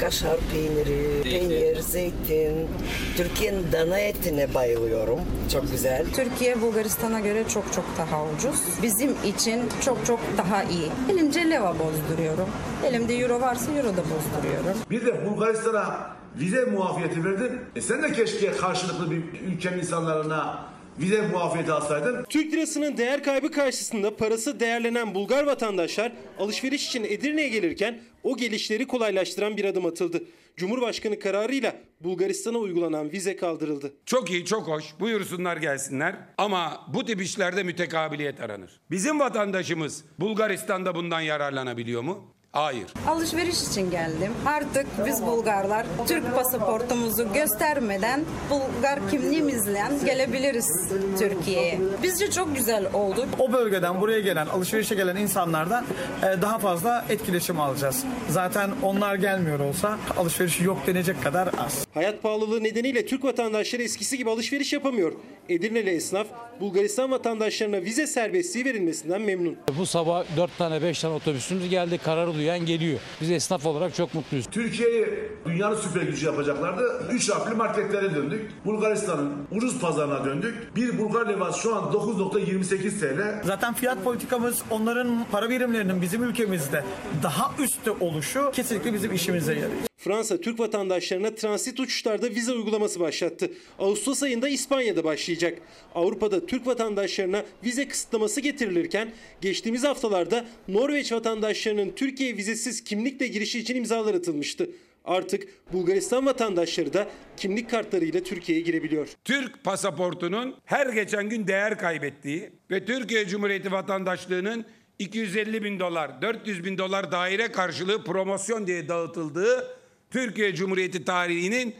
Kaşar peyniri, peynir, zeytin. Türkiye'nin dana etine bayılıyorum. Çok güzel. Türkiye Bulgaristan'a göre çok çok daha ucuz. Bizim için çok çok daha iyi. Elimce leva bozduruyorum. Elimde euro varsa euro da bozduruyorum. Bir de Bulgaristan'a vize muafiyeti verdin. E sen de keşke karşılıklı bir ülkenin insanlarına vize muafiyeti alsaydın. Türk lirasının değer kaybı karşısında parası değerlenen Bulgar vatandaşlar alışveriş için Edirne'ye gelirken o gelişleri kolaylaştıran bir adım atıldı. Cumhurbaşkanı kararıyla Bulgaristan'a uygulanan vize kaldırıldı. Çok iyi, çok hoş. Buyursunlar gelsinler. Ama bu tip işlerde mütekabiliyet aranır. Bizim vatandaşımız Bulgaristan'da bundan yararlanabiliyor mu? Hayır. Alışveriş için geldim. Artık biz Bulgarlar Türk pasaportumuzu göstermeden Bulgar kimliğimizle gelebiliriz Türkiye'ye. Bizce çok güzel oldu. O bölgeden buraya gelen, alışverişe gelen insanlardan e, daha fazla etkileşim alacağız. Zaten onlar gelmiyor olsa alışveriş yok denecek kadar az. Hayat pahalılığı nedeniyle Türk vatandaşları eskisi gibi alışveriş yapamıyor. Edirneli esnaf Bulgaristan vatandaşlarına vize serbestliği verilmesinden memnun. Bu sabah 4 tane 5 tane otobüsümüz geldi. Kararı duyan geliyor. Biz esnaf olarak çok mutluyuz. Türkiye'yi dünyanın süper gücü yapacaklardı. Üç harfli marketlere döndük. Bulgaristan'ın ucuz pazarına döndük. Bir Bulgar levası şu an 9.28 TL. Zaten fiyat politikamız onların para birimlerinin bizim ülkemizde daha üstte oluşu kesinlikle bizim işimize yarıyor. Fransa Türk vatandaşlarına transit uçuşlarda vize uygulaması başlattı. Ağustos ayında İspanya'da başlayacak. Avrupa'da Türk vatandaşlarına vize kısıtlaması getirilirken geçtiğimiz haftalarda Norveç vatandaşlarının Türkiye vizesiz kimlikle girişi için imzalar atılmıştı. Artık Bulgaristan vatandaşları da kimlik kartlarıyla Türkiye'ye girebiliyor. Türk pasaportunun her geçen gün değer kaybettiği ve Türkiye Cumhuriyeti vatandaşlığının 250 bin dolar, 400 bin dolar daire karşılığı promosyon diye dağıtıldığı Türkiye Cumhuriyeti tarihinin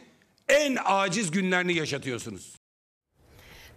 en aciz günlerini yaşatıyorsunuz.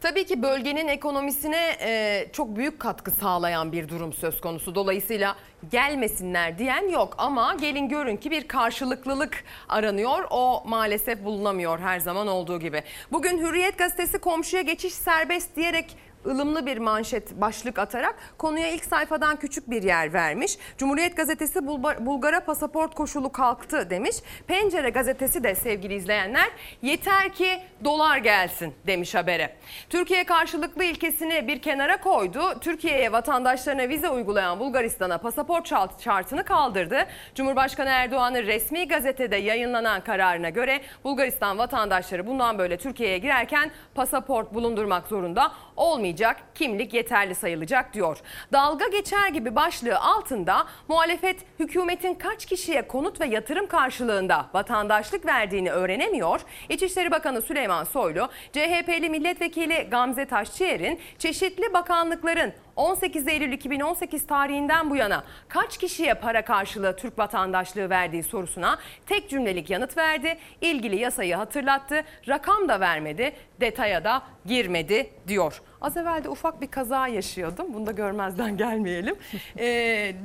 Tabii ki bölgenin ekonomisine e, çok büyük katkı sağlayan bir durum söz konusu. Dolayısıyla gelmesinler diyen yok ama gelin görün ki bir karşılıklılık aranıyor. O maalesef bulunamıyor her zaman olduğu gibi. Bugün Hürriyet gazetesi komşuya geçiş serbest diyerek ılımlı bir manşet başlık atarak konuya ilk sayfadan küçük bir yer vermiş. Cumhuriyet gazetesi Bulgar'a pasaport koşulu kalktı demiş. Pencere gazetesi de sevgili izleyenler yeter ki dolar gelsin demiş habere. Türkiye karşılıklı ilkesini bir kenara koydu. Türkiye'ye vatandaşlarına vize uygulayan Bulgaristan'a pasaport şart- şartını kaldırdı. Cumhurbaşkanı Erdoğan'ın resmi gazetede yayınlanan kararına göre Bulgaristan vatandaşları bundan böyle Türkiye'ye girerken pasaport bulundurmak zorunda olmayacak. Kimlik yeterli sayılacak diyor. Dalga geçer gibi başlığı altında muhalefet hükümetin kaç kişiye konut ve yatırım karşılığında vatandaşlık verdiğini öğrenemiyor. İçişleri Bakanı Süleyman Soylu, CHP'li milletvekili Gamze Taşçıyer'in çeşitli bakanlıkların 18 Eylül 2018 tarihinden bu yana kaç kişiye para karşılığı Türk vatandaşlığı verdiği sorusuna tek cümlelik yanıt verdi. İlgili yasayı hatırlattı. Rakam da vermedi, detaya da girmedi diyor. Az evvel de ufak bir kaza yaşıyordum. Bunu da görmezden [laughs] gelmeyelim. Ee,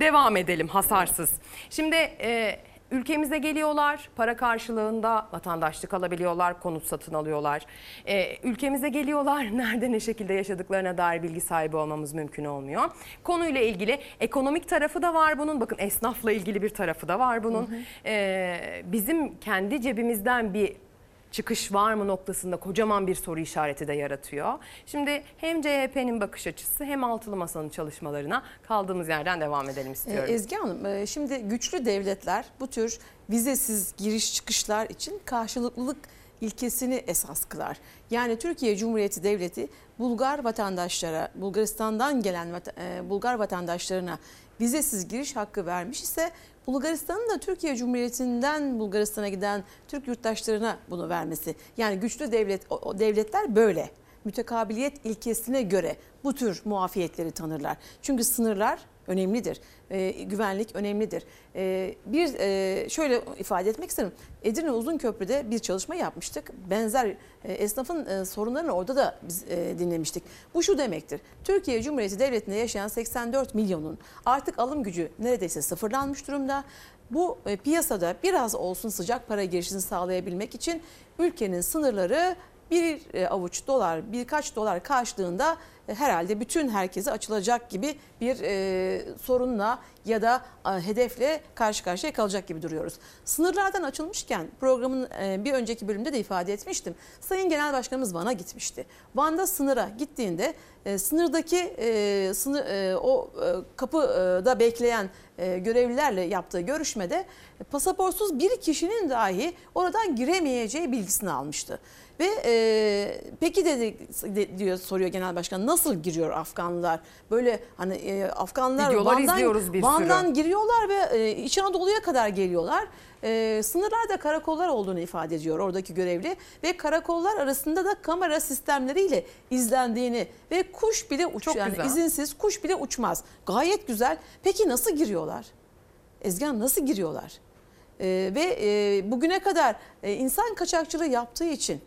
devam edelim hasarsız. Şimdi e, Ülkemize geliyorlar, para karşılığında vatandaşlık alabiliyorlar, konut satın alıyorlar. Ee, ülkemize geliyorlar, [laughs] nerede ne şekilde yaşadıklarına dair bilgi sahibi olmamız mümkün olmuyor. Konuyla ilgili ekonomik tarafı da var bunun. Bakın esnafla ilgili bir tarafı da var bunun. Ee, bizim kendi cebimizden bir çıkış var mı noktasında kocaman bir soru işareti de yaratıyor. Şimdi hem CHP'nin bakış açısı hem Altılı Masa'nın çalışmalarına kaldığımız yerden devam edelim Ee, istiyorum. Ezgi Hanım e, şimdi güçlü devletler bu tür vizesiz giriş çıkışlar için karşılıklılık ilkesini esas kılar. Yani Türkiye Cumhuriyeti Devleti Bulgar vatandaşlara, Bulgaristan'dan gelen e, Bulgar vatandaşlarına vizesiz giriş hakkı vermiş ise Bulgaristan'ın da Türkiye Cumhuriyeti'nden Bulgaristan'a giden Türk yurttaşlarına bunu vermesi. Yani güçlü devlet o- devletler böyle. Mütekabiliyet ilkesine göre bu tür muafiyetleri tanırlar. Çünkü sınırlar önemlidir. Ee, güvenlik önemlidir. Ee, bir e, şöyle ifade etmek isterim. Edirne Uzunköprü'de bir çalışma yapmıştık. Benzer e, esnafın e, sorunlarını orada da biz e, dinlemiştik. Bu şu demektir. Türkiye Cumhuriyeti Devleti'nde yaşayan 84 milyonun artık alım gücü neredeyse sıfırlanmış durumda. Bu e, piyasada biraz olsun sıcak para girişini sağlayabilmek için ülkenin sınırları bir e, avuç dolar, birkaç dolar karşılığında e, herhalde bütün herkese açılacak gibi bir e, sorunla ya da hedefle karşı karşıya kalacak gibi duruyoruz. Sınırlardan açılmışken programın bir önceki bölümde de ifade etmiştim. Sayın Genel Başkanımız Van'a gitmişti. Van'da sınıra gittiğinde sınırdaki sınır, o kapıda bekleyen görevlilerle yaptığı görüşmede pasaportsuz bir kişinin dahi oradan giremeyeceği bilgisini almıştı. Ve e, peki dedi de- diyor soruyor genel başkan nasıl giriyor Afganlılar? Böyle hani e, Afganlılar Videolar izliyoruz bir Van'dan sürü. giriyorlar ve e, İç Anadolu'ya kadar geliyorlar. E, sınırlarda karakollar olduğunu ifade ediyor oradaki görevli ve karakollar arasında da kamera sistemleriyle izlendiğini ve kuş bile uç Çok yani güzel. izinsiz kuş bile uçmaz. Gayet güzel. Peki nasıl giriyorlar? Ezgan nasıl giriyorlar? E, ve e, bugüne kadar e, insan kaçakçılığı yaptığı için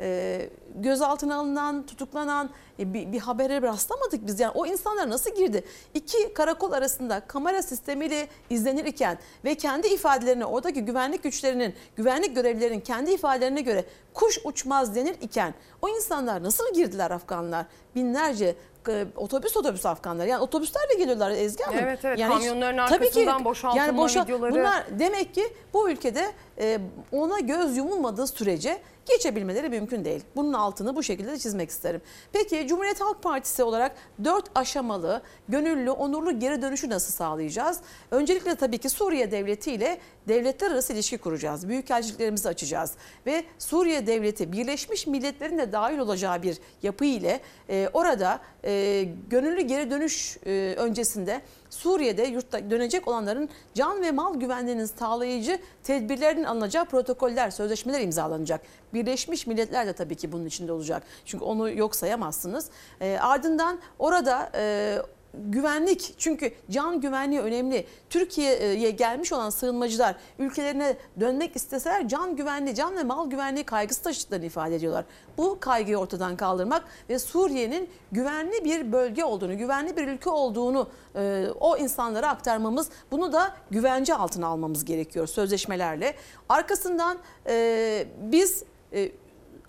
e, gözaltına alınan, tutuklanan e, bir, bir habere rastlamadık biz. Yani o insanlar nasıl girdi? İki karakol arasında kamera sistemiyle izlenirken ve kendi ifadelerine oradaki güvenlik güçlerinin, güvenlik görevlilerinin kendi ifadelerine göre kuş uçmaz denir iken o insanlar nasıl girdiler Afganlar? Binlerce e, otobüs otobüs Afganlar. Yani otobüslerle geliyorlar Ezgi Hanım. Evet, evet. Yani hiç- Kamyonların tabii ki, arkasından boşaltılma videoları. Bunlar demek ki bu ülkede e, ona göz yumulmadığı sürece geçebilmeleri mümkün değil. Bunun altını bu şekilde de çizmek isterim. Peki Cumhuriyet Halk Partisi olarak dört aşamalı, gönüllü, onurlu geri dönüşü nasıl sağlayacağız? Öncelikle tabii ki Suriye Devleti ile devletler arası ilişki kuracağız. Büyükelçiliklerimizi açacağız. Ve Suriye Devleti Birleşmiş Milletler'in de dahil olacağı bir yapı ile e, orada e, gönüllü geri dönüş e, öncesinde Suriye'de yurtta dönecek olanların can ve mal güvenliğinin sağlayıcı tedbirlerinin alınacağı protokoller, sözleşmeler imzalanacak. Birleşmiş Milletler de tabii ki bunun içinde olacak. Çünkü onu yok sayamazsınız. E, ardından orada e, güvenlik çünkü can güvenliği önemli. Türkiye'ye gelmiş olan sığınmacılar ülkelerine dönmek isteseler can güvenliği, can ve mal güvenliği kaygısı taşıdıklarını ifade ediyorlar. Bu kaygıyı ortadan kaldırmak ve Suriye'nin güvenli bir bölge olduğunu, güvenli bir ülke olduğunu e, o insanlara aktarmamız, bunu da güvence altına almamız gerekiyor sözleşmelerle. Arkasından e, biz e,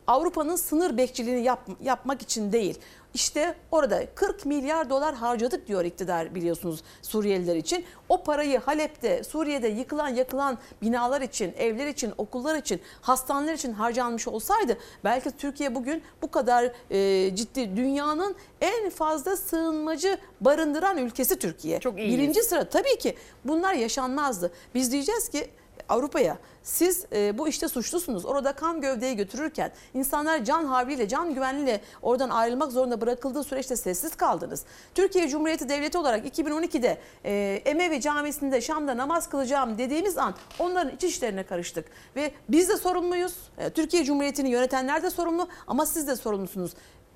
Avrupa'nın sınır bekçiliğini yap, yapmak için değil. İşte orada 40 milyar dolar harcadık diyor iktidar biliyorsunuz Suriyeliler için. O parayı Halep'te, Suriye'de yıkılan yakılan binalar için, evler için, okullar için, hastaneler için harcanmış olsaydı belki Türkiye bugün bu kadar e, ciddi dünyanın en fazla sığınmacı barındıran ülkesi Türkiye. Çok iyiyiz. Birinci sıra tabii ki bunlar yaşanmazdı. Biz diyeceğiz ki Avrupa'ya siz e, bu işte suçlusunuz. Orada kan gövdeyi götürürken insanlar can havliyle, can güvenliyle oradan ayrılmak zorunda bırakıldığı süreçte sessiz kaldınız. Türkiye Cumhuriyeti Devleti olarak 2012'de e, Emevi Camisi'nde Şam'da namaz kılacağım dediğimiz an onların iç işlerine karıştık. Ve biz de sorumluyuz. E, Türkiye Cumhuriyeti'ni yönetenler de sorumlu ama siz de sorumlusunuz.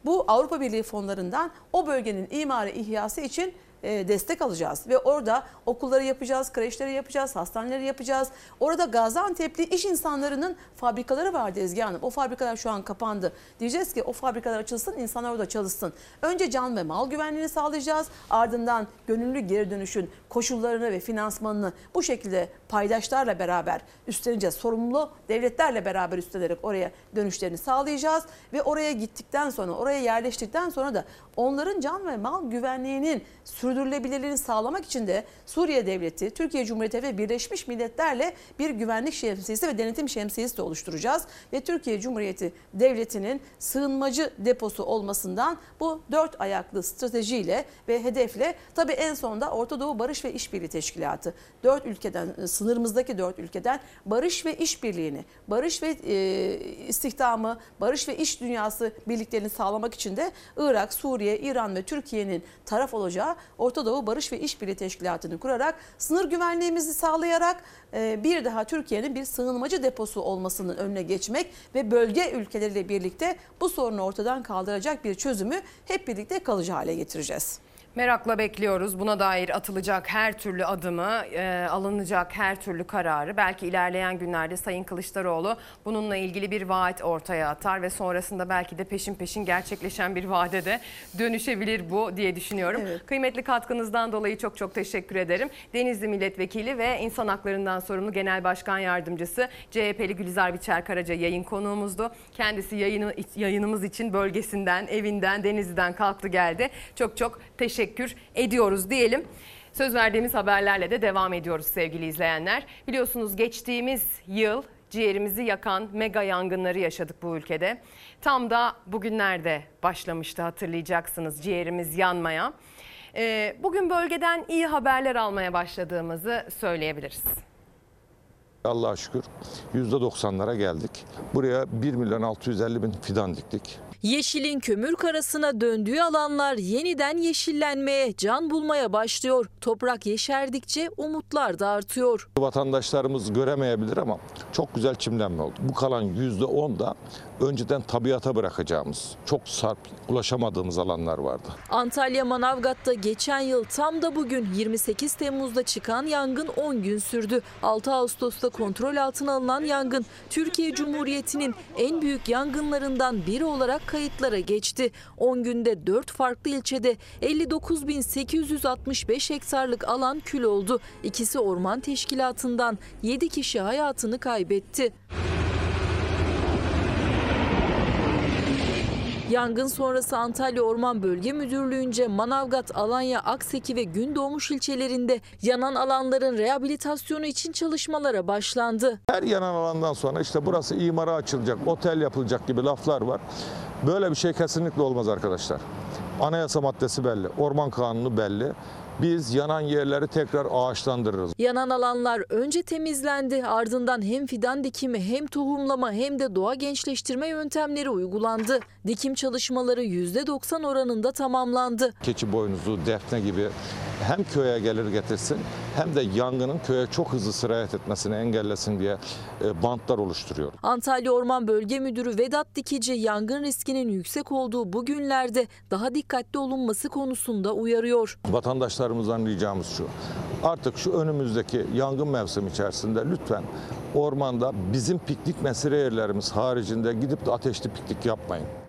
Bu Avrupa Birliği fonlarından o bölgenin imarı ihyası için e, destek alacağız ve orada okulları yapacağız, kreşleri yapacağız, hastaneleri yapacağız. Orada Gaziantep'li iş insanlarının fabrikaları vardı Ezgi Hanım. O fabrikalar şu an kapandı. Diyeceğiz ki o fabrikalar açılsın, insanlar orada çalışsın. Önce can ve mal güvenliğini sağlayacağız. Ardından gönüllü geri dönüşün koşullarını ve finansmanını bu şekilde paydaşlarla beraber üstleneceğiz. Sorumlu devletlerle beraber üstlenerek oraya dönüşlerini sağlayacağız ve oraya gittikten sonra, oraya yerleştikten sonra da onların can ve mal güvenliğinin sürdürülebilirliğini sağlamak için de Suriye Devleti, Türkiye Cumhuriyeti ve Birleşmiş Milletler'le bir güvenlik şemsiyesi ve denetim şemsiyesi de oluşturacağız. Ve Türkiye Cumhuriyeti Devleti'nin sığınmacı deposu olmasından bu dört ayaklı stratejiyle ve hedefle tabii en sonunda Orta Doğu Barış ve İşbirliği Teşkilatı dört ülkeden sınırımızdaki dört ülkeden barış ve işbirliğini, barış ve e, istihdamı, barış ve iş dünyası birliklerini sağlamak için de Irak, Suriye, İran ve Türkiye'nin taraf olacağı Orta Doğu Barış ve İşbirliği Teşkilatı'nı kurarak sınır güvenliğimizi sağlayarak e, bir daha Türkiye'nin bir sığınmacı deposu olmasının önüne geçmek ve bölge ülkeleriyle birlikte bu sorunu ortadan kaldıracak bir çözümü hep birlikte kalıcı hale getireceğiz. Merakla bekliyoruz. Buna dair atılacak her türlü adımı, e, alınacak her türlü kararı. Belki ilerleyen günlerde Sayın Kılıçdaroğlu bununla ilgili bir vaat ortaya atar ve sonrasında belki de peşin peşin gerçekleşen bir vaade de dönüşebilir bu diye düşünüyorum. Kıymetli katkınızdan dolayı çok çok teşekkür ederim. Denizli Milletvekili ve İnsan Haklarından sorumlu Genel Başkan Yardımcısı CHP'li Gülizar Biçer Karaca yayın konuğumuzdu. Kendisi yayını, yayınımız için bölgesinden, evinden, Denizli'den kalktı geldi. Çok çok teşekkür ediyoruz diyelim. Söz verdiğimiz haberlerle de devam ediyoruz sevgili izleyenler. Biliyorsunuz geçtiğimiz yıl ciğerimizi yakan mega yangınları yaşadık bu ülkede. Tam da bugünlerde başlamıştı hatırlayacaksınız ciğerimiz yanmaya. Ee, Bugün bölgeden iyi haberler almaya başladığımızı söyleyebiliriz. Allah'a şükür %90'lara geldik. Buraya 1 milyon 650 bin fidan diktik. Yeşilin kömür karasına döndüğü alanlar yeniden yeşillenmeye, can bulmaya başlıyor. Toprak yeşerdikçe umutlar da artıyor. Vatandaşlarımız göremeyebilir ama çok güzel çimlenme oldu. Bu kalan %10 da önceden tabiata bırakacağımız, çok sarp ulaşamadığımız alanlar vardı. Antalya Manavgat'ta geçen yıl tam da bugün 28 Temmuz'da çıkan yangın 10 gün sürdü. 6 Ağustos'ta kontrol altına alınan yangın Türkiye Cumhuriyeti'nin en büyük yangınlarından biri olarak kayıtlara geçti. 10 günde 4 farklı ilçede 59.865 hektarlık alan kül oldu. İkisi orman teşkilatından 7 kişi hayatını kaybetti. Yangın sonrası Antalya Orman Bölge Müdürlüğü'nce Manavgat, Alanya, Akseki ve Gündoğmuş ilçelerinde yanan alanların rehabilitasyonu için çalışmalara başlandı. Her yanan alandan sonra işte burası imara açılacak, otel yapılacak gibi laflar var. Böyle bir şey kesinlikle olmaz arkadaşlar. Anayasa maddesi belli, orman kanunu belli. Biz yanan yerleri tekrar ağaçlandırırız. Yanan alanlar önce temizlendi ardından hem fidan dikimi hem tohumlama hem de doğa gençleştirme yöntemleri uygulandı. Dikim çalışmaları %90 oranında tamamlandı. Keçi boynuzu, defne gibi hem köye gelir getirsin hem de yangının köye çok hızlı sirayet etmesini engellesin diye e, bantlar oluşturuyor. Antalya Orman Bölge Müdürü Vedat Dikici yangın riskinin yüksek olduğu bu günlerde daha dikkatli olunması konusunda uyarıyor. Vatandaşlarımızdan ricamız şu. Artık şu önümüzdeki yangın mevsimi içerisinde lütfen ormanda bizim piknik mesire yerlerimiz haricinde gidip de ateşli piknik yapmayın.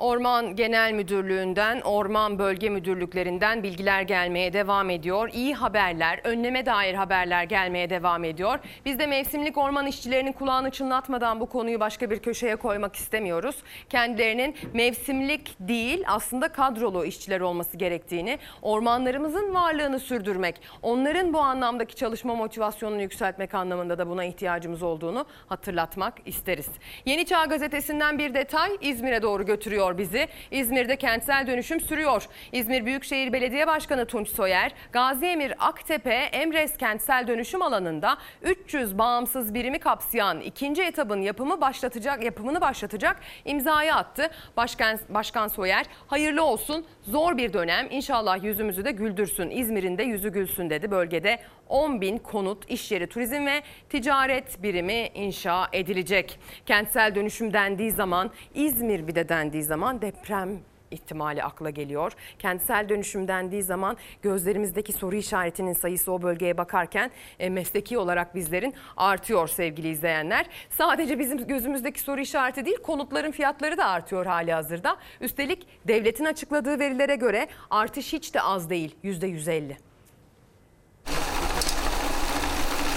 Orman Genel Müdürlüğü'nden, Orman Bölge Müdürlüklerinden bilgiler gelmeye devam ediyor. İyi haberler, önleme dair haberler gelmeye devam ediyor. Biz de mevsimlik orman işçilerinin kulağını çınlatmadan bu konuyu başka bir köşeye koymak istemiyoruz. Kendilerinin mevsimlik değil aslında kadrolu işçiler olması gerektiğini, ormanlarımızın varlığını sürdürmek, onların bu anlamdaki çalışma motivasyonunu yükseltmek anlamında da buna ihtiyacımız olduğunu hatırlatmak isteriz. Yeni Çağ Gazetesi'nden bir detay İzmir'e doğru götürüyor bizi. İzmir'de kentsel dönüşüm sürüyor. İzmir Büyükşehir Belediye Başkanı Tunç Soyer, Gazi Emir Aktepe Emres kentsel dönüşüm alanında 300 bağımsız birimi kapsayan ikinci etabın yapımı başlatacak yapımını başlatacak imzayı attı. Başkan Başkan Soyer hayırlı olsun. Zor bir dönem. İnşallah yüzümüzü de güldürsün. İzmir'in de yüzü gülsün dedi. Bölgede 10 bin konut, iş yeri, turizm ve ticaret birimi inşa edilecek. Kentsel dönüşüm dendiği zaman, İzmir bir de dendiği zaman deprem ihtimali akla geliyor. Kentsel dönüşüm dendiği zaman gözlerimizdeki soru işaretinin sayısı o bölgeye bakarken e, mesleki olarak bizlerin artıyor sevgili izleyenler. Sadece bizim gözümüzdeki soru işareti değil konutların fiyatları da artıyor hali hazırda. Üstelik devletin açıkladığı verilere göre artış hiç de az değil %150.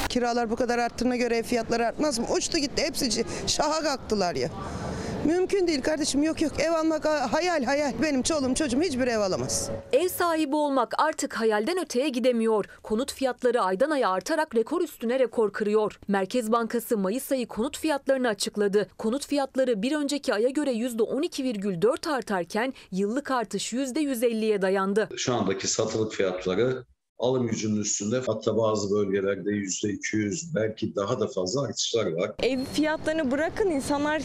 Kiralar bu kadar arttığına göre fiyatlar artmaz mı? Uçtu gitti hepsi şaha kalktılar ya. Mümkün değil kardeşim yok yok ev almak hayal hayal. Benim çoluğum çocuğum hiçbir ev alamaz. Ev sahibi olmak artık hayalden öteye gidemiyor. Konut fiyatları aydan aya artarak rekor üstüne rekor kırıyor. Merkez Bankası Mayıs ayı konut fiyatlarını açıkladı. Konut fiyatları bir önceki aya göre %12,4 artarken yıllık artış %150'ye dayandı. Şu andaki satılık fiyatları alım gücünün üstünde hatta bazı bölgelerde yüzde 200 belki daha da fazla artışlar var. Ev fiyatlarını bırakın insanlar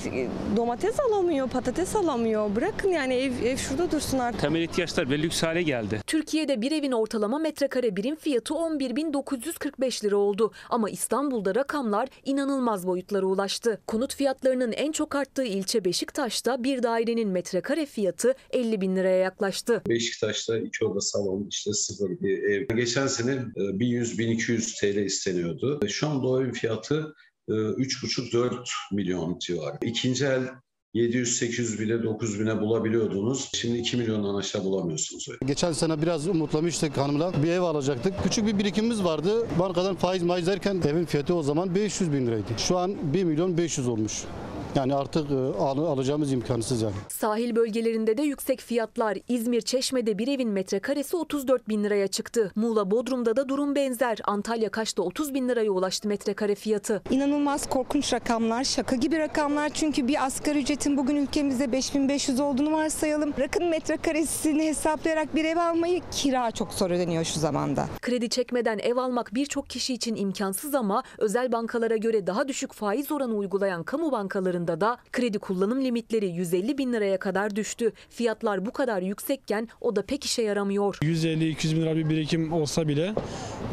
domates alamıyor, patates alamıyor. Bırakın yani ev, ev şurada dursun artık. Temel ihtiyaçlar ve lüks hale geldi. Türkiye'de bir evin ortalama metrekare birim fiyatı 11.945 lira oldu. Ama İstanbul'da rakamlar inanılmaz boyutlara ulaştı. Konut fiyatlarının en çok arttığı ilçe Beşiktaş'ta bir dairenin metrekare fiyatı 50 bin liraya yaklaştı. Beşiktaş'ta iki oda salon işte sıfır bir ev. Geçen sene 1100-1200 TL isteniyordu. Şu anda o evin fiyatı 3,5-4 milyon civarı. İkinci el 700-800 bile 9 bine bulabiliyordunuz. Şimdi 2 milyondan aşağı bulamıyorsunuz. Geçen sene biraz umutlamıştık hanımla. Bir ev alacaktık. Küçük bir birikimimiz vardı. Bankadan faiz maiz derken evin fiyatı o zaman 500 bin liraydı. Şu an 1 milyon 500 olmuş. Yani artık alacağımız imkansız yani. Sahil bölgelerinde de yüksek fiyatlar. İzmir Çeşme'de bir evin metrekaresi 34 bin liraya çıktı. Muğla Bodrum'da da durum benzer. Antalya Kaş'ta 30 bin liraya ulaştı metrekare fiyatı. İnanılmaz korkunç rakamlar, şaka gibi rakamlar. Çünkü bir asgari ücretin bugün ülkemizde 5500 olduğunu varsayalım. Rakın metrekaresini hesaplayarak bir ev almayı kira çok zor ödeniyor şu zamanda. Kredi çekmeden ev almak birçok kişi için imkansız ama özel bankalara göre daha düşük faiz oranı uygulayan kamu bankaları da kredi kullanım limitleri 150 bin liraya kadar düştü. Fiyatlar bu kadar yüksekken o da pek işe yaramıyor. 150-200 bin lira bir birikim olsa bile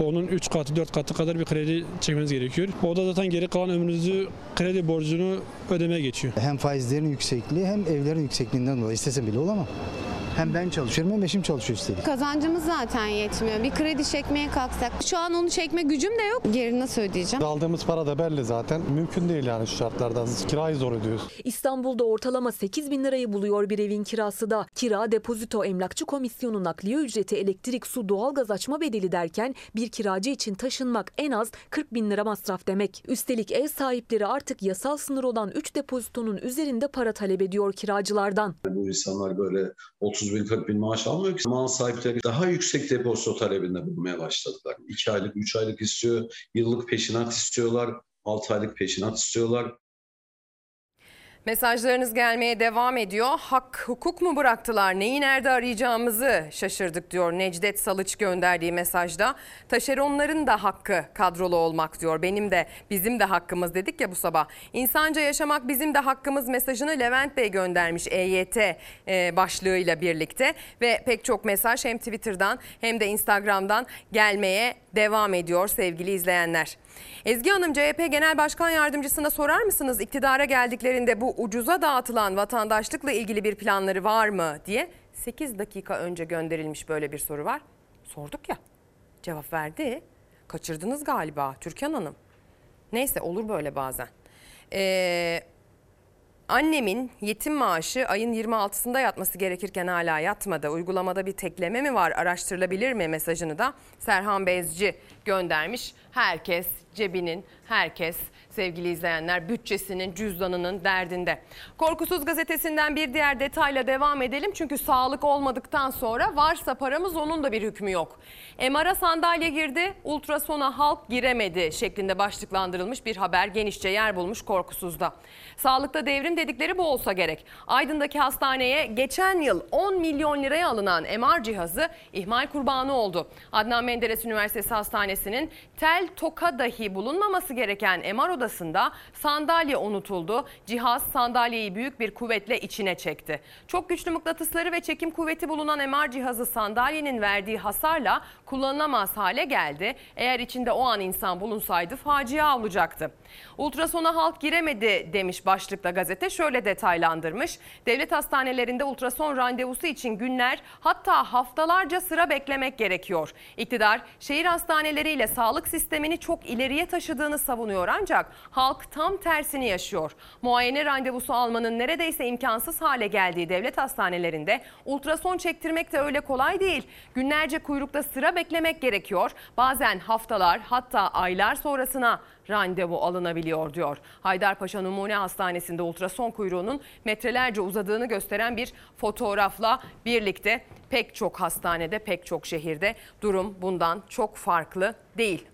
onun 3 katı 4 katı kadar bir kredi çekmeniz gerekiyor. O da zaten geri kalan ömrünüzü kredi borcunu ödemeye geçiyor. Hem faizlerin yüksekliği hem evlerin yüksekliğinden dolayı istesem bile olamam. Hem ben çalışıyorum hem eşim çalışıyor üstelik. Kazancımız zaten yetmiyor. Bir kredi çekmeye kalksak. Şu an onu çekme gücüm de yok. Geri nasıl ödeyeceğim? Aldığımız para da belli zaten. Mümkün değil yani şu şartlarda. Kirayı zor ödüyoruz. İstanbul'da ortalama 8 bin lirayı buluyor bir evin kirası da. Kira, depozito, emlakçı komisyonu, nakliye ücreti, elektrik, su, doğalgaz açma bedeli derken bir kiracı için taşınmak en az 40 bin lira masraf demek. Üstelik ev sahipleri artık yasal sınır olan 3 depozitonun üzerinde para talep ediyor kiracılardan. Bu insanlar böyle 30 bin 40 bin maaş almıyor ki. Mal sahipleri daha yüksek depozito talebinde bulmaya başladılar. 2 aylık, 3 aylık istiyor, yıllık peşinat istiyorlar, 6 aylık peşinat istiyorlar. Mesajlarınız gelmeye devam ediyor. Hak, hukuk mu bıraktılar? Neyi nerede arayacağımızı şaşırdık diyor Necdet Salıç gönderdiği mesajda. Taşeronların da hakkı kadrolu olmak diyor. Benim de bizim de hakkımız dedik ya bu sabah. İnsanca yaşamak bizim de hakkımız mesajını Levent Bey göndermiş EYT e, başlığıyla birlikte. Ve pek çok mesaj hem Twitter'dan hem de Instagram'dan gelmeye devam ediyor sevgili izleyenler. Ezgi Hanım CHP Genel Başkan Yardımcısına sorar mısınız iktidara geldiklerinde bu ucuza dağıtılan vatandaşlıkla ilgili bir planları var mı diye 8 dakika önce gönderilmiş böyle bir soru var. Sorduk ya cevap verdi. Kaçırdınız galiba Türkan Hanım. Neyse olur böyle bazen. Ee, Annemin yetim maaşı ayın 26'sında yatması gerekirken hala yatmadı. Uygulamada bir tekleme mi var araştırılabilir mi mesajını da Serhan Bezci göndermiş. Herkes cebinin, herkes sevgili izleyenler bütçesinin, cüzdanının derdinde. Korkusuz gazetesinden bir diğer detayla devam edelim. Çünkü sağlık olmadıktan sonra varsa paramız onun da bir hükmü yok. MR'a sandalye girdi, ultrasona halk giremedi şeklinde başlıklandırılmış bir haber genişçe yer bulmuş Korkusuz'da. Sağlıkta devrim dedikleri bu olsa gerek. Aydın'daki hastaneye geçen yıl 10 milyon liraya alınan MR cihazı ihmal kurbanı oldu. Adnan Menderes Üniversitesi Hastanesi'nin tel toka dahi bulunmaması gereken MR odasında sandalye unutuldu. Cihaz sandalyeyi büyük bir kuvvetle içine çekti. Çok güçlü mıknatısları ve çekim kuvveti bulunan MR cihazı sandalyenin verdiği hasarla kullanılamaz hale geldi. Eğer içinde o an insan bulunsaydı facia olacaktı. Ultrasona halk giremedi demiş başlıkla gazete şöyle detaylandırmış. Devlet hastanelerinde ultrason randevusu için günler hatta haftalarca sıra beklemek gerekiyor. İktidar şehir hastaneleriyle sağlık sistemini çok ileriye taşıdığını savunuyor ancak halk tam tersini yaşıyor. Muayene randevusu almanın neredeyse imkansız hale geldiği devlet hastanelerinde ultrason çektirmek de öyle kolay değil. Günlerce kuyrukta sıra beklemek gerekiyor. Bazen haftalar hatta aylar sonrasına randevu alınabiliyor diyor. Haydarpaşa Numune Hastanesi'nde ultrason kuyruğunun metrelerce uzadığını gösteren bir fotoğrafla birlikte pek çok hastanede, pek çok şehirde durum bundan çok farklı değil.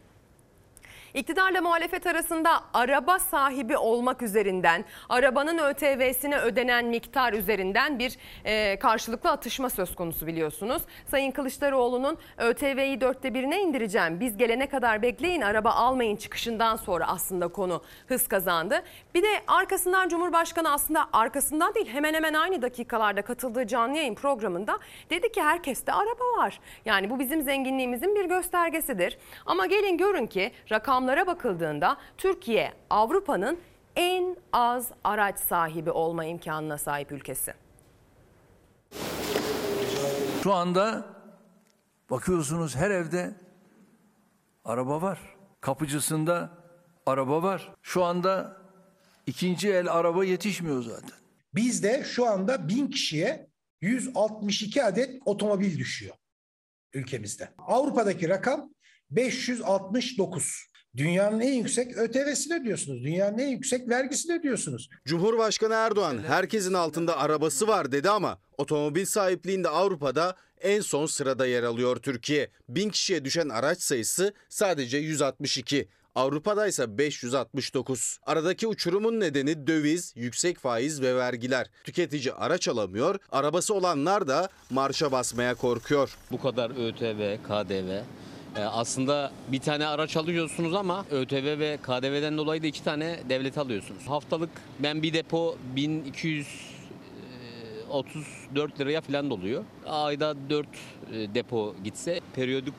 İktidarla muhalefet arasında araba sahibi olmak üzerinden, arabanın ÖTV'sine ödenen miktar üzerinden bir e, karşılıklı atışma söz konusu biliyorsunuz. Sayın Kılıçdaroğlu'nun ÖTV'yi dörtte birine indireceğim, biz gelene kadar bekleyin araba almayın çıkışından sonra aslında konu hız kazandı. Bir de arkasından Cumhurbaşkanı aslında arkasından değil hemen hemen aynı dakikalarda katıldığı canlı yayın programında dedi ki herkeste araba var. Yani bu bizim zenginliğimizin bir göstergesidir. Ama gelin görün ki rakam rakamlara bakıldığında Türkiye Avrupa'nın en az araç sahibi olma imkanına sahip ülkesi. Şu anda bakıyorsunuz her evde araba var. Kapıcısında araba var. Şu anda ikinci el araba yetişmiyor zaten. Bizde şu anda bin kişiye 162 adet otomobil düşüyor ülkemizde. Avrupa'daki rakam 569. Dünyanın en yüksek ÖTV'sini ödüyorsunuz. Dünyanın en yüksek vergisini ödüyorsunuz. Cumhurbaşkanı Erdoğan herkesin altında arabası var dedi ama otomobil sahipliğinde Avrupa'da en son sırada yer alıyor Türkiye. Bin kişiye düşen araç sayısı sadece 162. Avrupa'da ise 569. Aradaki uçurumun nedeni döviz, yüksek faiz ve vergiler. Tüketici araç alamıyor, arabası olanlar da marşa basmaya korkuyor. Bu kadar ÖTV, KDV ee, aslında bir tane araç alıyorsunuz ama ÖTV ve KDV'den dolayı da iki tane devlet alıyorsunuz. Haftalık ben bir depo 1234 liraya falan doluyor. Ayda 4 depo gitse periyodik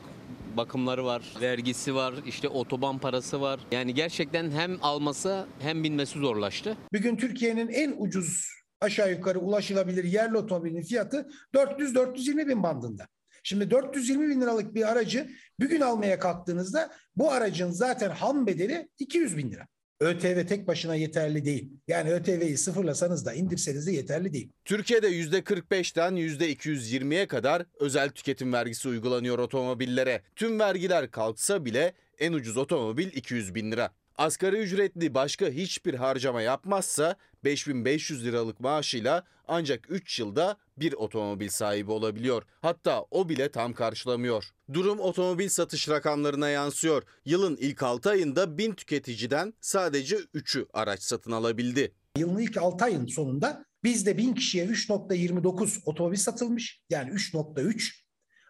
bakımları var, vergisi var, işte otoban parası var. Yani gerçekten hem alması hem binmesi zorlaştı. Bugün Türkiye'nin en ucuz aşağı yukarı ulaşılabilir yerli otomobilin fiyatı 400-420 bin bandında. Şimdi 420 bin liralık bir aracı bugün almaya kalktığınızda bu aracın zaten ham bedeli 200 bin lira. ÖTV tek başına yeterli değil. Yani ÖTV'yi sıfırlasanız da indirseniz de yeterli değil. Türkiye'de %45'ten %220'ye kadar özel tüketim vergisi uygulanıyor otomobillere. Tüm vergiler kalksa bile en ucuz otomobil 200 bin lira. Asgari ücretli başka hiçbir harcama yapmazsa 5500 liralık maaşıyla ancak 3 yılda bir otomobil sahibi olabiliyor. Hatta o bile tam karşılamıyor. Durum otomobil satış rakamlarına yansıyor. Yılın ilk 6 ayında 1000 tüketiciden sadece 3'ü araç satın alabildi. Yılın ilk 6 ayın sonunda bizde 1000 kişiye 3.29 otomobil satılmış. Yani 3.3.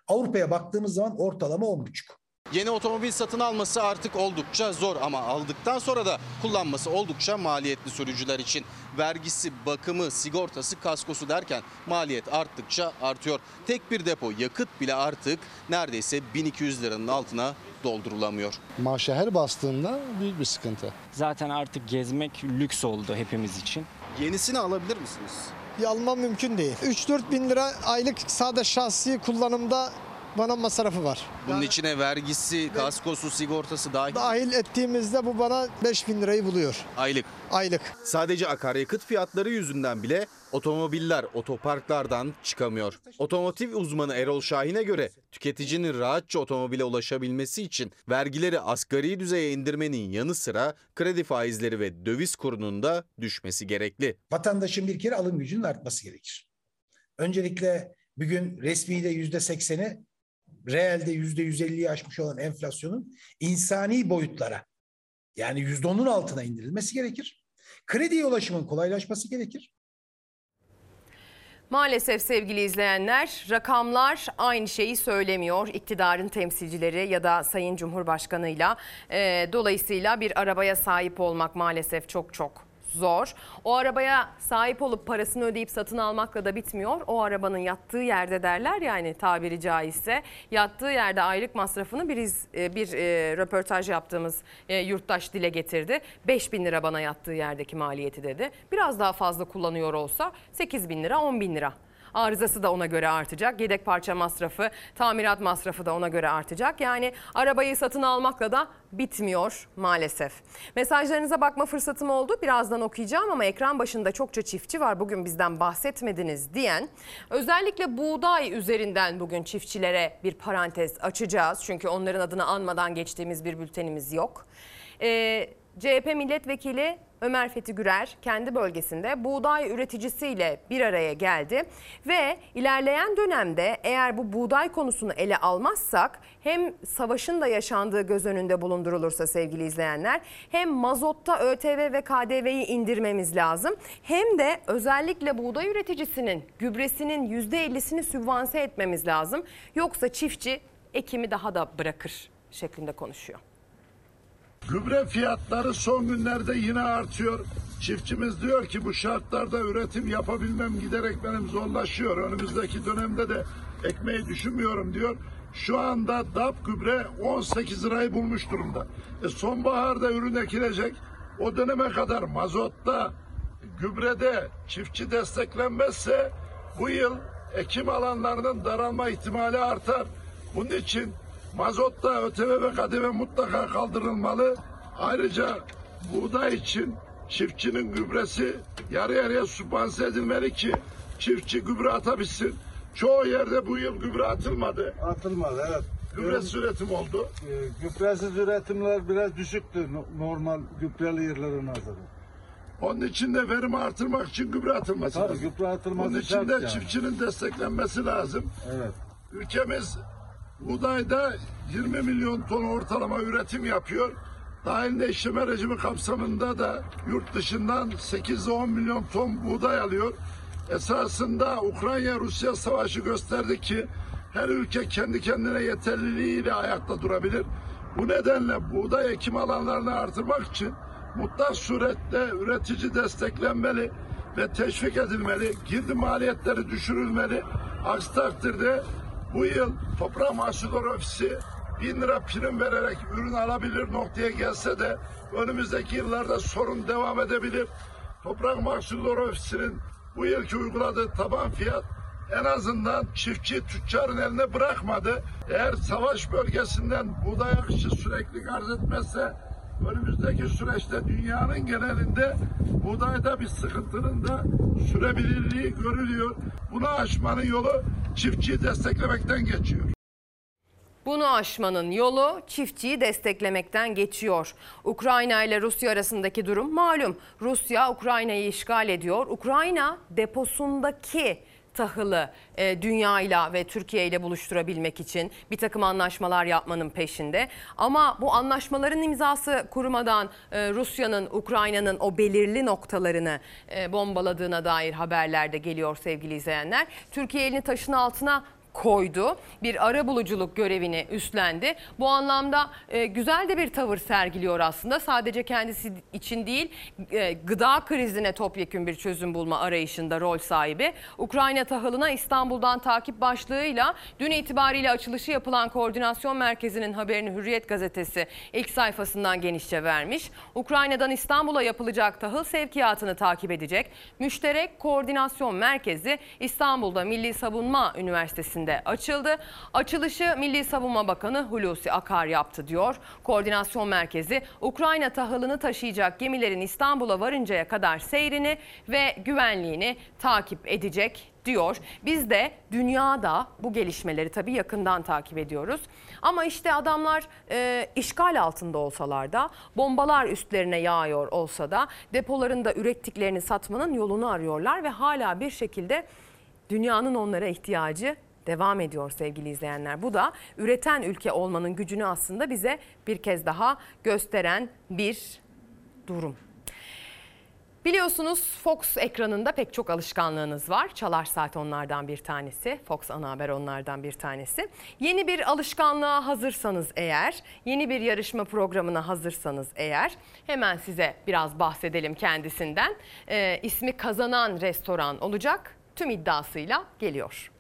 Avrupa'ya baktığımız zaman ortalama 10.5. Yeni otomobil satın alması artık oldukça zor ama aldıktan sonra da kullanması oldukça maliyetli sürücüler için. Vergisi, bakımı, sigortası, kaskosu derken maliyet arttıkça artıyor. Tek bir depo yakıt bile artık neredeyse 1200 liranın altına doldurulamıyor. Maaşa her bastığında büyük bir sıkıntı. Zaten artık gezmek lüks oldu hepimiz için. Yenisini alabilir misiniz? Ya almam mümkün değil. 3-4 bin lira aylık sadece şahsi kullanımda bana masrafı var. Bunun içine vergisi, kaskosu, sigortası dahil. Dahil ettiğimizde bu bana 5 bin lirayı buluyor Aylık. aylık. Sadece akaryakıt fiyatları yüzünden bile otomobiller otoparklardan çıkamıyor. Otomotiv uzmanı Erol Şahin'e göre tüketicinin rahatça otomobile ulaşabilmesi için vergileri asgari düzeye indirmenin yanı sıra kredi faizleri ve döviz kurunun da düşmesi gerekli. Vatandaşın bir kere alım gücünün artması gerekir. Öncelikle bugün resmi de yüzde sekseni, reelde yüzde yüz elliyi aşmış olan enflasyonun insani boyutlara yani yüzde onun altına indirilmesi gerekir. Krediye ulaşımın kolaylaşması gerekir. Maalesef sevgili izleyenler rakamlar aynı şeyi söylemiyor iktidarın temsilcileri ya da Sayın Cumhurbaşkanı'yla. Ee, dolayısıyla bir arabaya sahip olmak maalesef çok çok zor. O arabaya sahip olup parasını ödeyip satın almakla da bitmiyor. O arabanın yattığı yerde derler yani tabiri caizse yattığı yerde aylık masrafını bir iz, e, bir e, röportaj yaptığımız e, yurttaş dile getirdi. 5 bin lira bana yattığı yerdeki maliyeti dedi. Biraz daha fazla kullanıyor olsa 8 bin lira 10 bin lira. Arızası da ona göre artacak. Yedek parça masrafı, tamirat masrafı da ona göre artacak. Yani arabayı satın almakla da bitmiyor maalesef. Mesajlarınıza bakma fırsatım oldu. Birazdan okuyacağım ama ekran başında çokça çiftçi var. Bugün bizden bahsetmediniz diyen. Özellikle buğday üzerinden bugün çiftçilere bir parantez açacağız. Çünkü onların adını anmadan geçtiğimiz bir bültenimiz yok. Ee, CHP milletvekili Ömer Fethi Gürer kendi bölgesinde buğday üreticisiyle bir araya geldi ve ilerleyen dönemde eğer bu buğday konusunu ele almazsak hem savaşın da yaşandığı göz önünde bulundurulursa sevgili izleyenler hem mazotta ÖTV ve KDV'yi indirmemiz lazım hem de özellikle buğday üreticisinin gübresinin %50'sini sübvanse etmemiz lazım. Yoksa çiftçi ekimi daha da bırakır şeklinde konuşuyor. Gübre fiyatları son günlerde yine artıyor. Çiftçimiz diyor ki bu şartlarda üretim yapabilmem giderek benim zorlaşıyor. Önümüzdeki dönemde de ekmeği düşünmüyorum diyor. Şu anda DAP gübre 18 lirayı bulmuş durumda. E sonbaharda ürün ekilecek. O döneme kadar mazotta, gübrede çiftçi desteklenmezse bu yıl ekim alanlarının daralma ihtimali artar. Bunun için mazotta ÖTV ve KDV mutlaka kaldırılmalı. Ayrıca buğday için çiftçinin gübresi yarı yarıya sübvanse edilmeli ki çiftçi gübre atabilsin. Çoğu yerde bu yıl gübre atılmadı. Atılmadı evet. Gübresiz üretim oldu. Ee, gübresiz üretimler biraz düşüktü no- normal gübreli yerlere nazaran. Onun için de verimi artırmak için gübre atılması Tabii, lazım. gübre atılması Onun için şart de yani. çiftçinin desteklenmesi lazım. Evet. Ülkemiz buğdayda 20 milyon ton ortalama üretim yapıyor. Dahilinde işleme rejimi kapsamında da yurt dışından 8-10 milyon ton buğday alıyor. Esasında Ukrayna-Rusya savaşı gösterdi ki her ülke kendi kendine yeterliliğiyle ayakta durabilir. Bu nedenle buğday ekim alanlarını artırmak için mutlak surette üretici desteklenmeli ve teşvik edilmeli. Girdi maliyetleri düşürülmeli. Aksi takdirde bu yıl Toprak Mahsulleri Ofisi 1000 lira prim vererek ürün alabilir noktaya gelse de önümüzdeki yıllarda sorun devam edebilir. Toprak Mahsulleri Ofisi'nin bu yılki uyguladığı taban fiyat en azından çiftçi tüccarın eline bırakmadı. Eğer savaş bölgesinden buğday akışı sürekli arz etmezse önümüzdeki süreçte dünyanın genelinde buğdayda bir sıkıntının da sürebilirliği görülüyor. Bunu aşmanın yolu çiftçiyi desteklemekten geçiyor. Bunu aşmanın yolu çiftçiyi desteklemekten geçiyor. Ukrayna ile Rusya arasındaki durum malum. Rusya Ukrayna'yı işgal ediyor. Ukrayna deposundaki tahılı e, dünyayla ve Türkiye ile buluşturabilmek için bir takım anlaşmalar yapmanın peşinde. Ama bu anlaşmaların imzası kurumadan e, Rusya'nın, Ukrayna'nın o belirli noktalarını e, bombaladığına dair haberler de geliyor sevgili izleyenler. Türkiye elini taşın altına koydu. Bir ara buluculuk görevini üstlendi. Bu anlamda e, güzel de bir tavır sergiliyor aslında. Sadece kendisi için değil e, gıda krizine topyekün bir çözüm bulma arayışında rol sahibi. Ukrayna tahılına İstanbul'dan takip başlığıyla dün itibariyle açılışı yapılan koordinasyon merkezinin haberini Hürriyet gazetesi ilk sayfasından genişçe vermiş. Ukrayna'dan İstanbul'a yapılacak tahıl sevkiyatını takip edecek. Müşterek Koordinasyon Merkezi İstanbul'da Milli Savunma Üniversitesi'nde açıldı. Açılışı Milli Savunma Bakanı Hulusi Akar yaptı diyor. Koordinasyon Merkezi Ukrayna tahılını taşıyacak gemilerin İstanbul'a varıncaya kadar seyrini ve güvenliğini takip edecek diyor. Biz de dünyada bu gelişmeleri tabii yakından takip ediyoruz. Ama işte adamlar e, işgal altında olsalar da bombalar üstlerine yağıyor olsa da depolarında ürettiklerini satmanın yolunu arıyorlar ve hala bir şekilde dünyanın onlara ihtiyacı devam ediyor sevgili izleyenler. Bu da üreten ülke olmanın gücünü aslında bize bir kez daha gösteren bir durum. Biliyorsunuz Fox ekranında pek çok alışkanlığınız var. Çalar Saat onlardan bir tanesi. Fox Ana Haber onlardan bir tanesi. Yeni bir alışkanlığa hazırsanız eğer, yeni bir yarışma programına hazırsanız eğer hemen size biraz bahsedelim kendisinden. Ee, ismi Kazanan Restoran olacak. Tüm iddiasıyla geliyor.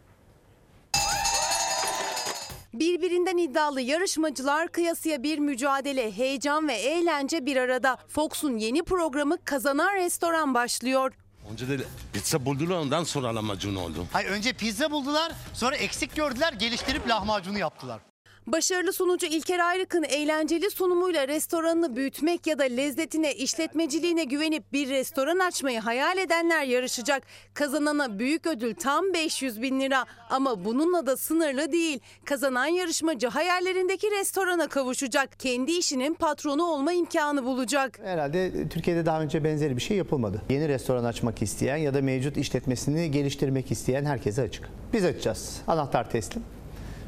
Birbirinden iddialı yarışmacılar kıyasıya bir mücadele, heyecan ve eğlence bir arada. Fox'un yeni programı Kazanan Restoran başlıyor. Önce de pizza buldular ondan sonra lahmacun oldu. Hayır önce pizza buldular sonra eksik gördüler geliştirip lahmacunu yaptılar. Başarılı sunucu İlker Ayrık'ın eğlenceli sunumuyla restoranını büyütmek ya da lezzetine, işletmeciliğine güvenip bir restoran açmayı hayal edenler yarışacak. Kazanana büyük ödül tam 500 bin lira ama bununla da sınırlı değil. Kazanan yarışmacı hayallerindeki restorana kavuşacak. Kendi işinin patronu olma imkanı bulacak. Herhalde Türkiye'de daha önce benzeri bir şey yapılmadı. Yeni restoran açmak isteyen ya da mevcut işletmesini geliştirmek isteyen herkese açık. Biz açacağız. Anahtar teslim.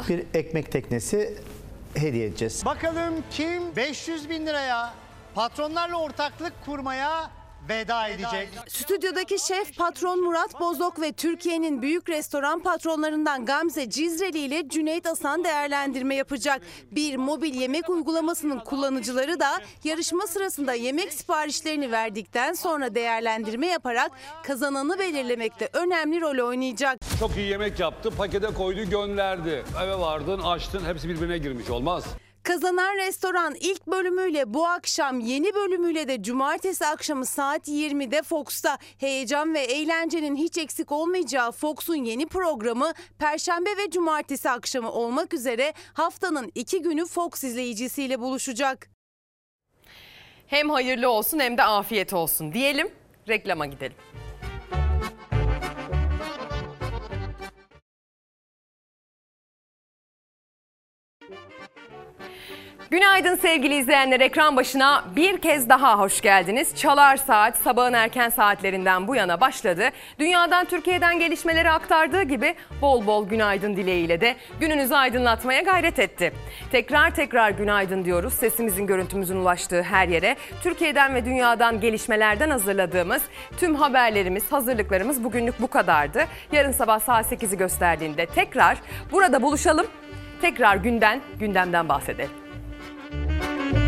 Bir ekmek teknesi hediye edeceğiz. Bakalım kim 500 bin liraya patronlarla ortaklık kurmaya veda edecek. Stüdyodaki şef patron Murat Bozok ve Türkiye'nin büyük restoran patronlarından Gamze Cizreli ile Cüneyt Asan değerlendirme yapacak. Bir mobil yemek uygulamasının kullanıcıları da yarışma sırasında yemek siparişlerini verdikten sonra değerlendirme yaparak kazananı belirlemekte önemli rol oynayacak. Çok iyi yemek yaptı, pakete koydu, gönderdi. Eve vardın, açtın, hepsi birbirine girmiş. Olmaz. Kazanan Restoran ilk bölümüyle bu akşam yeni bölümüyle de cumartesi akşamı saat 20'de Fox'ta heyecan ve eğlencenin hiç eksik olmayacağı Fox'un yeni programı Perşembe ve Cumartesi akşamı olmak üzere haftanın iki günü Fox izleyicisiyle buluşacak. Hem hayırlı olsun hem de afiyet olsun diyelim. Reklama gidelim. Günaydın sevgili izleyenler ekran başına bir kez daha hoş geldiniz. Çalar Saat sabahın erken saatlerinden bu yana başladı. Dünyadan Türkiye'den gelişmeleri aktardığı gibi bol bol günaydın dileğiyle de gününüzü aydınlatmaya gayret etti. Tekrar tekrar günaydın diyoruz sesimizin görüntümüzün ulaştığı her yere. Türkiye'den ve dünyadan gelişmelerden hazırladığımız tüm haberlerimiz, hazırlıklarımız bugünlük bu kadardı. Yarın sabah saat 8'i gösterdiğinde tekrar burada buluşalım. Tekrar günden, gündemden bahsedelim. Thank you.